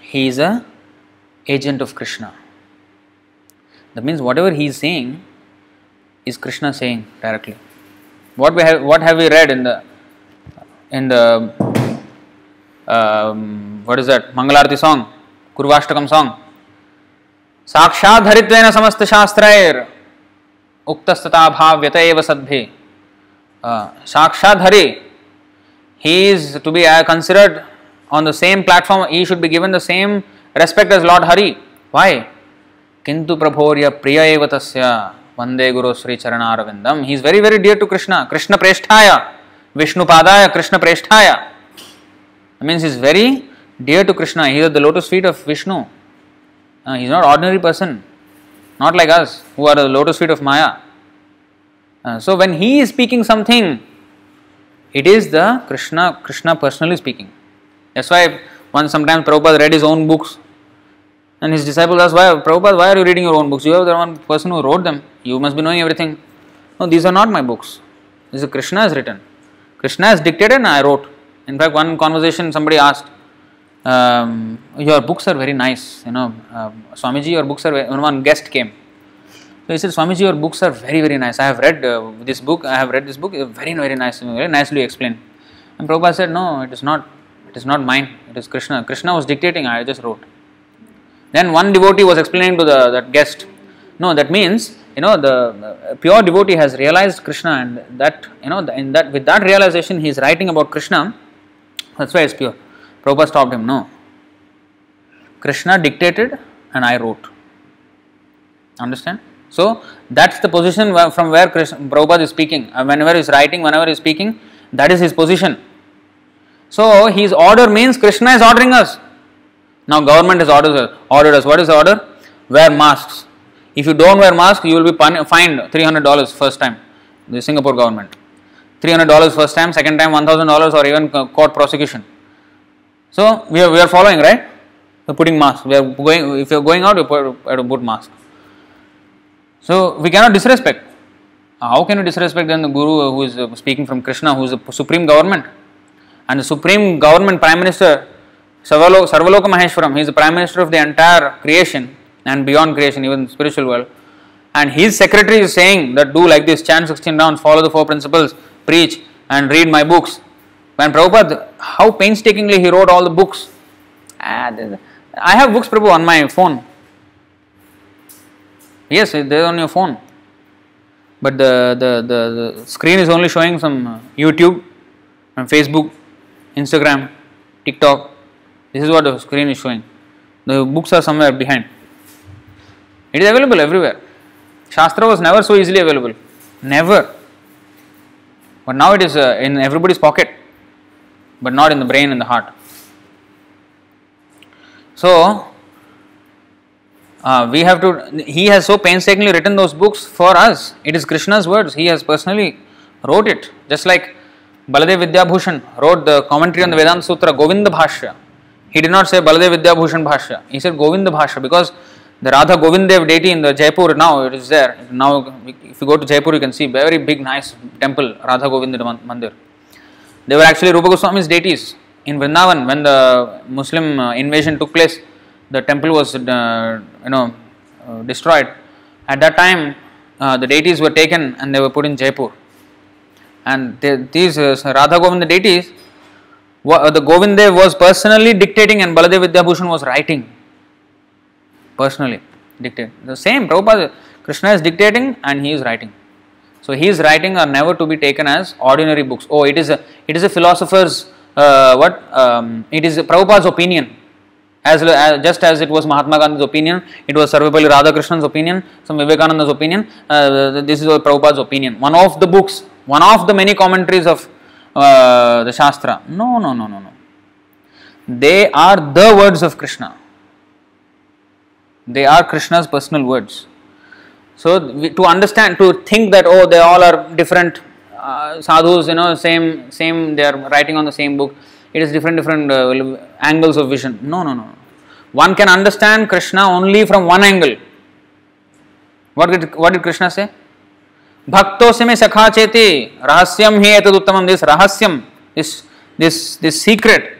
S1: He is a agent of Krishna. That means whatever he is saying is Krishna saying directly. What we have what have we read in the in the um, what is that Mangalarti song, Gurvashtakam song? साक्षाधरित्वेन समस्त शास्त्रैर उक्तस्तता भाव व्यत एव सद्भि साक्षात he is to be considered on the same platform he should be given the same respect as lord Hari Y किंतु प्रभोर्य प्रिय एव तस् वंदे गुरु श्री चरणारविंदम he is very very dear to Krishna Krishna प्रेष्ठाय विष्णुपादाय Krishna प्रेष्ठाय means is very dear to Krishna he is the lotus feet of Vishnu he is not ordinary person like us who are the lotus feet of Maya. Uh, so when he is speaking something, it is the Krishna, Krishna personally speaking. That's why once sometimes Prabhupada read his own books and his disciples asked, Why Prabhupada, why are you reading your own books? You are the one person who wrote them. You must be knowing everything. No, these are not my books. This is Krishna has written. Krishna has dictated and I wrote. In fact, one conversation somebody asked, um, your books are very nice. You know, uh, Swamiji, your books are. Very, one guest came, so he said, Swamiji, your books are very very nice. I have read uh, this book. I have read this book. Very very nice. Very nicely explained. And Prabhupada said, No, it is not. It is not mine. It is Krishna. Krishna was dictating. I just wrote. Then one devotee was explaining to the that guest. No, that means you know the pure devotee has realized Krishna, and that you know in that with that realization he is writing about Krishna. That's why it's pure. Prabhupada stopped him. No. Krishna dictated and I wrote. Understand? So that's the position from where Krishna, Prabhupada is speaking. Uh, whenever he is writing, whenever he is speaking, that is his position. So his order means Krishna is ordering us. Now government has ordered us. Ordered us. What is the order? Wear masks. If you don't wear mask, you will be fined three hundred dollars first time. The Singapore government, three hundred dollars first time, second time one thousand dollars or even court prosecution. So we are, we are following, right? We're putting mask. We are going. If you are going out, you put, have to put mask. So we cannot disrespect. How can you disrespect then the Guru who is uh, speaking from Krishna, who is the supreme government, and the supreme government prime minister, Sarvaloka, Sarvaloka Maheshwaram. He is the prime minister of the entire creation and beyond creation, even spiritual world. And his secretary is saying that do like this, chant 16 rounds, follow the four principles, preach, and read my books. When Prabhupada, how painstakingly he wrote all the books. Ah, I have books, Prabhu, on my phone. Yes, they're on your phone. But the, the, the, the screen is only showing some YouTube and Facebook, Instagram, TikTok. This is what the screen is showing. The books are somewhere behind. It is available everywhere. Shastra was never so easily available. Never. But now it is uh, in everybody's pocket, but not in the brain and the heart. So, uh, we have to, he has so painstakingly written those books for us. It is Krishna's words. He has personally wrote it. Just like Baladev Vidyabhushan wrote the commentary on the Vedanta Sutra, Govinda Bhashya. He did not say Baladev Vidyabhushan Bhashya. He said Govinda Bhashya because the Radha Govindev deity in the Jaipur now it is there. Now, if you go to Jaipur, you can see very big, nice temple, Radha Govinda Mandir. They were actually Rupa Goswami's deities in Vrindavan when the Muslim uh, invasion took place. The temple was, uh, you know, uh, destroyed. At that time, uh, the deities were taken and they were put in Jaipur. And these uh, Radha Govinda deities, the Govindev was personally dictating and Baladev Vidyabhushan was writing personally dictating. The same Prabhupada, Krishna is dictating and he is writing. So his writing are never to be taken as ordinary books. Oh, it is a it is a philosopher's uh, what um, it is Prabhupada's opinion. As, as, just as it was Mahatma Gandhi's opinion, it was Sarvepalli Radhakrishnan's opinion, some Vivekananda's opinion. Uh, this is Prabhupada's opinion. One of the books, one of the many commentaries of uh, the Shastra. No, no, no, no, no. They are the words of Krishna. They are Krishna's personal words. So we, to understand, to think that oh, they all are different uh, sadhus, you know, same, same, they are writing on the same book. It is different, different uh, angles of vision. No, no, no. One can understand Krishna only from one angle. What did, what did Krishna say? Bhakto me sakha cheti rahasyam hi etad uttamam. This rahasyam, this, this, this secret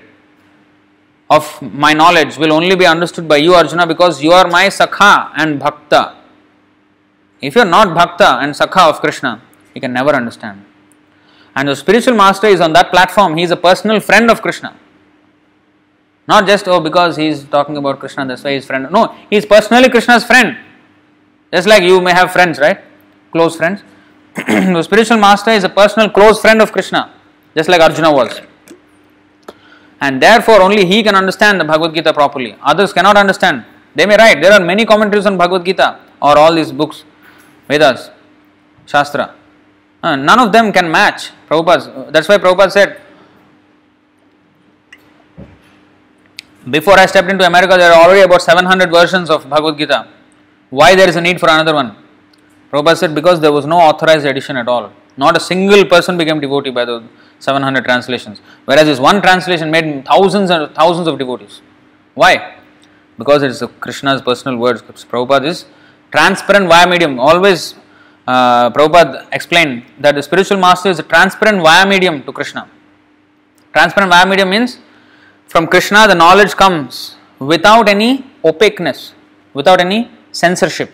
S1: of my knowledge will only be understood by you, Arjuna, because you are my sakha and bhakta. If you are not bhakta and sakha of Krishna, you can never understand. And the spiritual master is on that platform, he is a personal friend of Krishna. Not just, oh, because he is talking about Krishna, that's why he is friend. No, he is personally Krishna's friend. Just like you may have friends, right? Close friends. *clears throat* the spiritual master is a personal close friend of Krishna, just like Arjuna was. And therefore, only he can understand the Bhagavad Gita properly. Others cannot understand. They may write. There are many commentaries on Bhagavad Gita or all these books, Vedas, Shastra. Uh, none of them can match Prabhupada. That's why Prabhupada said, before I stepped into America, there are already about 700 versions of Bhagavad Gita. Why there is a need for another one? Prabhupada said, because there was no authorized edition at all. Not a single person became devotee by the 700 translations. Whereas this one translation made thousands and thousands of devotees. Why? Because it is Krishna's personal words. Prabhupada is transparent via medium. Always uh, Prabhupada explained that the spiritual master is a transparent via medium to Krishna. Transparent via medium means from Krishna the knowledge comes without any opaqueness, without any censorship.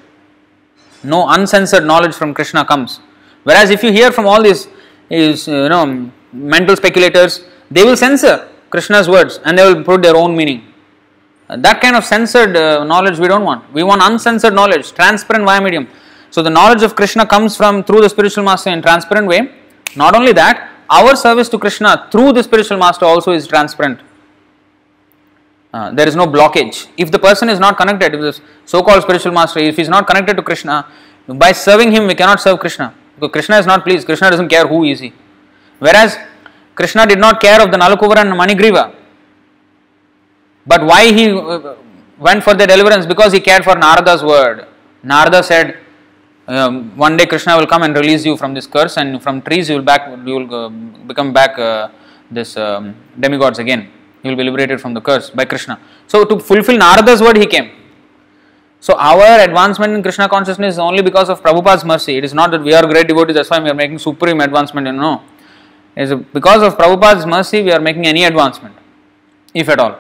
S1: No uncensored knowledge from Krishna comes. Whereas if you hear from all these is you know mental speculators, they will censor Krishna's words and they will put their own meaning. That kind of censored uh, knowledge we don't want. We want uncensored knowledge, transparent via medium. So the knowledge of Krishna comes from through the spiritual master in transparent way. Not only that, our service to Krishna through the spiritual master also is transparent. Uh, there is no blockage. If the person is not connected, if the so-called spiritual master, if he is not connected to Krishna, by serving him we cannot serve Krishna. Because Krishna is not pleased. Krishna doesn't care who is he. Whereas Krishna did not care of the Nalakuvara and Manigriva. But why he uh, went for the deliverance? Because he cared for Narada's word. Narada said, um, one day Krishna will come and release you from this curse, and from trees you will back you will uh, become back uh, this um, demigods again. You will be liberated from the curse by Krishna. So to fulfill Narada's word, he came. So our advancement in Krishna consciousness is only because of Prabhupada's mercy. It is not that we are great devotees, that's why we are making supreme advancement. You know, it is because of Prabhupada's mercy we are making any advancement, if at all.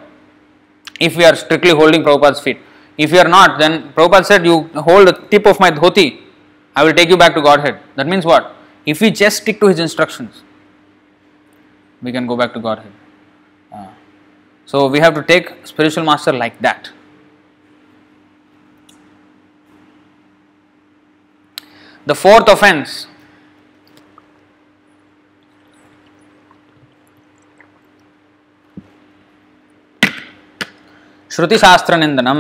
S1: If we are strictly holding Prabhupada's feet. If we are not, then Prabhupada said, You hold the tip of my dhoti, I will take you back to Godhead. That means what? If we just stick to His instructions, we can go back to Godhead. Uh, so we have to take spiritual master like that. The fourth offense श्रुतिशास्त्र निंदनम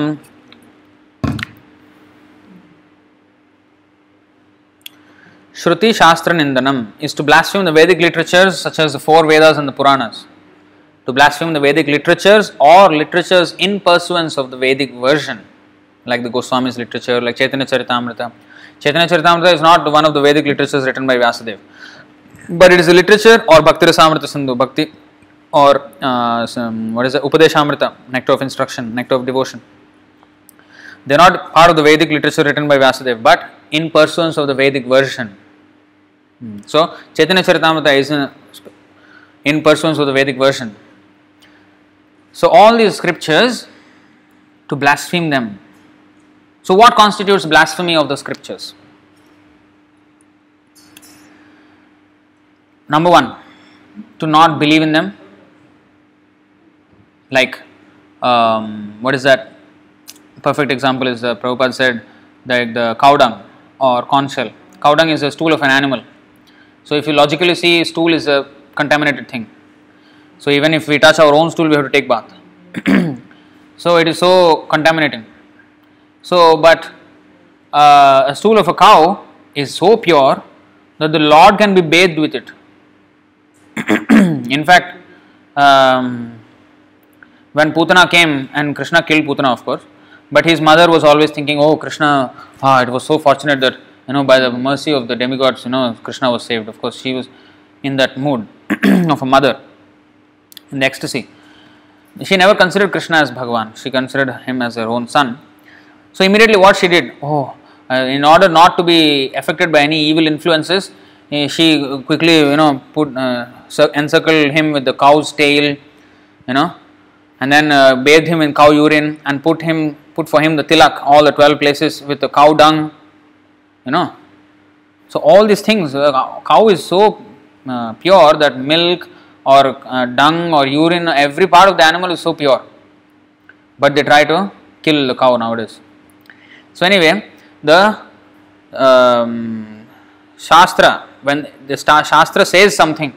S1: श्रुति शास्त्र निंदनम is to blaspheme the Vedic literatures such as the four Vedas and the Puranas to blaspheme the Vedic literatures or literatures in pursuance of the Vedic version like the Goswamis literature like Chaitanya Charitamrita Chaitanya Charitamrita is not one of the Vedic literatures written by Vyasadeva but it is a literature or Bhakti Rasamrita Sindhu भक्ति or uh, some, what is it, Upadeshamrita, nectar of instruction, nectar of devotion. They are not part of the Vedic literature written by Vyasadeva, but in pursuance of the Vedic version. Hmm. So, Chaitanya Charitamrita is in, in pursuance of the Vedic version. So, all these scriptures to blaspheme them. So, what constitutes blasphemy of the scriptures? Number one, to not believe in them. Like, um, what is that? Perfect example is uh, Prabhupada said that the cow dung or corn shell cow dung is a stool of an animal. So if you logically see, stool is a contaminated thing. So even if we touch our own stool, we have to take bath. *clears throat* so it is so contaminating. So, but uh, a stool of a cow is so pure that the Lord can be bathed with it. *clears throat* In fact, um, when Putana came and Krishna killed Putana, of course, but his mother was always thinking, "Oh, Krishna, ah, it was so fortunate that you know by the mercy of the demigods, you know, Krishna was saved." Of course, she was in that mood *clears throat* of a mother in ecstasy. She never considered Krishna as Bhagavan. She considered him as her own son. So immediately, what she did, oh, uh, in order not to be affected by any evil influences, uh, she quickly, you know, put uh, him with the cow's tail, you know, and then uh, bathed him in cow urine and put him put for him the tilak, all the twelve places with the cow dung, you know. So all these things, uh, cow is so uh, pure that milk or uh, dung or urine, every part of the animal is so pure. But they try to kill the cow nowadays. So anyway, the um, Shastra, when the Shastra says something,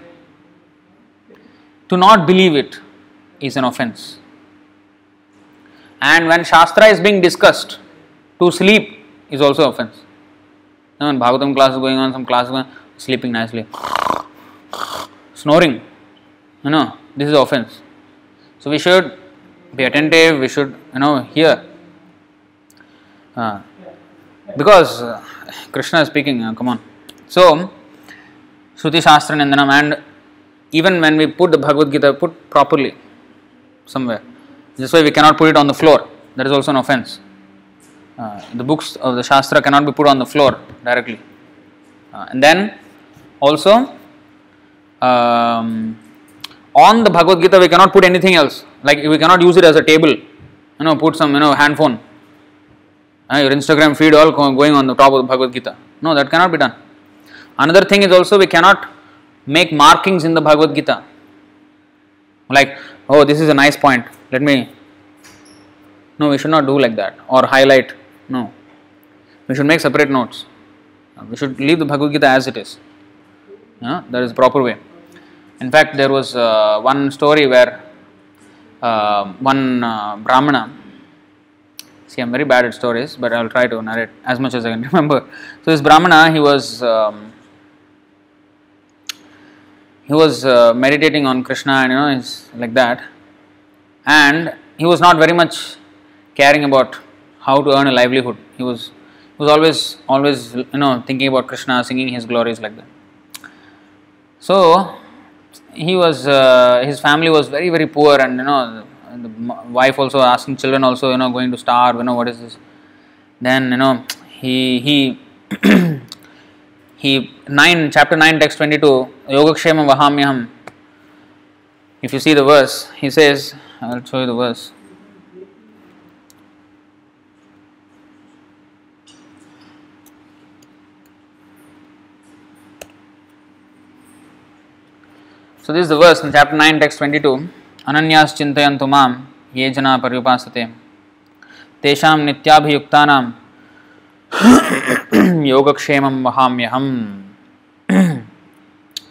S1: to not believe it is an offense. And when Shastra is being discussed, to sleep is also offense. When Bhagavatam class is going on, some class going, sleeping nicely, snoring, you know, this is offense. So we should be attentive, we should, you know, hear. Uh, because uh, Krishna is speaking, uh, come on. So, Shruti Shastra Nindanam, and even when we put the Bhagavad Gita, put properly somewhere. This way we cannot put it on the floor. That is also an offense. Uh, the books of the Shastra cannot be put on the floor directly. Uh, and then also um, on the Bhagavad Gita we cannot put anything else. Like we cannot use it as a table. You know, put some you know handphone. Uh, your Instagram feed all going on the top of the Bhagavad Gita. No, that cannot be done. Another thing is also we cannot make markings in the Bhagavad Gita. Like, oh, this is a nice point. Let me. No, we should not do like that. Or highlight. No. We should make separate notes. We should leave the Bhagavad Gita as it is. Yeah, that is the proper way. In fact, there was uh, one story where uh, one uh, Brahmana, see, I'm very bad at stories, but I'll try to narrate as much as I can *laughs* remember. So, this Brahmana, he was um, he was uh, meditating on Krishna and you know it's like that, and he was not very much caring about how to earn a livelihood. He was he was always always you know thinking about Krishna, singing his glories like that. So he was uh, his family was very very poor and you know the wife also asking children also you know going to starve you know what is this then you know he he *clears throat* he 9 chapter 9 text 22 yogakshema vahamyaham if you see the verse he says i'll show you the verse So this is the verse in chapter 9 text 22 अनन्यास चिंतयन्तु माम ये जना पर्युपासते तेषां नित्याभियुक्तानां yogakshemam vahamyaham. *clears throat*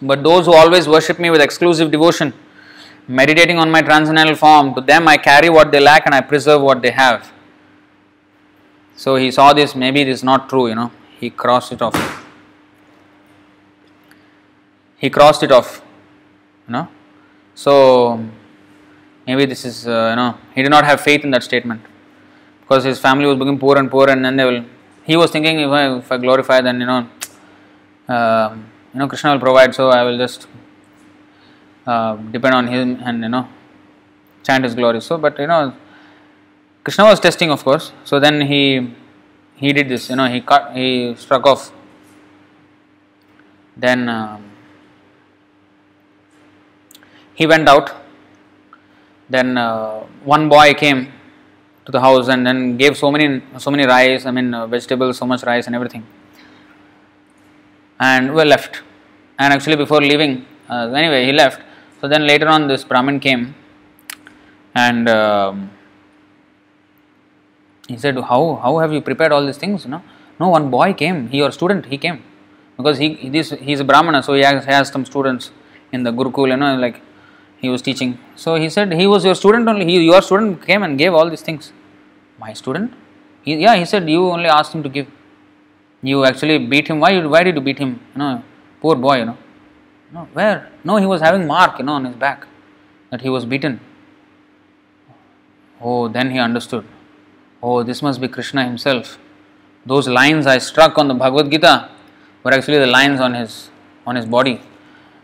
S1: but those who always worship me with exclusive devotion, meditating on my transcendental form, to them I carry what they lack and I preserve what they have. So he saw this, maybe this is not true, you know. He crossed it off. He crossed it off, you know. So maybe this is, uh, you know, he did not have faith in that statement because his family was becoming poor and poor, and then they will he was thinking if I, if I glorify then you know uh, you know Krishna will provide so I will just uh, depend on him and you know chant his glory. So but you know Krishna was testing of course. So then he he did this you know he cut he struck off. Then um, he went out. Then uh, one boy came to the house and then gave so many so many rice, I mean uh, vegetables, so much rice and everything. And we left. And actually, before leaving, uh, anyway, he left. So then later on, this Brahmin came and um, he said, "How how have you prepared all these things?" You know, no one boy came. He your student. He came. because he, he this, he's a Brahmana, so he has, has some students in the Gurukul, you know, like he was teaching. So he said, He was your student only, he, your student came and gave all these things. My student? He, yeah, he said, You only asked him to give. You actually beat him. Why, why did you beat him? You know, poor boy, you know. No, where? No, he was having mark, you know, on his back that he was beaten. Oh, then he understood. Oh, this must be Krishna himself. Those lines I struck on the Bhagavad Gita were actually the lines on his on his body.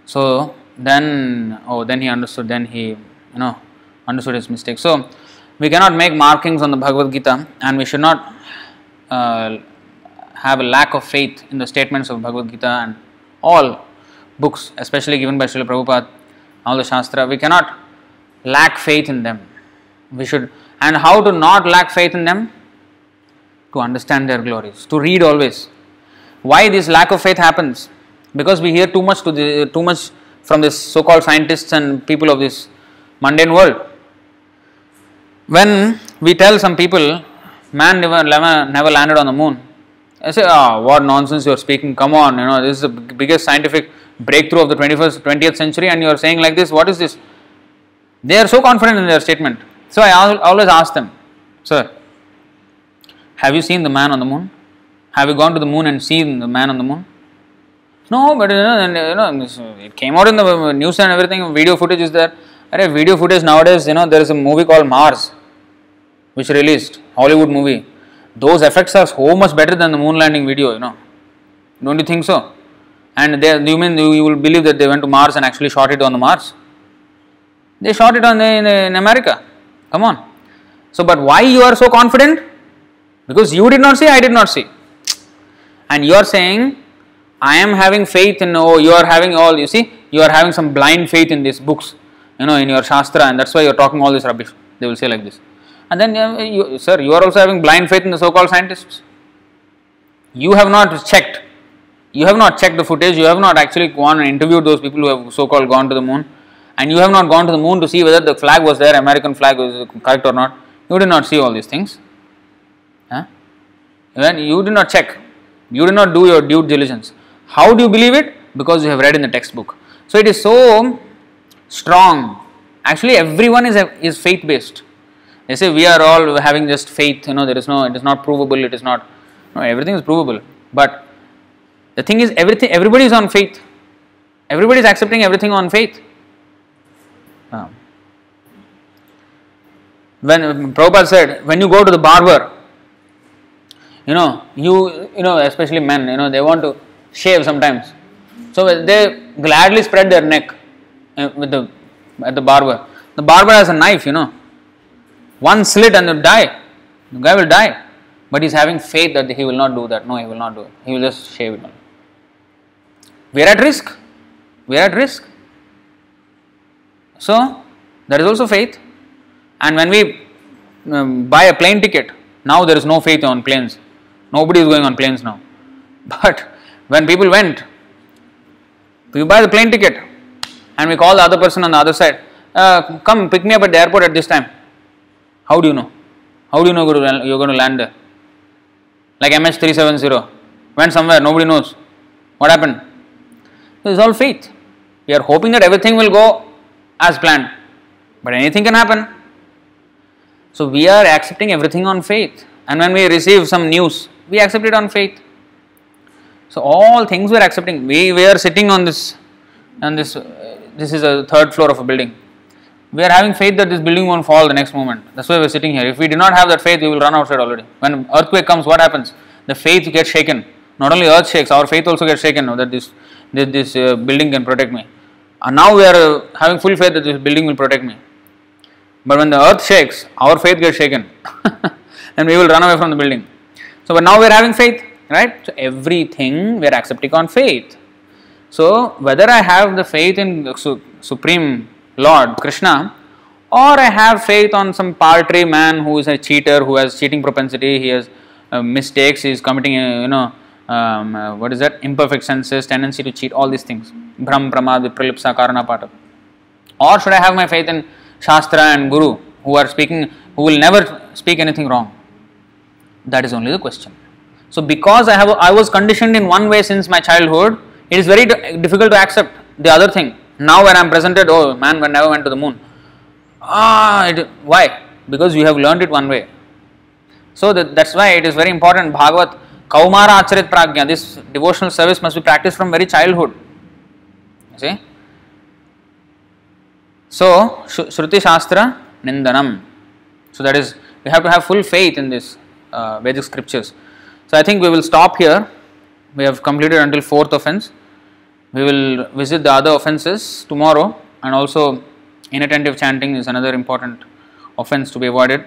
S1: So then, oh, then he understood. Then he, you know, understood his mistake. So we cannot make markings on the Bhagavad Gita, and we should not uh, have a lack of faith in the statements of Bhagavad Gita and all books, especially given by Srila Prabhupada, all the Shastra. We cannot lack faith in them. We should, and how to not lack faith in them? To understand their glories, to read always. Why this lack of faith happens? Because we hear too much to the, too much from this so-called scientists and people of this mundane world. When we tell some people, man never, never, landed on the moon, I say, ah, oh, what nonsense you are speaking, come on, you know, this is the biggest scientific breakthrough of the 21st, 20th century and you are saying like this, what is this? They are so confident in their statement. So I always ask them, sir, have you seen the man on the moon? Have you gone to the moon and seen the man on the moon? No, but you know, you know, it came out in the news and everything. Video footage is there. Video footage nowadays, you know, there is a movie called Mars, which released Hollywood movie. Those effects are so much better than the moon landing video. You know, don't you think so? And they, you mean you, you will believe that they went to Mars and actually shot it on the Mars? They shot it on the, in, in America. Come on. So, but why you are so confident? Because you did not see, I did not see. And you are saying I am having faith in, oh, you are having all, you see, you are having some blind faith in these books, you know, in your Shastra, and that's why you are talking all this rubbish. They will say like this. And then, uh, you, sir, you are also having blind faith in the so called scientists. You have not checked. You have not checked the footage. You have not actually gone and interviewed those people who have so called gone to the moon. And you have not gone to the moon to see whether the flag was there, American flag was correct or not. You did not see all these things. Huh? When you did not check. You did not do your due diligence. How do you believe it? Because you have read in the textbook. So it is so strong. Actually, everyone is is faith based. They say we are all having just faith. You know, there is no. It is not provable. It is not. No, everything is provable. But the thing is, everything. Everybody is on faith. Everybody is accepting everything on faith. Um, when Prabhupada said, when you go to the barber, you know, you you know, especially men, you know, they want to shave sometimes. So they gladly spread their neck uh, with the at the barber. The barber has a knife, you know. One slit and they die. The guy will die. But he's having faith that he will not do that. No, he will not do it. He will just shave it. We are at risk. We are at risk. So there is also faith. And when we um, buy a plane ticket, now there is no faith on planes. Nobody is going on planes now. *laughs* But when people went, we buy the plane ticket and we call the other person on the other side, uh, come pick me up at the airport at this time. How do you know? How do you know you're going to land there? Like MH370 went somewhere, nobody knows. What happened? It's all faith. We are hoping that everything will go as planned, but anything can happen. So we are accepting everything on faith, and when we receive some news, we accept it on faith. So all things we are accepting. We, we are sitting on this, and this uh, this is a third floor of a building. We are having faith that this building won't fall the next moment. That's why we are sitting here. If we do not have that faith, we will run outside already. When earthquake comes, what happens? The faith gets shaken. Not only earth shakes, our faith also gets shaken. That this that this uh, building can protect me. And now we are uh, having full faith that this building will protect me. But when the earth shakes, our faith gets shaken, *laughs* and we will run away from the building. So, but now we are having faith right? So everything we are accepting on faith. So whether I have the faith in su- Supreme Lord Krishna or I have faith on some paltry man who is a cheater, who has cheating propensity, he has uh, mistakes, he is committing, uh, you know, um, uh, what is that? Imperfect senses, tendency to cheat, all these things. Brahm, Pramad, Vipralipsa, Karana, Pata. Or should I have my faith in Shastra and Guru who are speaking, who will never speak anything wrong? That is only the question. So because I have I was conditioned in one way since my childhood, it is very difficult to accept the other thing. Now when I am presented, oh man, when never went to the moon. Ah, it, why? Because you have learned it one way. So that, that's why it is very important. Bhagavat Kaumara Acharit Pragya, this devotional service must be practiced from very childhood. See? So, Shruti Shastra Nindanam. So, that is, we have to have full faith in this uh, Vedic scriptures. So, I think we will stop here. We have completed until fourth offense. We will visit the other offenses tomorrow, and also inattentive chanting is another important offense to be avoided.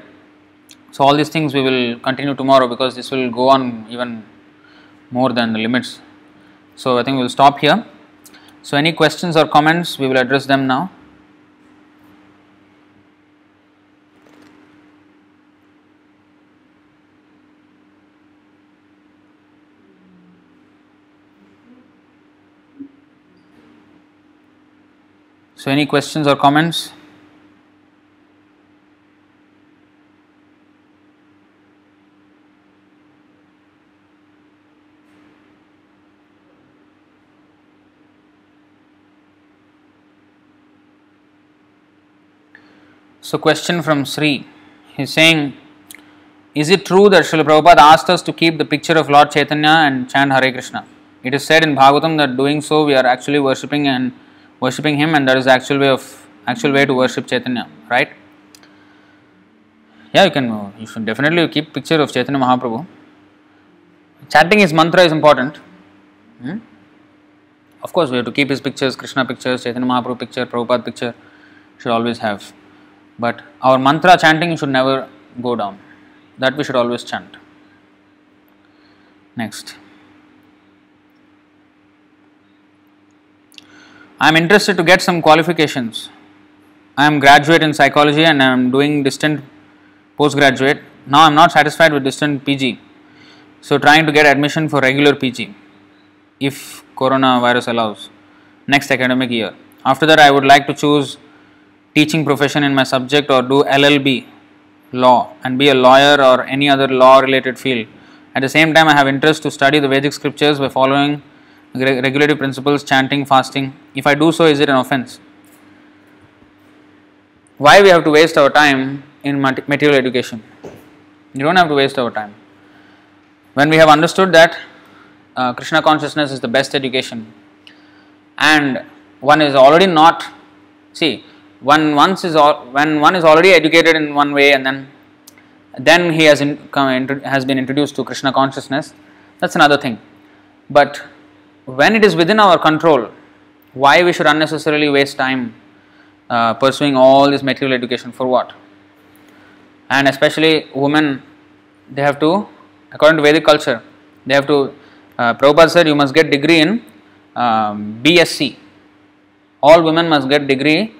S1: So, all these things we will continue tomorrow because this will go on even more than the limits. So, I think we will stop here. So, any questions or comments, we will address them now. So, any questions or comments? So, question from Sri. He's saying, Is it true that Srila Prabhupada asked us to keep the picture of Lord Chaitanya and chant Hare Krishna? It is said in Bhagavatam that doing so we are actually worshipping and worshipping him and that is the actual way of actual way to worship Chaitanya, right? Yeah, you can you should definitely keep picture of Chaitanya Mahaprabhu. Chanting his mantra is important. Hmm? Of course, we have to keep his pictures, Krishna pictures, Chaitanya Mahaprabhu picture, Prabhupada picture, should always have. But our mantra chanting should never go down. That we should always chant. Next. I am interested to get some qualifications. I am graduate in psychology and I am doing distant postgraduate. Now I am not satisfied with distant PG. So trying to get admission for regular PG if coronavirus allows next academic year. After that I would like to choose teaching profession in my subject or do LLB law and be a lawyer or any other law related field. At the same time, I have interest to study the Vedic scriptures by following regulative principles, chanting, fasting. If I do so, is it an offense? Why we have to waste our time in material education? You don't have to waste our time. When we have understood that uh, Krishna consciousness is the best education and one is already not, see, one once is all, when one is already educated in one way and then then he has in, has been introduced to Krishna consciousness. That's another thing. But when it is within our control, why we should unnecessarily waste time uh, pursuing all this material education for what? And especially women, they have to, according to Vedic culture, they have to. Uh, Prabhupada said you must get degree in um, BSc. All women must get degree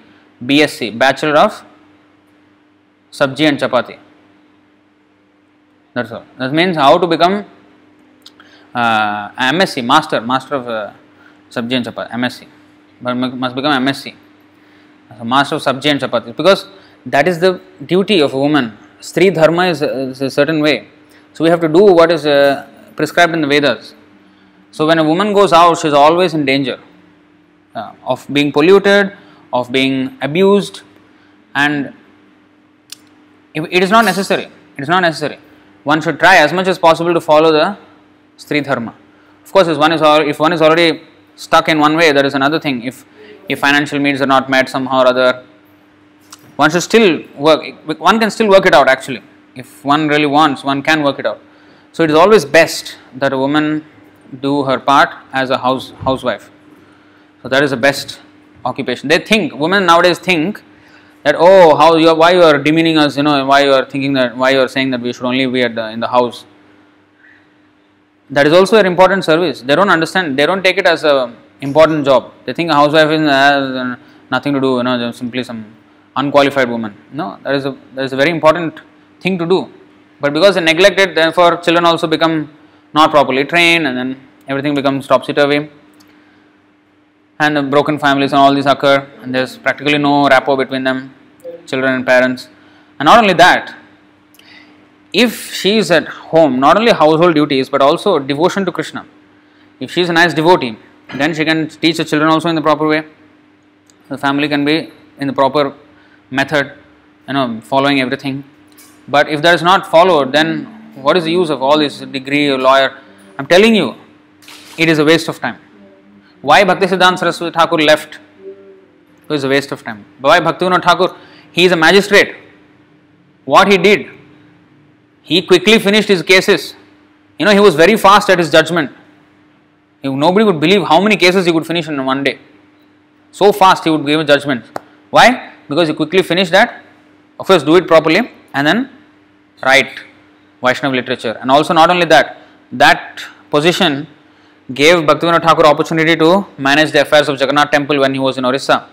S1: BSc, Bachelor of Sabji and Chapati. That's all. That means how to become uh, MSc, Master, Master of uh, Sabji Chapati, MSc. But must become MSc, so Master of Sabji Chapati. Because that is the duty of a woman. Stri Dharma is a, is a certain way. So we have to do what is uh, prescribed in the Vedas. So when a woman goes out, she is always in danger uh, of being polluted of being abused and it is not necessary it is not necessary one should try as much as possible to follow the stri dharma of course if one is if one is already stuck in one way there is another thing. If if financial needs are not met somehow or other one should still work one can still work it out actually. If one really wants one can work it out. So it is always best that a woman do her part as a house housewife. So that is the best occupation. They think women nowadays think that oh how you are, why you are demeaning us you know why you are thinking that why you are saying that we should only be at the, in the house. That is also an important service. They don't understand. They don't take it as a important job. They think a housewife is has uh, nothing to do. You know, simply some unqualified woman. No, that is a that is a very important thing to do. But because they neglect it, therefore children also become not properly trained, and then everything becomes topsy turvy and broken families and all these occur and there's practically no rapport between them children and parents and not only that if she is at home, not only household duties but also devotion to Krishna. If she is a nice devotee, then she can teach the children also in the proper way. The family can be in the proper method, you know, following everything. But if that is not followed, then what is the use of all this degree, lawyer? I'm telling you, it is a waste of time. Why Bhaktisiddhanta Saraswati Thakur left? It was a waste of time. Why Bhaktivinoda Thakur? He is a magistrate. What he did, he quickly finished his cases. You know, he was very fast at his judgment. Nobody would believe how many cases he could finish in one day. So fast he would give a judgment. Why? Because he quickly finished that. Of course, do it properly and then write Vaishnava literature. And also, not only that, that position gave Bhaktivinoda Thakur opportunity to manage the affairs of Jagannath temple when he was in Orissa.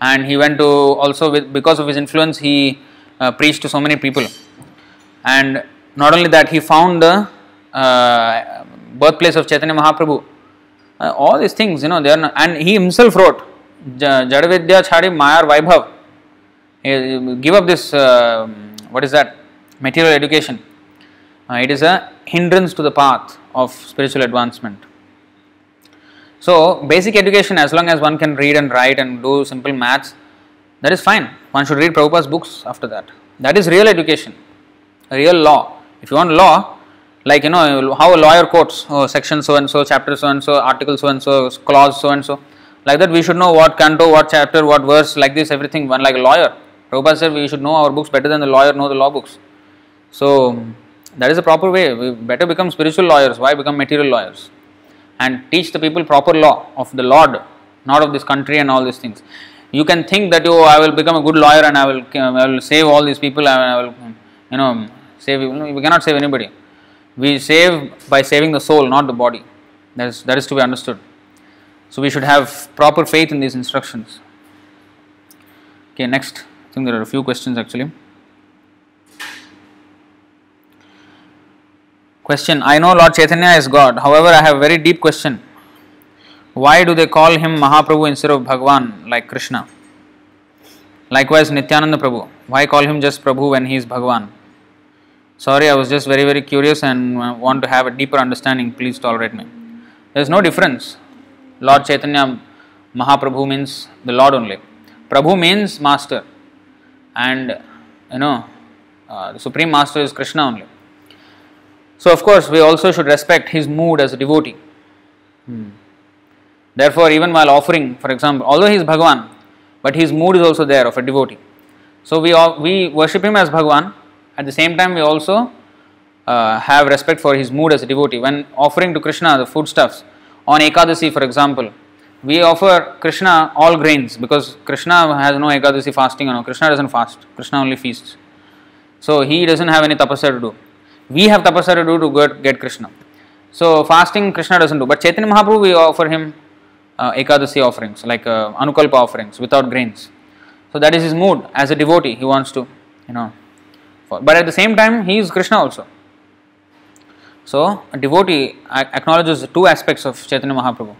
S1: And he went to also, with, because of his influence, he uh, preached to so many people. And not only that, he found the uh, birthplace of Chaitanya Mahaprabhu. Uh, all these things, you know, they are not, and he himself wrote Jadavidya Chadi Mayar Vaibhav. Give up this, uh, what is that? Material education. Uh, it is a hindrance to the path of spiritual advancement. So, basic education, as long as one can read and write and do simple maths, that is fine. One should read Prabhupada's books after that. That is real education, real law. If you want law, like you know how a lawyer quotes oh, section so and so, chapter so and so, article so and so, clause so and so. Like that, we should know what canto, what chapter, what verse, like this, everything. One like a lawyer. Prabhupada said we should know our books better than the lawyer know the law books. So that is the proper way. We better become spiritual lawyers. Why become material lawyers? And teach the people proper law of the Lord, not of this country and all these things. You can think that oh, I will become a good lawyer and I will, I will save all these people. I will, you know, save. We cannot save anybody. We save by saving the soul, not the body. That is that is to be understood. So we should have proper faith in these instructions. Okay, next. I think there are a few questions actually. Question I know Lord Chaitanya is God, however, I have a very deep question. Why do they call him Mahaprabhu instead of Bhagwan like Krishna? Likewise, Nityananda Prabhu. Why call him just Prabhu when he is Bhagwan? Sorry, I was just very, very curious and want to have a deeper understanding. Please tolerate me. There is no difference. Lord Chaitanya Mahaprabhu means the Lord only. Prabhu means master, and you know, uh, the Supreme Master is Krishna only. So, of course, we also should respect his mood as a devotee. Hmm. Therefore, even while offering, for example, although he is Bhagwan, but his mood is also there of a devotee. So, we, all, we worship him as Bhagwan, at the same time, we also uh, have respect for his mood as a devotee. When offering to Krishna the foodstuffs, on Ekadasi, for example, we offer Krishna all grains because Krishna has no Ekadasi fasting. Know, Krishna doesn't fast, Krishna only feasts. So, he doesn't have any tapasya to do we have tapasya to do to get, get Krishna. So fasting Krishna doesn't do, but Chaitanya Mahaprabhu we offer him uh, Ekadasi offerings like uh, Anukalpa offerings without grains. So that is his mood as a devotee. He wants to, you know, but at the same time he is Krishna also. So a devotee acknowledges two aspects of Chaitanya Mahaprabhu.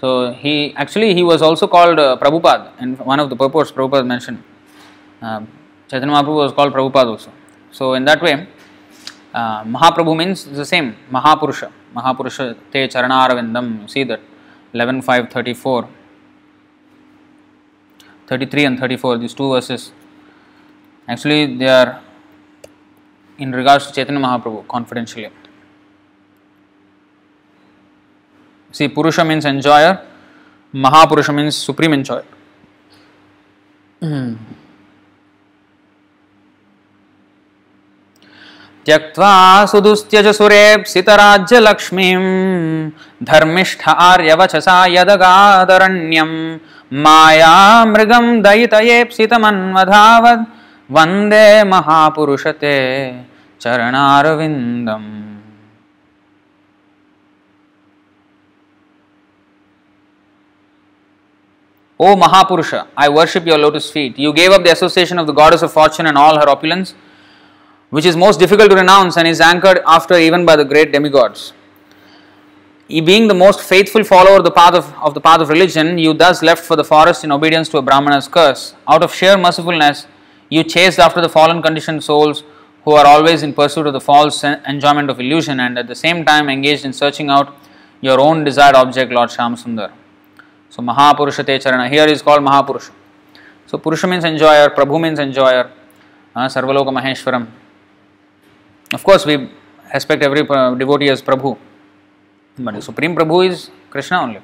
S1: So he actually he was also called uh, Prabhupada and one of the purports Prabhupada mentioned. Uh, Chaitanya Mahaprabhu was called Prabhupada also. So in that way uh, Mahaprabhu means the same, Mahapurusha. Mahapurusha te charanarvindam. You see that 11, 5, 34. 33 and 34, these two verses. Actually, they are in regards to Chaitanya Mahaprabhu, confidentially. See, Purusha means enjoyer, Mahapurusha means supreme enjoyer. Mm. त्यक्त्वा सुदुस्त्यज सुरेप्सितराज्यलक्ष्मीं धर्मिष्ठ आर्यवचसा यदगादरण्यं मायामृगं दयितयेप्सितमन्वधावद् वन्दे महापुरुषते चरणारविन्दम् O Mahapurusha, I worship your lotus feet. You gave up the association of the goddess of fortune and all her opulence which is most difficult to renounce and is anchored after even by the great demigods. Being the most faithful follower of the path of, of the path of religion, you thus left for the forest in obedience to a Brahmana's curse. Out of sheer mercifulness, you chased after the fallen conditioned souls who are always in pursuit of the false enjoyment of illusion and at the same time engaged in searching out your own desired object, Lord Sham Sundar. So, Mahapurusha Te Charana here is called Mahapurusha. So, Purusha means enjoyer, Prabhu means enjoyer, uh, Sarvaloka Maheshwaram. Of course, we respect every devotee as Prabhu, but the Supreme Prabhu is Krishna only.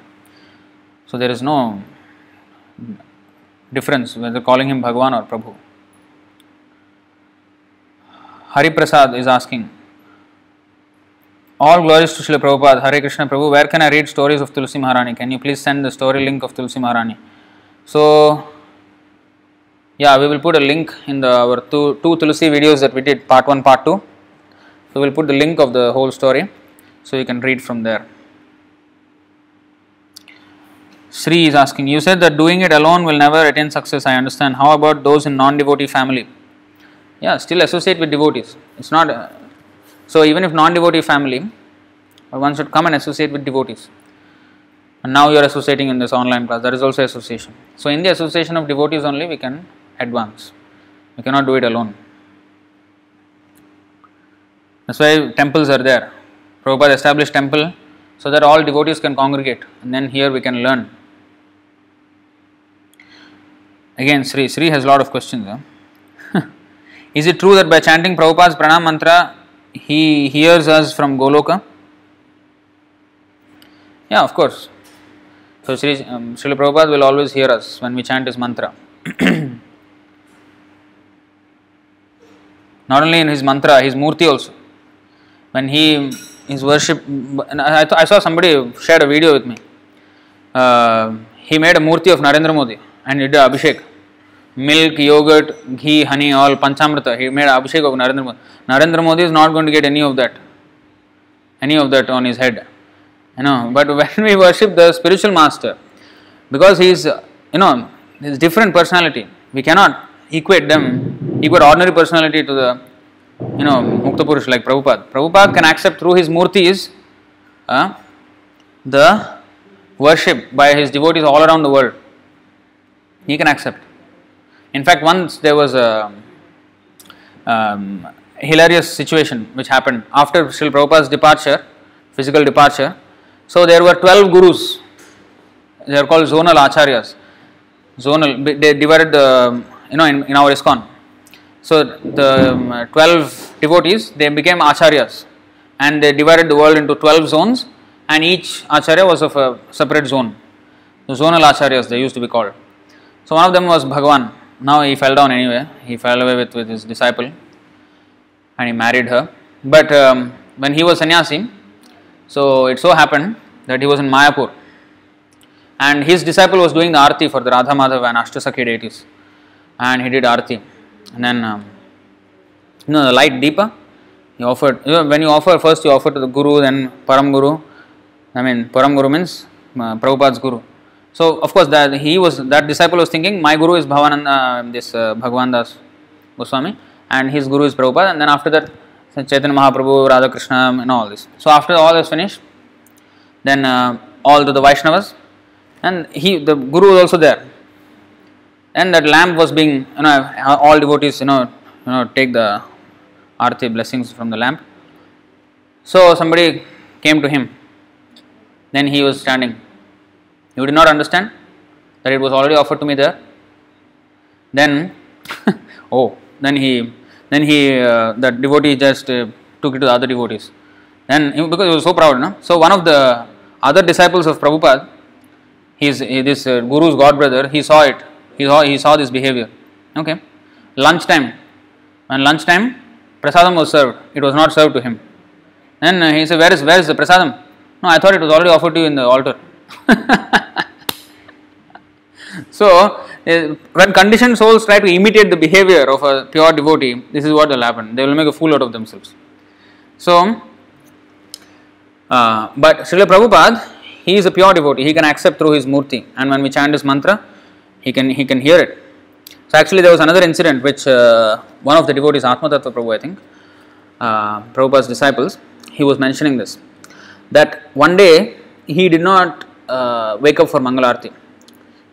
S1: So, there is no difference whether calling him Bhagwan or Prabhu. Hari Prasad is asking, all glories to Srila Prabhupada, Hare Krishna Prabhu, where can I read stories of Tulsi Maharani? Can you please send the story link of Tulsi Maharani? So, yeah, we will put a link in the our two, two Tulsi videos that we did, part 1, part 2. So, we will put the link of the whole story so you can read from there. Sri is asking, you said that doing it alone will never attain success. I understand. How about those in non devotee family? Yeah, still associate with devotees. It's not. Uh, so, even if non devotee family, one should come and associate with devotees. And now you are associating in this online class, that is also association. So, in the association of devotees only, we can advance. We cannot do it alone. That's why temples are there. Prabhupada established temple so that all devotees can congregate and then here we can learn. Again, Sri. Sri has a lot of questions. Huh? Is it true that by chanting Prabhupada's pranam mantra, he hears us from Goloka? Yeah, of course. So, Sri, um, Prabhupada will always hear us when we chant his mantra. *clears throat* Not only in his mantra, his murti also. When he his worship, I, th- I saw somebody shared a video with me. Uh, he made a murti of Narendra Modi and he did Abhishek. Milk, yogurt, ghee, honey, all panchamrita. He made Abhishek of Narendra Modi. Narendra Modi is not going to get any of that, any of that on his head. You know, but *laughs* when we worship the spiritual master, because he is, you know, his different personality, we cannot equate them, equate ordinary personality to the, you know, Mukta Purush like Prabhupada. Prabhupada can accept through his murtis uh, the worship by his devotees all around the world. He can accept. In fact, once there was a um, hilarious situation which happened after Srila Prabhupada's departure, physical departure. So there were 12 gurus. They are called zonal acharyas. Zonal, they divided the, you know, in, in our ISKCON. So the um, 12 devotees, they became acharyas and they divided the world into 12 zones and each acharya was of a separate zone. The zonal acharyas they used to be called. So one of them was Bhagwan. Now he fell down anyway. He fell away with, with his disciple and he married her. But um, when he was sannyasi, so it so happened that he was in Mayapur and his disciple was doing the arti for the Radha Madhav and Ashtasakhi deities and he did arti. And then, um, you know, the light deepa, he offered, you know, when you offer, first you offer to the Guru, then Param Guru. I mean, Param Guru means uh, Prabhupada's Guru. So, of course, that he was, that disciple was thinking, my Guru is Bhavananda, this uh, Bhagwan Das Goswami, and his Guru is Prabhupada, and then after that, Chaitanya Mahaprabhu, Radha Krishna, and all this. So, after all is finished, then uh, all to the Vaishnavas, and he, the Guru was also there. And that lamp was being you know all devotees you know you know take the arti blessings from the lamp. So somebody came to him. Then he was standing you did not understand that it was already offered to me there then *laughs* oh then he then he uh, that devotee just uh, took it to the other devotees then because he was so proud no? so one of the other disciples of prabhupada his this uh, guru's god brother he saw it he saw, he saw this behavior. Okay. Lunchtime. When lunchtime, prasadam was served. It was not served to him. Then uh, he said, Where is, where is the prasadam? No, I thought it was already offered to you in the altar. *laughs* so, uh, when conditioned souls try to imitate the behavior of a pure devotee, this is what will happen. They will make a fool out of themselves. So, uh, but Srila Prabhupada, he is a pure devotee. He can accept through his murti. And when we chant his mantra, he can he can hear it. So actually, there was another incident which uh, one of the devotees, Atmatattva Prabhu, I think, uh, Prabhupada's disciples, he was mentioning this that one day he did not uh, wake up for Mangalarti.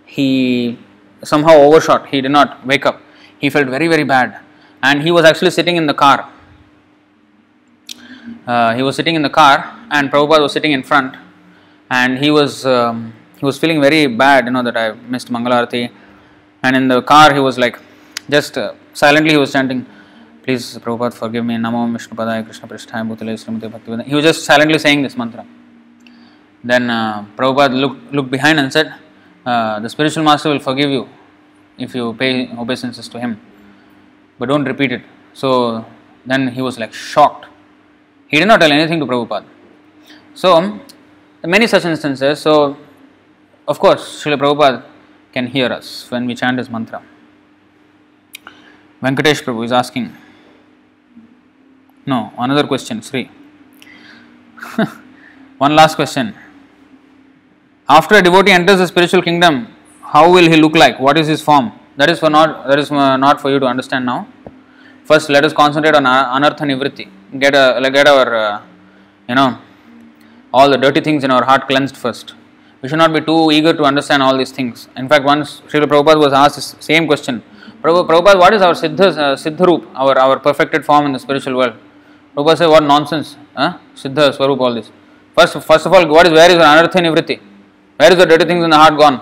S1: He somehow overshot. He did not wake up. He felt very very bad, and he was actually sitting in the car. Uh, he was sitting in the car and Prabhupada was sitting in front. And he was um, he was feeling very bad you know that I missed Mangalarati and in the car he was like just uh, silently he was chanting please Prabhupada forgive me. Namo Vishnu Padaya Krishna Pristhaya Bhutale Srimati Bhaktivedanta. He was just silently saying this mantra then uh, Prabhupada looked, looked behind and said uh, the spiritual master will forgive you if you pay obeisances to him. But don't repeat it. So then he was like shocked. He did not tell anything to Prabhupada. So many such instances so of course Srila Prabhupada can hear us when we chant his mantra. Venkatesh Prabhu is asking no another question Sri. *laughs* One last question after a devotee enters the spiritual kingdom how will he look like? What is his form? That is for not that is not for you to understand now. First let us concentrate on anartha nivritti. Get a get our uh, you know all the dirty things in our heart cleansed first. We should not be too eager to understand all these things. In fact once Srila Prabhupada was asked the same question Prabhupada what is our siddha, uh, siddha our, our perfected form in the spiritual world? Prabhupada said what nonsense huh? siddha swarup all this. First first of all what is where is anartha nivritti where is the dirty things in the heart gone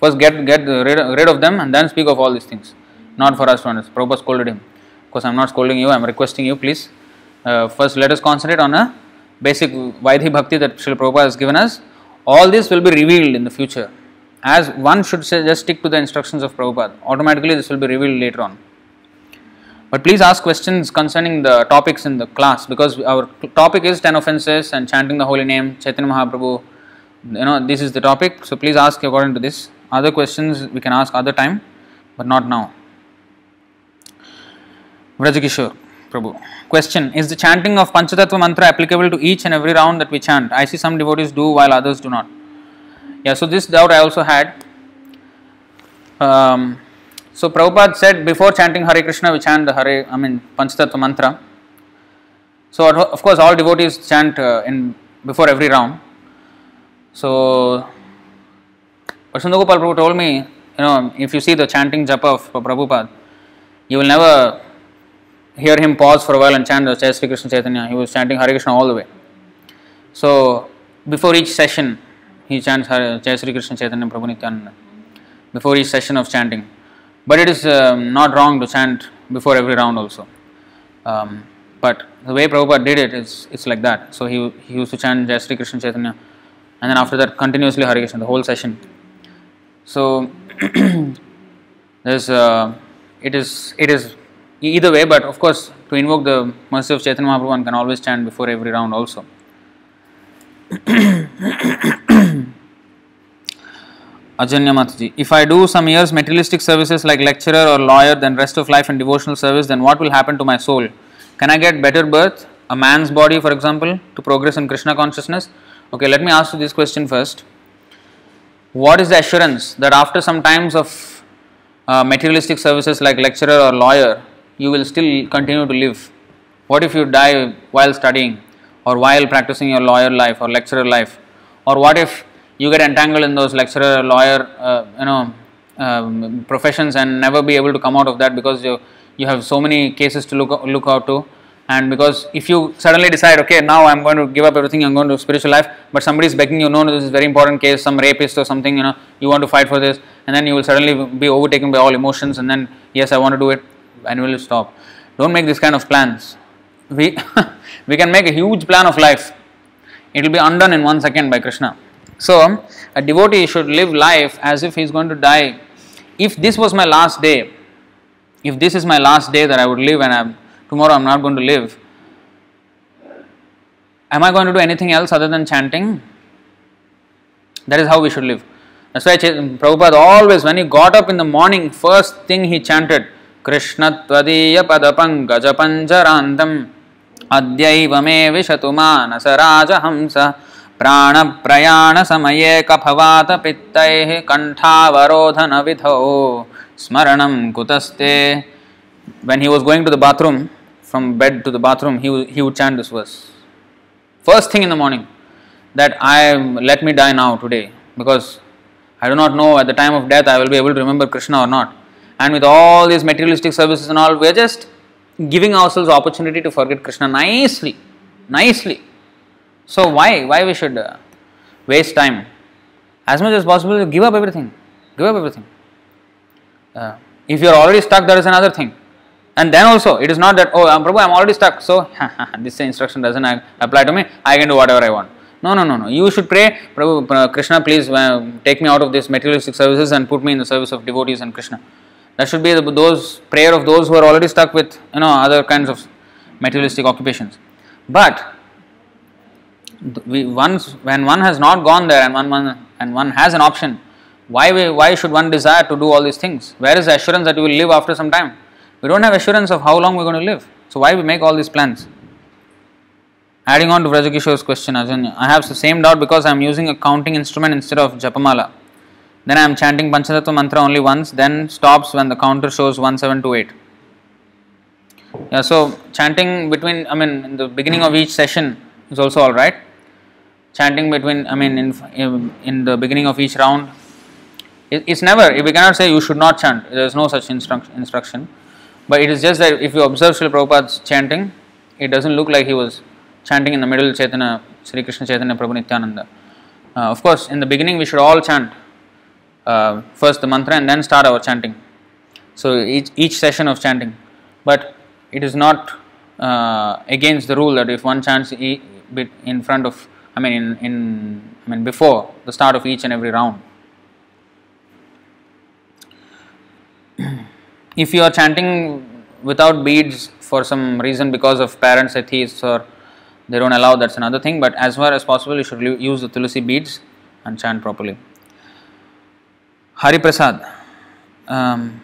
S1: first get get rid, rid of them and then speak of all these things not for us to understand Prabhupada scolded him of course I am not scolding you I am requesting you please uh, first let us concentrate on a basic Vaidhi Bhakti that Srila Prabhupada has given us. All this will be revealed in the future. As one should say, just stick to the instructions of Prabhupada. Automatically, this will be revealed later on. But please ask questions concerning the topics in the class because our topic is 10 offenses and chanting the holy name, Chaitanya Mahaprabhu. You know, this is the topic. So please ask according to this. Other questions we can ask other time, but not now. Vrajakishore. Prabhu. Question Is the chanting of Panchatattva mantra applicable to each and every round that we chant? I see some devotees do while others do not. Yeah, so this doubt I also had. Um, so Prabhupada said before chanting Hare Krishna, we chant the Hare, I mean Panchatattva mantra. So of course, all devotees chant uh, in before every round. So, but Sundagopal Prabhu told me, you know, if you see the chanting japa of Prabhupada, you will never hear him pause for a while and chant the Jai Sri Krishna Chaitanya. He was chanting Hare Krishna all the way. So before each session, he chants Jai Sri Krishna Chaitanya Prabhu Nityananda. Before each session of chanting. But it is um, not wrong to chant before every round also. Um, but the way Prabhupada did it is it's like that. So he, he used to chant Jai Sri Krishna Chaitanya and then after that continuously Krishna the whole session. So *clears throat* there's uh, it is it is either way, but of course, to invoke the mercy of Chaitanya Mahaprabhu, one can always chant before every round also. *clears throat* Ajanya Mataji, if I do some years materialistic services like lecturer or lawyer, then rest of life in devotional service, then what will happen to my soul? Can I get better birth, a man's body, for example, to progress in Krishna consciousness? Okay, let me ask you this question first. What is the assurance that after some times of uh, materialistic services like lecturer or lawyer, you will still continue to live. What if you die while studying or while practicing your lawyer life or lecturer life? Or what if you get entangled in those lecturer, lawyer, uh, you know, um, professions and never be able to come out of that because you you have so many cases to look look out to, and because if you suddenly decide, okay, now I'm going to give up everything, I'm going to spiritual life, but somebody is begging you, no, no, this is very important case, some rapist or something, you know, you want to fight for this, and then you will suddenly be overtaken by all emotions, and then yes, I want to do it, and will stop. Don't make this kind of plans. We, *laughs* we can make a huge plan of life. It will be undone in one second by Krishna. So, a devotee should live life as if he is going to die. If this was my last day, if this is my last day that I would live and I'm, tomorrow I'm not going to live, am I going to do anything else other than chanting? That is how we should live. That's why Prabhupada always, when he got up in the morning, first thing he chanted, कृष्णत्वदीयपदपङ्कजपञ्जरान्तम् अद्यैव मे विशतु मानसराजहंस प्राणप्रयाणसमये कफवातपित्तैः कण्ठावरोधनविधौ स्मरणं कुतस्ते when he was going to the bathroom from bed to the bathroom he, he would chant this verse first thing in the morning that I let me die now today because I do not know at the time of death I will be able to remember Krishna or not and with all these materialistic services and all, we are just giving ourselves opportunity to forget Krishna nicely. nicely. So why why we should uh, waste time? As much as possible, give up everything. Give up everything. Uh, if you are already stuck, that is another thing. And then also, it is not that oh, Prabhu, I am already stuck, so *laughs* this instruction doesn't apply to me. I can do whatever I want. No, no, no, no. You should pray, Prabhu, Krishna, please uh, take me out of this materialistic services and put me in the service of devotees and Krishna. That should be the, those prayer of those who are already stuck with you know other kinds of materialistic occupations. But we, once when one has not gone there and one, one and one has an option, why we, why should one desire to do all these things? Where is the assurance that you will live after some time? We don't have assurance of how long we're going to live. So why we make all these plans? Adding on to Vrajakishore's question, Ajanya, I have the same doubt because I am using a counting instrument instead of Japamala. Then I am chanting Panchatattva mantra only once, then stops when the counter shows 1728. Yeah, so chanting between, I mean, in the beginning of each session is also alright. Chanting between, I mean, in, in the beginning of each round, it, it's never, we cannot say you should not chant, there is no such instruct, instruction. But it is just that if you observe Srila Prabhupada's chanting, it doesn't look like he was chanting in the middle Chaitanya, Sri Krishna Chaitanya Prabhu Nityananda. Uh, of course, in the beginning we should all chant uh, first the mantra and then start our chanting. So each, each session of chanting. But it is not uh, against the rule that if one chants in front of, I mean, in, in, I mean, before the start of each and every round. *clears throat* if you are chanting without beads for some reason because of parents atheists or they don't allow that's another thing. But as far as possible you should use the tulsi beads and chant properly. Hari prasad um,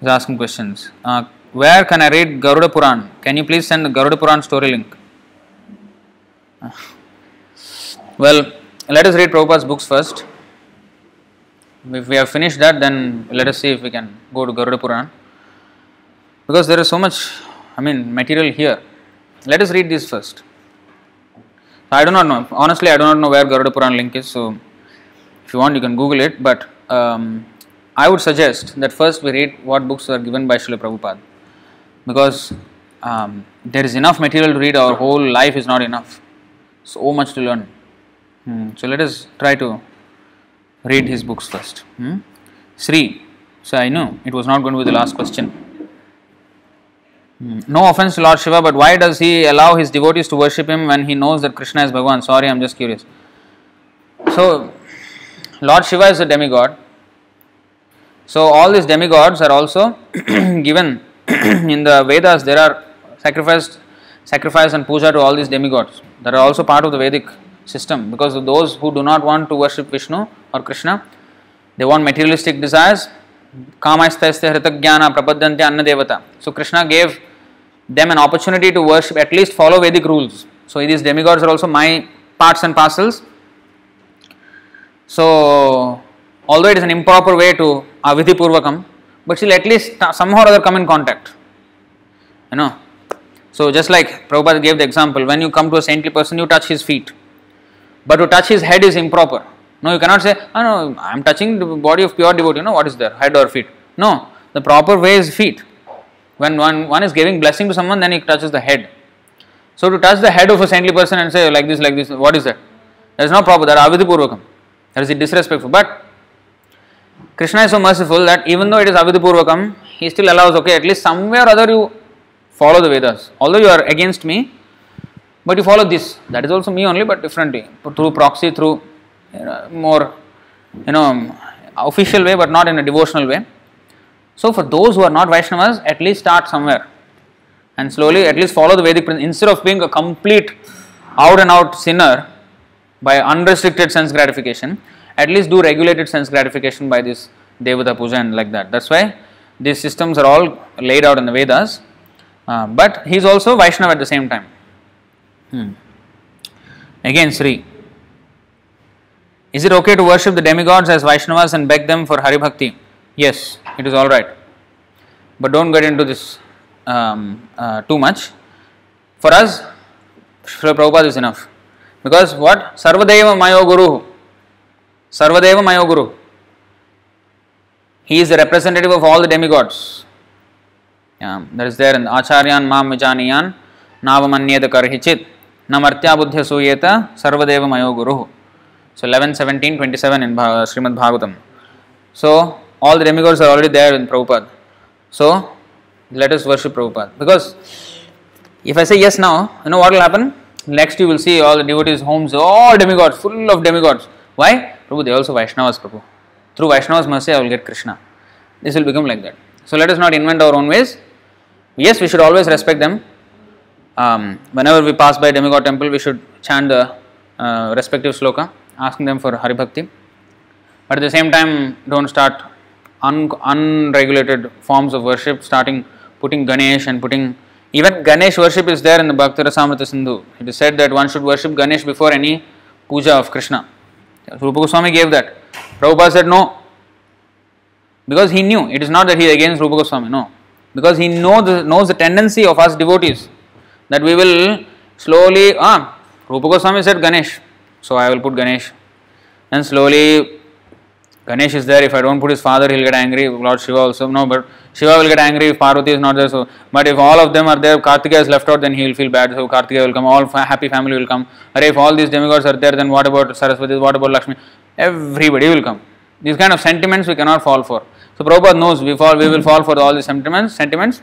S1: is asking questions. Uh, where can i read garuda puran? Can you please send the garuda puran story link? *laughs* Well let us read prabhupada's books first if we have finished that, then let us see if we can go to Garuda Puran. Because there is so much, I mean, material here. Let us read this first. I do not know. Honestly, I do not know where Garuda Puran link is. So, if you want, you can Google it. But um, I would suggest that first we read what books were given by Srila Prabhupada. Because um, there is enough material to read, our whole life is not enough. So much to learn. Hmm. So, let us try to read his books first. Hmm? Sri. So I know it was not going to be the last question. Hmm. No offense to Lord Shiva, but why does he allow his devotees to worship him when he knows that Krishna is Bhagavan? Sorry, I'm just curious. So, Lord Shiva is a demigod. So, all these demigods are also *clears throat* given *clears throat* in the Vedas. There are sacrifice, sacrifice and puja to all these demigods. That are also part of the Vedic system because of those who do not want to worship Vishnu or Krishna, they want materialistic desires. Kamaisthaistha hritaggyana prapadyante anna devata. So Krishna gave them an opportunity to worship, at least follow Vedic rules. So these demigods are also my parts and parcels. So although it is an improper way to uh, avidhi purvakam, but still at least somehow or other come in contact. You know. So just like Prabhupada gave the example, when you come to a saintly person, you touch his feet. But to touch his head is improper. No, you cannot say, oh no, I am touching the body of pure devotee. You know what is there? Head or feet? No, the proper way is feet. When one, one is giving blessing to someone, then he touches the head. So to touch the head of a saintly person and say like this, like this, what is that? That is not proper. That is avidipurvakam. That is disrespectful. But Krishna is so merciful that even though it is avidipurvakam, he still allows, okay, at least somewhere or other you follow the Vedas. Although you are against me, but you follow this. That is also me only, but differently. Through proxy, through you know, more, you know, official way, but not in a devotional way. So, for those who are not Vaishnavas, at least start somewhere and slowly at least follow the Vedic principle instead of being a complete out and out sinner by unrestricted sense gratification. At least do regulated sense gratification by this Devata puja and like that. That's why these systems are all laid out in the Vedas. Uh, but he is also Vaishnava at the same time. Hmm. Again, Sri. Is it okay to worship the demigods as Vaishnavas and beg them for Hari Bhakti? Yes, it is alright. But don't get into this um, uh, too much. For us, Srila Prabhupada is enough. Because what? Sarvadeva Mayo Guru. Sarvadeva Mayo Guru. He is the representative of all the demigods. Yeah, that is there in Acharyan Mam Vijanayan Navamanyeda Karhichit. नमर्त्याबुद्ध सूयेत सर्वदेव मयो गुरु so eleven seventeen twenty seven in Srimad Bhagavatam so all the demigods are already there in Prabhupada so let us worship Prabhupada because if I say yes now you know what will happen next you will see all devote is Holmes all demigods full of demigods why Prabhu they also Vaishnavas Prabhu through Vaishnavas mercy I will get Krishna this will become like that so let इस not invent our own ways yes we should always respect them Um, whenever we pass by demigod temple, we should chant the uh, respective sloka, asking them for Hari Bhakti. But at the same time, don't start un- unregulated forms of worship, starting putting Ganesh and putting even Ganesh worship is there in the Bhakti Rasamrita Sindhu. It is said that one should worship Ganesh before any puja of Krishna. Rupa Goswami gave that. Prabhupada said no. Because he knew. It is not that he is against Rupa Goswami, no. Because he know the, knows the tendency of us devotees that we will slowly, ah, Rupa Goswami said Ganesh, so I will put Ganesh. And slowly Ganesh is there. If I don't put his father, he'll get angry. Lord Shiva also. No, but Shiva will get angry if Parvati is not there. So, but if all of them are there, Kartikeya is left out, then he will feel bad. So Kartikeya will come. All fa- happy family will come. Or if all these demigods are there, then what about Saraswati? What about Lakshmi? Everybody will come. These kind of sentiments we cannot fall for. So Prabhupada knows we fall. We will fall for all these sentiments. Sentiments.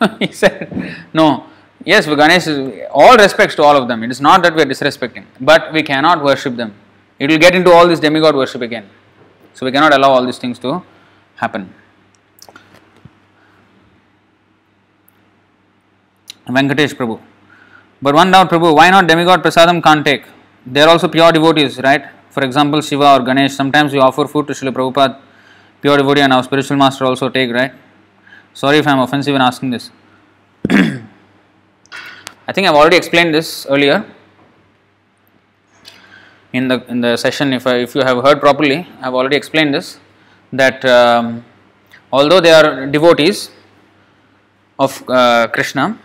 S1: *laughs* he said, no. Yes, Ganesh is all respects to all of them. It is not that we are disrespecting, but we cannot worship them. It will get into all this demigod worship again. So we cannot allow all these things to happen. Venkatesh Prabhu. But one doubt, Prabhu, why not demigod prasadam can't take? They are also pure devotees, right? For example, Shiva or Ganesh. Sometimes we offer food to Srila Prabhupada, pure devotee, and our spiritual master also take, right? Sorry if I am offensive in asking this. *clears throat* I think I have already explained this earlier in the in the session. If I, if you have heard properly, I have already explained this that um, although they are devotees of uh, Krishna,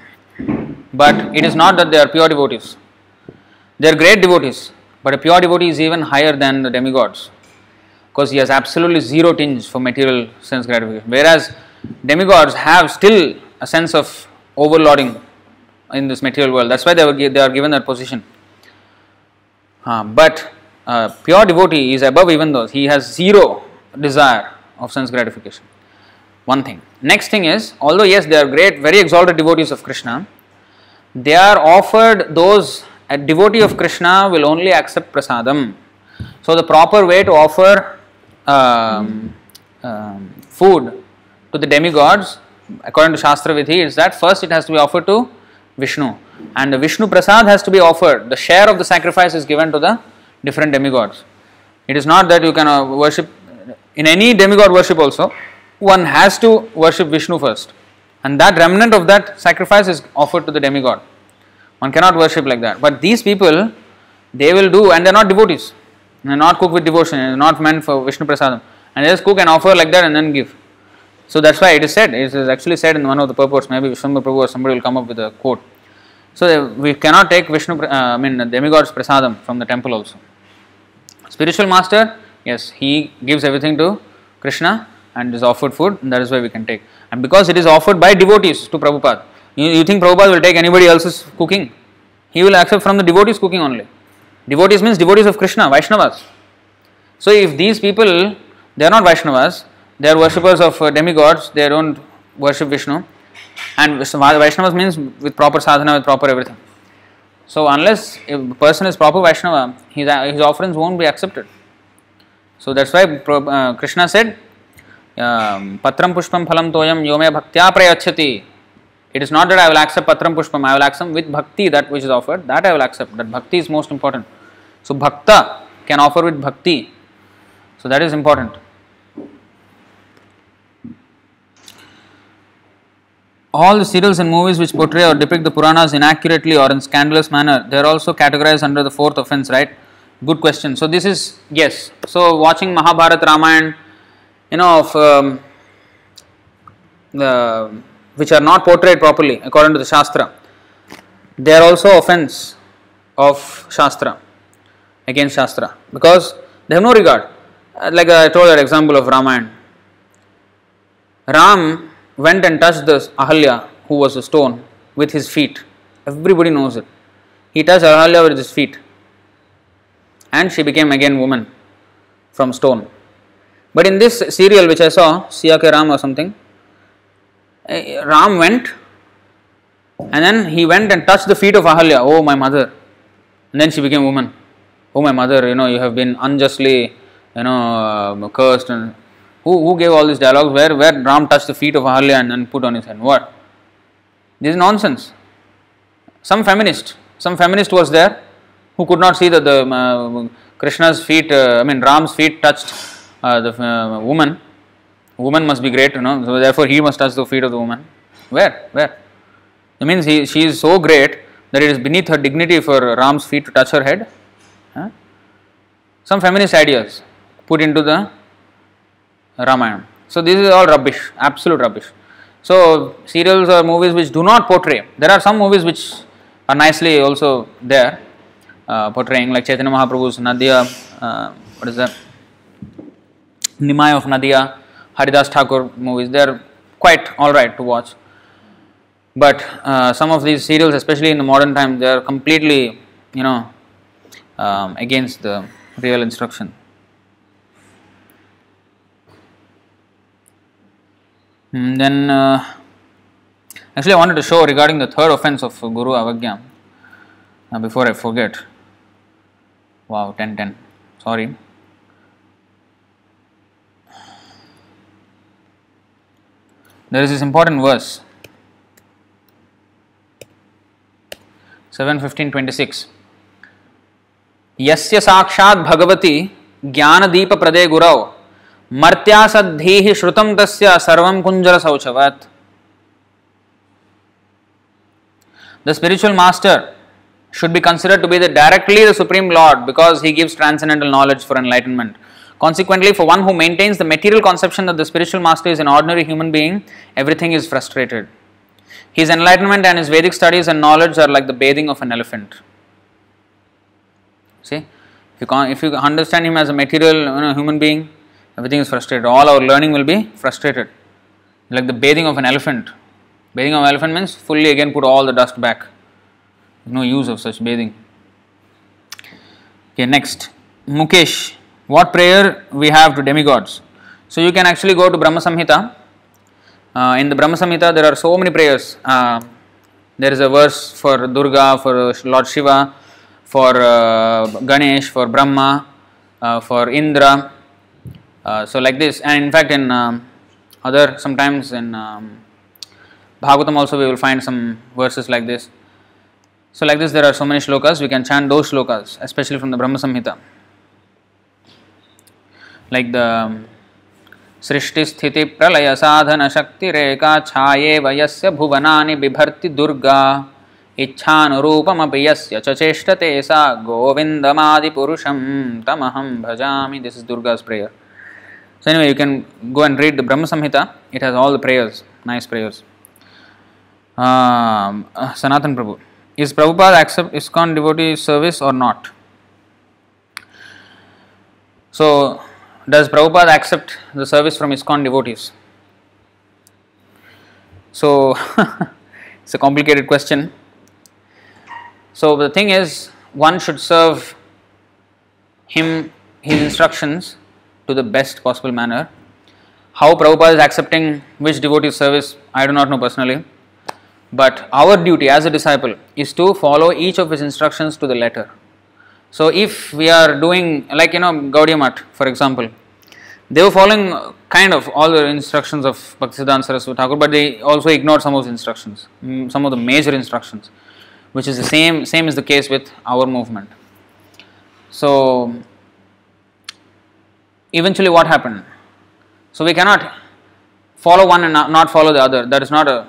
S1: but it is not that they are pure devotees. They are great devotees, but a pure devotee is even higher than the demigods because he has absolutely zero tinge for material sense gratification. Whereas demigods have still a sense of overlording in this material world. That's why they, were, they are given that position. Uh, but uh, pure devotee is above even those. He has zero desire of sense gratification. One thing. Next thing is, although yes, they are great, very exalted devotees of Krishna, they are offered those. A devotee of Krishna will only accept prasadam. So the proper way to offer um, um, food to the demigods, according to Shastra Vidhi, is that first it has to be offered to Vishnu, and the Vishnu prasad has to be offered. The share of the sacrifice is given to the different demigods. It is not that you can uh, worship in any demigod worship also. One has to worship Vishnu first, and that remnant of that sacrifice is offered to the demigod. One cannot worship like that. But these people, they will do, and they are not devotees. They are not cooked with devotion. They are not meant for Vishnu prasadam, and they just cook and offer like that and then give. So that's why it is said. It is actually said in one of the purports. Maybe Vishnu Prabhu or somebody will come up with a quote. So we cannot take Vishnu, uh, I mean demigods prasadam from the temple also. Spiritual master, yes, he gives everything to Krishna and is offered food, and that is why we can take. And because it is offered by devotees to Prabhupada, you, you think Prabhupada will take anybody else's cooking? He will accept from the devotees' cooking only. Devotees means devotees of Krishna, Vaishnavas. So if these people, they are not Vaishnavas, they are worshippers of uh, demigods, they don't worship Vishnu. And Vaishnavas means with proper sadhana, with proper everything. So unless a person is proper Vaishnava, his, his offerings won't be accepted. So that's why uh, Krishna said, um, Patram pushpam phalam toyam yome bhaktya prayachati. It is not that I will accept patram pushpam, I will accept with bhakti that which is offered, that I will accept. That bhakti is most important. So bhakta can offer with bhakti. So that is important. All the serials and movies which portray or depict the Puranas inaccurately or in scandalous manner, they are also categorized under the fourth offense, right? Good question. So this is yes. So watching Mahabharata, Ramayana, you know, of um, the which are not portrayed properly according to the Shastra, they are also offense of Shastra against Shastra because they have no regard. Like I told that example of Ramayana. Ram went and touched the Ahalya, who was a stone, with his feet. Everybody knows it. He touched Ahalya with his feet. And she became again woman from stone. But in this serial which I saw, Siya Ke Ram or something, eh, Ram went and then he went and touched the feet of Ahalya. Oh, my mother. And then she became woman. Oh, my mother, you know, you have been unjustly, you know, uh, cursed. And who, who gave all these dialogues? Where, where Ram touched the feet of Ahalya and, put on his head? What? This is nonsense. Some feminist, some feminist was there who could not see that the uh, Krishna's feet, uh, I mean Ram's feet touched uh, the uh, woman. Woman must be great, you know. So therefore, he must touch the feet of the woman. Where? Where? It means he, she is so great that it is beneath her dignity for Ram's feet to touch her head. Huh? Some feminist ideas put into the Ramayana. So this is all rubbish, absolute rubbish. So serials or movies which do not portray. There are some movies which are nicely also there uh, portraying like Chaitanya Mahaprabhu's Nadia. Uh, what is that? Nimai of Nadia, Haridas Thakur movies. They are quite all right to watch. But uh, some of these serials, especially in the modern times, they are completely, you know, um, against the real instruction. And hmm, then, uh, actually, I wanted to show regarding the third offense of Guru Avagya. Uh, before I forget. Wow, 10 10. Sorry. There is this important verse 7 15 26. यस्य साक्षात् भगवती ज्ञानदीप प्रदे गुरौ मर्त्यासद्धि श्रुतं तस्य सर्वं कुञ्जर शौचवत् The spiritual master should be considered to be the directly the supreme lord because he gives transcendental knowledge for enlightenment consequently for one who maintains the material conception that the spiritual master is an ordinary human being everything is frustrated his enlightenment and his vedic studies and knowledge are like the bathing of an elephant see if you, if you understand him as a material you know, human being everything is frustrated all our learning will be frustrated like the bathing of an elephant bathing of an elephant means fully again put all the dust back no use of such bathing. Okay, next, Mukesh, what prayer we have to demigods? So you can actually go to Brahma Samhita. Uh, in the Brahma Samhita, there are so many prayers. Uh, there is a verse for Durga, for Lord Shiva, for uh, Ganesh, for Brahma, uh, for Indra. Uh, so like this, and in fact, in um, other sometimes in um, Bhagavatam also we will find some verses like this. So, like this, there are so many shlokas, we can chant those shlokas, especially from the Brahma Samhita. Like the सृष्टि स्थिति प्रलय साधन शक्ति रेखा छाये वयस्य भुवनानि बिभर्ति दुर्गा इच्छानुरूपमपि यस्य च चेष्टते सा गोविन्दमादिपुरुषं तमहं भजामि this is दुर्गा's prayer so anyway you can go and read the brahma samhita it has all the prayers nice prayers um, uh, sanatan prabhu is Prabhupada accept ISKCON devotee service or not? So, does Prabhupada accept the service from ISKCON devotees? So, *laughs* it's a complicated question. So, the thing is, one should serve him, his instructions to the best possible manner. How Prabhupada is accepting which devotee service, I do not know personally. But our duty as a disciple is to follow each of his instructions to the letter. So if we are doing like you know Gaudiya Math, for example, they were following kind of all the instructions of Bhaktisiddhanta Saraswati Thakur, but they also ignored some of the instructions, mm, some of the major instructions, which is the same same is the case with our movement. So eventually what happened? So we cannot follow one and not follow the other. That is not a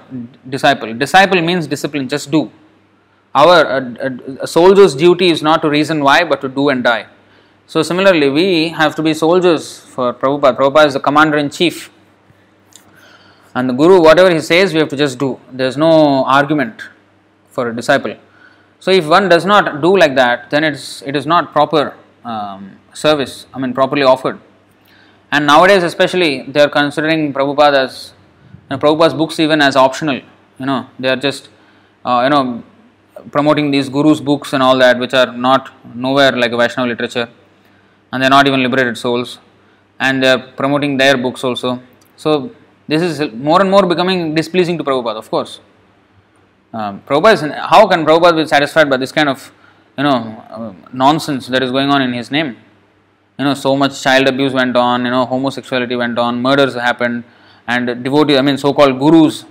S1: disciple. Disciple means discipline, just do. Our a, a soldier's duty is not to reason why, but to do and die. So, similarly, we have to be soldiers for Prabhupada. Prabhupada is the commander in chief. And the Guru, whatever he says, we have to just do. There is no argument for a disciple. So, if one does not do like that, then it's, it is not proper um, service, I mean, properly offered. And nowadays, especially, they are considering Prabhupada as you know, Prabhupada's books even as optional. You know, they are just uh, you know promoting these gurus' books and all that, which are not nowhere like Vaishnava literature, and they're not even liberated souls, and they're promoting their books also. So this is more and more becoming displeasing to Prabhupada, of course. Um, Prabhupada is, how can Prabhupada be satisfied by this kind of you know uh, nonsense that is going on in his name? You know, so much child abuse went on, you know, homosexuality went on, murders happened, and devotees, I mean, so-called gurus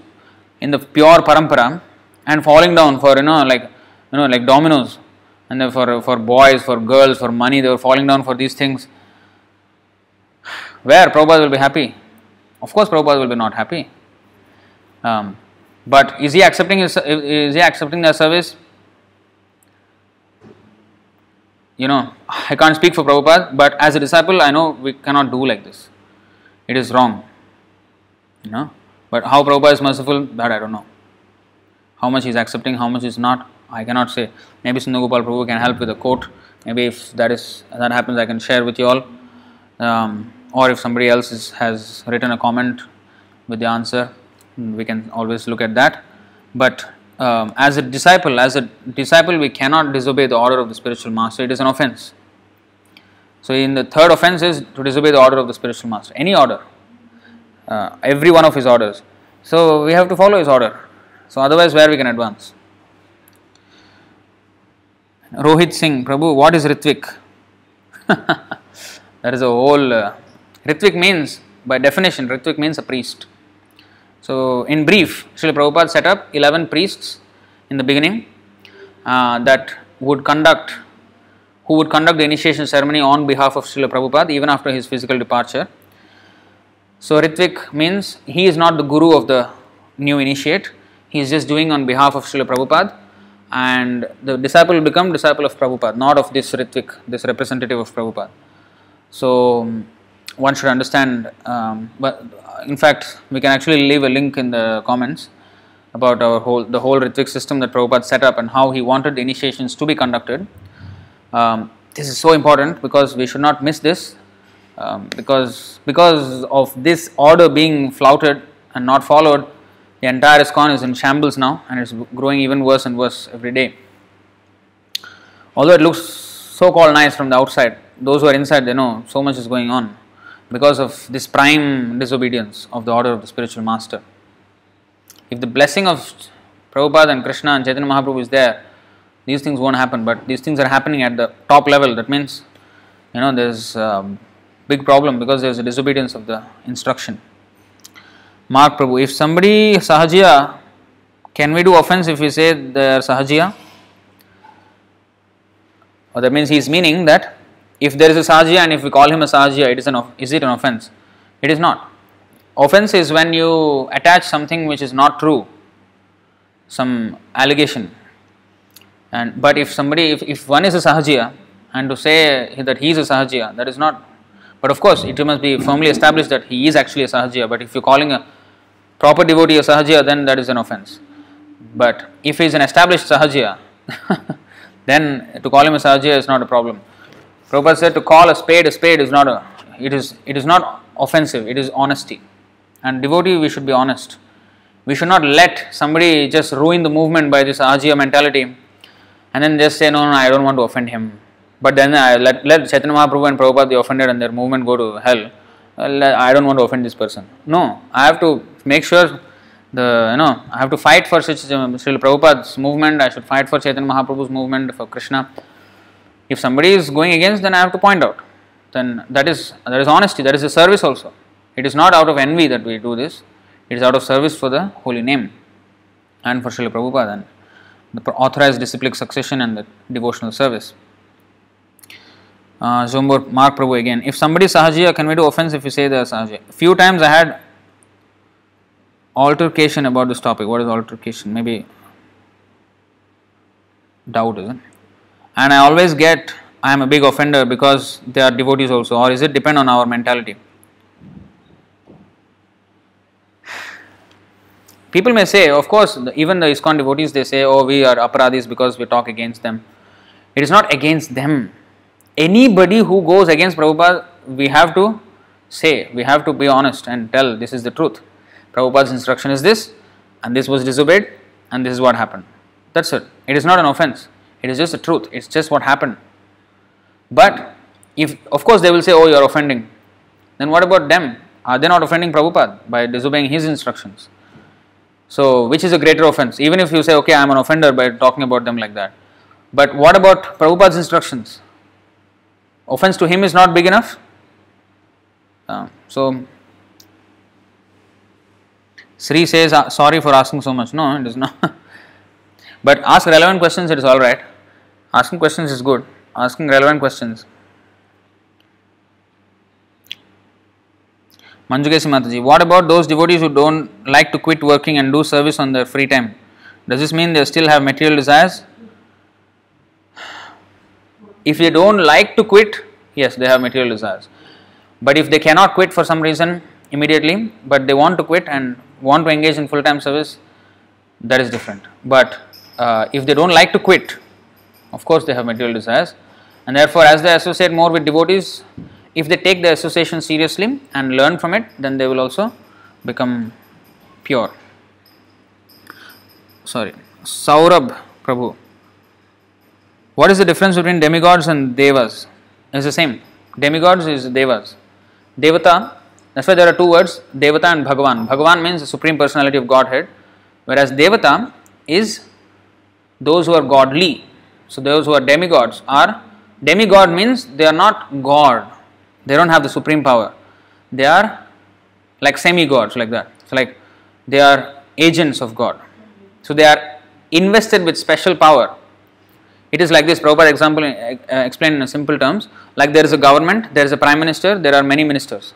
S1: in the pure parampara and falling down for you know like you know like dominoes and for for boys, for girls, for money, they were falling down for these things. Where Prabhupada will be happy? Of course, Prabhupada will be not happy. Um, but is he accepting his, is he accepting their service? You know, I can't speak for Prabhupada, but as a disciple, I know we cannot do like this. It is wrong. You know, but how Prabhupada is merciful, that I don't know. How much he is accepting, how much he is not, I cannot say. Maybe Sindhugopal Prabhu can help with a quote. Maybe if that is that happens, I can share with you all. Um, or if somebody else is, has written a comment with the answer, we can always look at that. But um, as a disciple, as a disciple, we cannot disobey the order of the spiritual master. It is an offense. So, in the third offense is to disobey the order of the spiritual master, any order, uh, every one of his orders. So, we have to follow his order. So, otherwise, where we can advance? Rohit Singh, Prabhu, what is Ritvik? *laughs* that is a whole. Uh, Ritvik means, by definition, Ritvik means a priest. So, in brief, Srila Prabhupada set up 11 priests in the beginning uh, that would conduct, who would conduct the initiation ceremony on behalf of Srila Prabhupada even after his physical departure. So, Ritvik means he is not the guru of the new initiate, he is just doing on behalf of Srila Prabhupada and the disciple will become disciple of Prabhupada, not of this Ritvik, this representative of Prabhupada. So, one should understand, um, but in fact, we can actually leave a link in the comments about our whole the whole Ritvik system that Prabhupada set up and how he wanted the initiations to be conducted. Um, this is so important because we should not miss this um, because because of this order being flouted and not followed, the entire ISKCON is in shambles now and it's growing even worse and worse every day. Although it looks so called nice from the outside, those who are inside they know so much is going on because of this prime disobedience of the order of the spiritual master. If the blessing of Prabhupada and Krishna and Chaitanya Mahaprabhu is there, these things won't happen. But these things are happening at the top level. That means, you know, there's a big problem because there's a disobedience of the instruction. Mark Prabhu, if somebody sahajiya, can we do offense if we say they are sahajiya? Or that means he is meaning that if there is a sahajiya and if we call him a sahajiya, it is an is it an offense? It is not. Offense is when you attach something which is not true, some allegation. And but if somebody, if, if one is a sahajiya, and to say that he is a sahajiya, that is not. But of course, it must be firmly established that he is actually a sahajiya. But if you're calling a proper devotee a sahajiya, then that is an offense. But if he is an established sahajiya, *laughs* then to call him a sahajiya is not a problem. Prabhupada said to call a spade a spade is not a it is it is not offensive, it is honesty. And devotee we should be honest. We should not let somebody just ruin the movement by this sahajiya mentality and then just say no no I don't want to offend him. But then I let let Chaitanya Mahaprabhu and Prabhupada be offended and their movement go to hell. I don't want to offend this person. No, I have to make sure the you know I have to fight for Srila Prabhupada's movement. I should fight for Chaitanya Mahaprabhu's movement for Krishna. If somebody is going against, then I have to point out. Then that is that is honesty. That is a service also. It is not out of envy that we do this. It is out of service for the holy name and for Srila Prabhupada and the authorized disciplic succession and the devotional service. Uh, Zombor Mark Prabhu again. If somebody Sahajiya, can we do offense if we say they are Sahajiya? Few times I had altercation about this topic. What is altercation? Maybe doubt, is it? And I always get I am a big offender because they are devotees also, or is it depend on our mentality? People may say, of course, even the ISKCON devotees they say, oh, we are aparadhis because we talk against them. It is not against them. Anybody who goes against Prabhupada, we have to say, we have to be honest and tell this is the truth. Prabhupada's instruction is this, and this was disobeyed, and this is what happened. That's it. It is not an offense. It is just the truth. It's just what happened. But if, of course, they will say, oh, you are offending. Then what about them? Are they not offending Prabhupada by disobeying his instructions? So, which is a greater offense? Even if you say, okay, I am an offender by talking about them like that. But what about Prabhupada's instructions? Offense to him is not big enough? Uh, so, Sri says, uh, sorry for asking so much. No, it is not. *laughs* but ask relevant questions, it is alright. Asking questions is good. Asking relevant questions. Manjugesi Mataji, what about those devotees who don't like to quit working and do service on their free time? Does this mean they still have material desires? If they don't like to quit, yes, they have material desires. But if they cannot quit for some reason immediately, but they want to quit and want to engage in full time service, that is different. But uh, if they don't like to quit, of course, they have material desires, and therefore, as they associate more with devotees, if they take the association seriously and learn from it, then they will also become pure. Sorry, Saurabh Prabhu. What is the difference between demigods and devas? It's the same. Demigods is devas. Devata, that's why there are two words, Devata and Bhagavan. Bhagavan means the supreme personality of Godhead, whereas Devata is those who are godly. So those who are demigods are demigod means they are not God they don't have the supreme power. They are like semi gods, like that. So, like they are agents of God. So, they are invested with special power. It is like this Prabhupada example uh, explained in simple terms like there is a government, there is a prime minister, there are many ministers.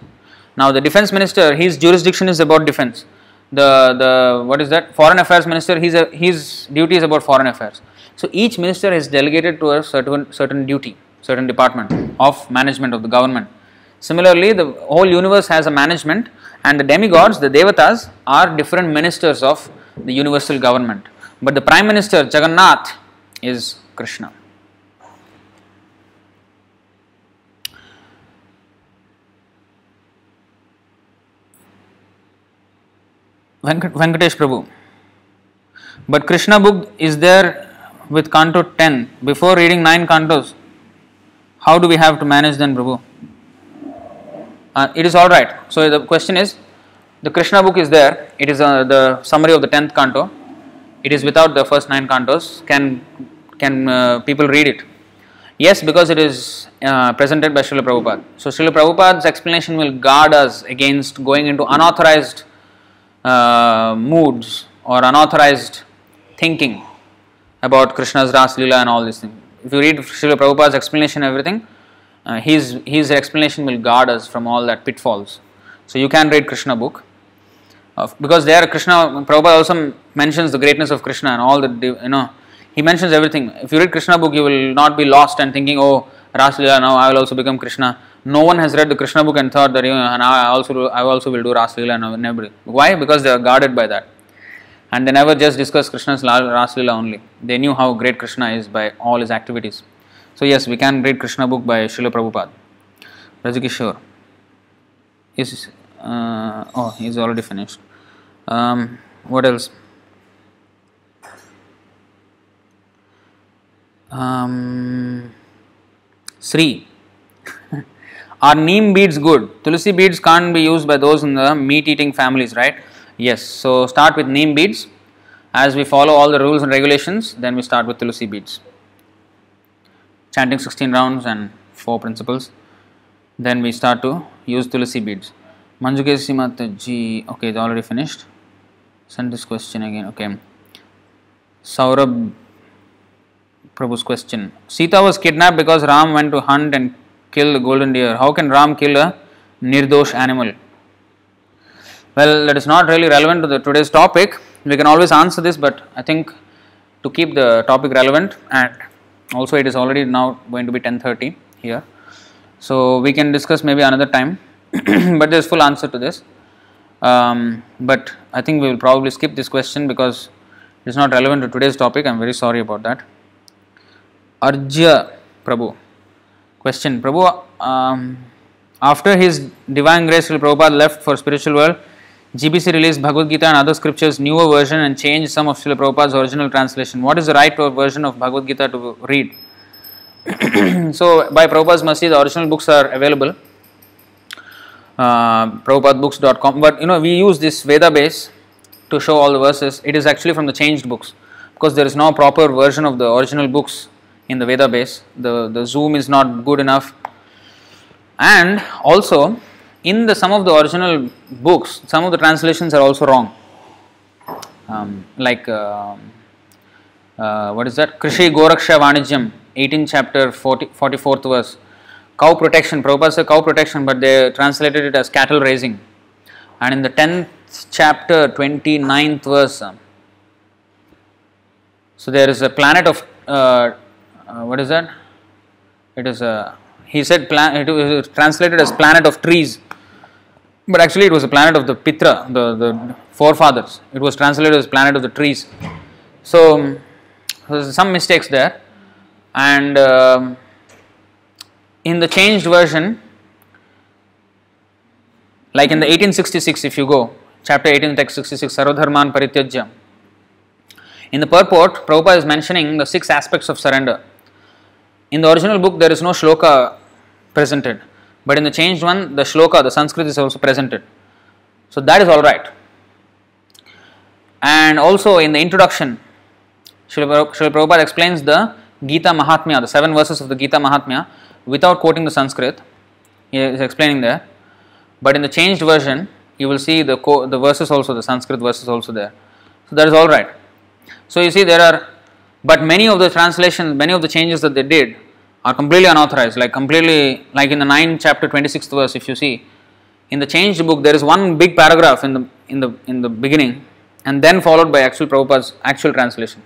S1: Now, the defense minister, his jurisdiction is about defense. The, the what is that? Foreign affairs minister, his, his duty is about foreign affairs. So, each minister is delegated to a certain, certain duty, certain department of management of the government. Similarly, the whole universe has a management, and the demigods, the devatas, are different ministers of the universal government. But the prime minister, Jagannath, is Krishna. Venkatesh Prabhu. But Krishna book is there with canto 10. Before reading 9 cantos, how do we have to manage then, Prabhu? uh, it is all right. So the question is, the Krishna book is there. It is uh, the summary of the tenth canto. It is without the first nine cantos. Can can uh, people read it? Yes, because it is uh, presented by Srila Prabhupada. So Srila Prabhupada's explanation will guard us against going into unauthorized uh, moods or unauthorized thinking about Krishna's Ras Leela and all these things. If you read Srila Prabhupada's explanation, everything, uh, his his explanation will guard us from all that pitfalls. So you can read Krishna book uh, because there Krishna Prabhupada also mentions the greatness of Krishna and all the you know he mentions everything. If you read Krishna book, you will not be lost and thinking, oh Raslila now I will also become Krishna. No one has read the Krishna book and thought that you know, now I also I also will do Raslila and everybody. Why? Because they are guarded by that. And they never just discuss Krishna's Raslila only. They knew how great Krishna is by all his activities. So yes, we can read Krishna book by Srila Prabhupada. Vrajakishore. Is uh, oh he's already finished. Um, what else? Um, Sri. Are neem beads good? Tulsi beads can't be used by those in the meat eating families, right? Yes. So start with neem beads. As we follow all the rules and regulations, then we start with Tulsi beads chanting 16 rounds and 4 principles. Then we start to use Tulsi beads. Manjugesi Mataji, okay, it's already finished. Send this question again, okay. Saurabh Prabhu's question. Sita was kidnapped because Ram went to hunt and kill the golden deer. How can Ram kill a nirdosh animal? Well, that is not really relevant to the today's topic. We can always answer this, but I think to keep the topic relevant and also it is already now going to be 10.30 here so we can discuss maybe another time *clears throat* but there is full answer to this um, but I think we will probably skip this question because it is not relevant to today's topic I am very sorry about that Arjya Prabhu question Prabhu um, after his divine grace Prabhupada left for spiritual world GBC released Bhagavad Gita and other scriptures newer version and changed some of Srila Prabhupada's original translation. What is the right version of Bhagavad Gita to read? *clears throat* so, by Prabhupada's mercy, the original books are available. Uh, Prabhupadbooks.com. But you know, we use this Veda base to show all the verses. It is actually from the changed books because there is no proper version of the original books in the Veda base. The, the zoom is not good enough. And also, in the some of the original books, some of the translations are also wrong. Um, like uh, uh, what is that? Krishi Goraksha Vanijyam, 18 chapter 40, 44th verse. Cow protection, Prabhupada said cow protection, but they translated it as cattle raising. And in the 10th chapter, 29th verse, so there is a planet of uh, uh, what is that? It is a he said it was translated as planet of trees but actually, it was a planet of the Pitra, the, the forefathers. It was translated as planet of the trees. So, there's some mistakes there. And um, in the changed version, like in the 1866, if you go, chapter 18, text 66, Sarvadharman Parityajya. In the purport, Prabhupada is mentioning the six aspects of surrender. In the original book, there is no shloka presented. But in the changed one, the shloka, the Sanskrit is also presented. So that is all right. And also in the introduction, Srila Prabhupada explains the Gita Mahatmya, the seven verses of the Gita Mahatmya, without quoting the Sanskrit. He is explaining there. But in the changed version, you will see the co- the verses also, the Sanskrit verses also there. So that is all right. So you see, there are, but many of the translations, many of the changes that they did are completely unauthorized, like completely, like in the 9 chapter 26th verse, if you see, in the changed book, there is one big paragraph in the in the in the beginning, and then followed by actual Prabhupada's actual translation.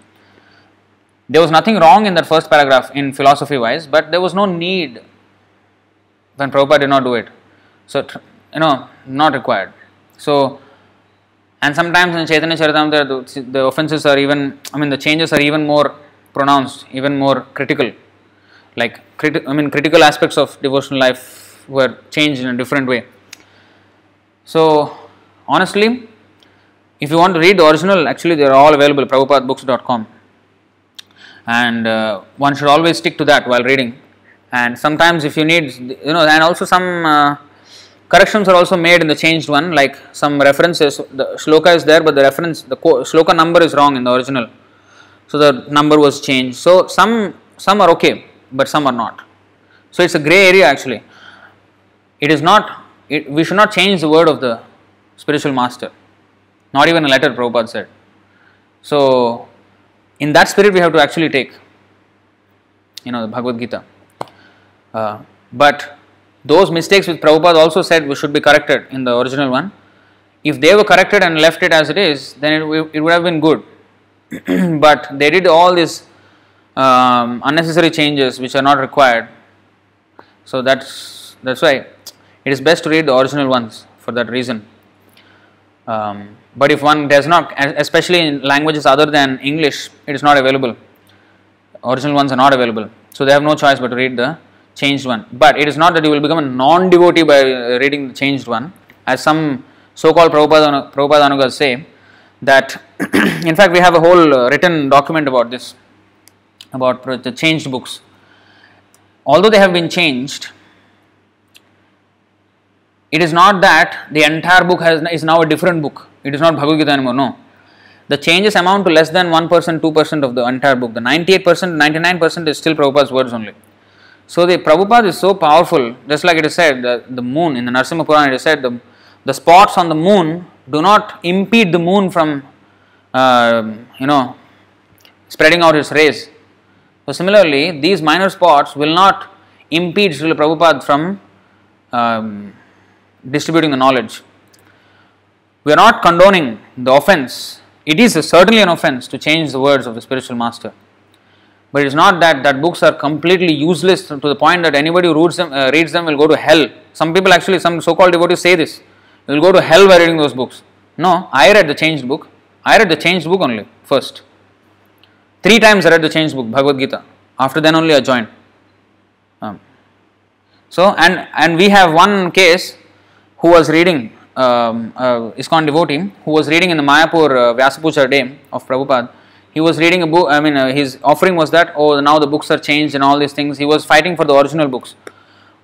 S1: There was nothing wrong in that first paragraph in philosophy wise, but there was no need when Prabhupada did not do it. So, you know, not required. So, and sometimes in Chaitanya Charitamrita, the, the offenses are even, I mean, the changes are even more pronounced, even more critical like criti- I mean critical aspects of devotional life were changed in a different way. So honestly, if you want to read the original, actually they are all available prabhupadbooks.com and uh, one should always stick to that while reading. And sometimes if you need, you know, and also some uh, corrections are also made in the changed one, like some references. The shloka is there, but the reference, the shloka number is wrong in the original, so the number was changed. So some some are okay but some are not. So it's a gray area actually. It is not, it, we should not change the word of the spiritual master, not even a letter Prabhupada said. So in that spirit we have to actually take, you know, the Bhagavad Gita. Uh, but those mistakes which Prabhupada also said should be corrected in the original one. If they were corrected and left it as it is, then it, it would have been good. *clears throat* but they did all these um, unnecessary changes which are not required. So that's that's why it is best to read the original ones for that reason. Um, but if one does not, especially in languages other than English, it is not available. Original ones are not available, so they have no choice but to read the changed one. But it is not that you will become a non-devotee by reading the changed one, as some so-called Prabhupada, Prabhupada Anugas say. That, *clears throat* in fact, we have a whole uh, written document about this about the changed books. Although they have been changed, it is not that the entire book has, is now a different book. It is not Bhagavad Gita anymore. No. The changes amount to less than 1%, 2% of the entire book. The 98%, 99% is still Prabhupada's words only. So the Prabhupada is so powerful, just like it is said, the, the moon in the Narsimha Purana, it is said the, the spots on the moon do not impede the moon from, uh, you know, spreading out its rays. So, similarly, these minor spots will not impede Srila Prabhupada from um, distributing the knowledge. We are not condoning the offense. It is certainly an offense to change the words of the spiritual master. But it is not that that books are completely useless to the point that anybody who reads them, uh, reads them will go to hell. Some people actually, some so-called devotees say this. You will go to hell by reading those books. No, I read the changed book. I read the changed book only first. Three times I read the changed book, Bhagavad Gita. After then only I joined. Um, so and and we have one case who was reading um, uh, ISKCON devotee who was reading in the Mayapur uh, Vyasapuja of Prabhupada. He was reading a book, I mean, uh, his offering was that, oh, now the books are changed and all these things. He was fighting for the original books.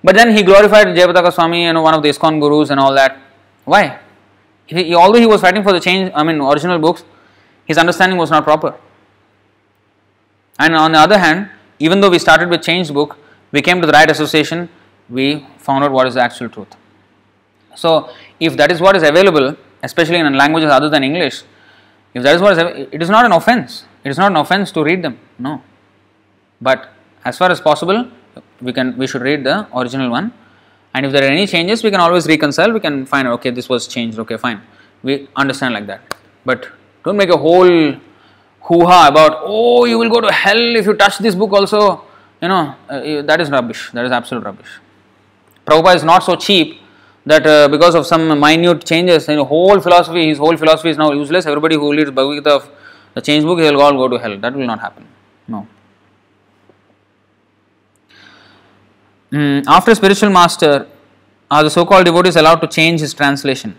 S1: But then he glorified Jayapataka Swami, know, one of the ISKCON gurus and all that. Why? He, he, although he was fighting for the change, I mean, original books, his understanding was not proper. And on the other hand, even though we started with changed book, we came to the right association, we found out what is the actual truth. So, if that is what is available, especially in languages other than English, if that is what is, it is not an offense. It is not an offense to read them. No. But as far as possible, we can we should read the original one. And if there are any changes, we can always reconcile. We can find okay, this was changed. Okay, fine. We understand like that. But don't make a whole hoo ha about oh, you will go to hell if you touch this book. Also, you know uh, that is rubbish. That is absolute rubbish. Prabhupada is not so cheap that uh, because of some minute changes, in whole philosophy, his whole philosophy is now useless. Everybody who reads Bhagavad Gita, the change book, they will all go to hell. That will not happen. No. Mm, after spiritual master, are the so-called devotees allowed to change his translation?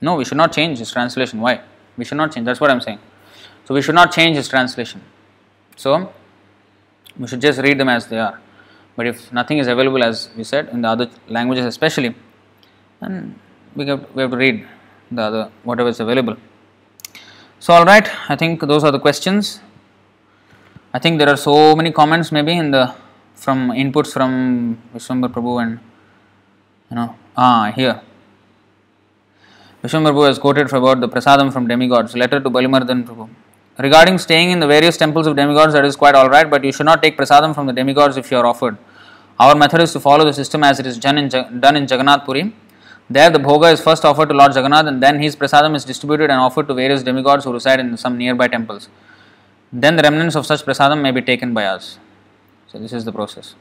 S1: No, we should not change his translation. Why? We should not change. That's what I'm saying. So we should not change his translation. So we should just read them as they are. But if nothing is available, as we said, in the other languages especially, then we have, we have to read the other whatever is available. So, all right, I think those are the questions. I think there are so many comments maybe in the from inputs from Vishwambar Prabhu and you know ah here. Vishwambar Prabhu has quoted about the prasadam from demigods, letter to Balimardhan Prabhu. Regarding staying in the various temples of demigods, that is quite alright, but you should not take prasadam from the demigods if you are offered. Our method is to follow the system as it is done in, done in Jagannath Puri. There, the bhoga is first offered to Lord Jagannath, and then his prasadam is distributed and offered to various demigods who reside in some nearby temples. Then the remnants of such prasadam may be taken by us. So, this is the process.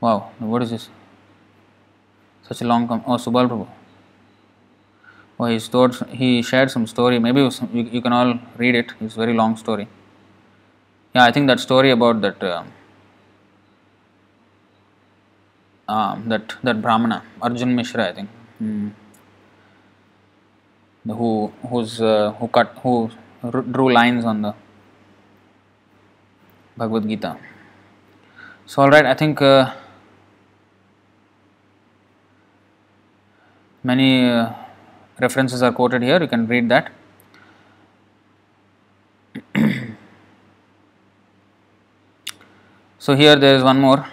S1: Wow, what is this? Such a long com- oh Subal Prabhu. Oh, he stored, he shared some story. Maybe you, you can all read it. It's a very long story. Yeah, I think that story about that uh, uh, that that Brahmana Arjun Mishra, I think, hmm. who who's uh, who cut who drew lines on the Bhagavad Gita. So, all right, I think. Uh, many uh, references are quoted here you can read that *clears throat* so here there is one more.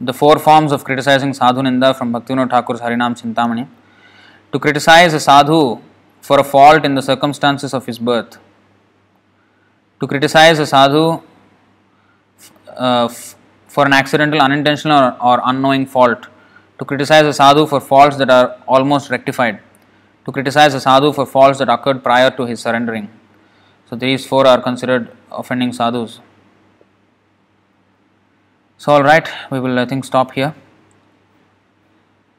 S1: The four forms of criticizing sadhu ninda from bhaktivinoda thakur's harinam chintamani. To criticize a sadhu for a fault in the circumstances of his birth. To criticize a sadhu uh, for an accidental unintentional or, or unknowing fault. To criticize a sadhu for faults that are almost rectified, to criticize a sadhu for faults that occurred prior to his surrendering. So, these four are considered offending sadhus. So, all right, we will, I think, stop here.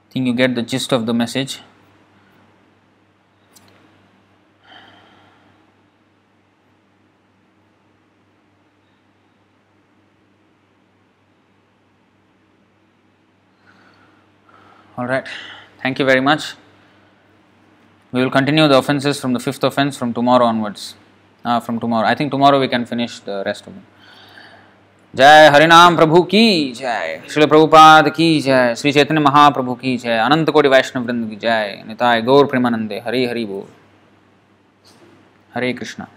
S1: I think you get the gist of the message. All right. Thank you very much. We will continue the offenses from the fifth offense from tomorrow onwards. Uh, from tomorrow. I think tomorrow we can finish the rest of them. जय हरिनाम प्रभु की जय, श्री प्रभुपाद की जय, श्री चैतन्य महाप्रभु की जय, अनंत कोटि वैष्णव वृंद की जय, निताय गौर प्रेमानंदे, हरि हरि बोल। हरे कृष्णा।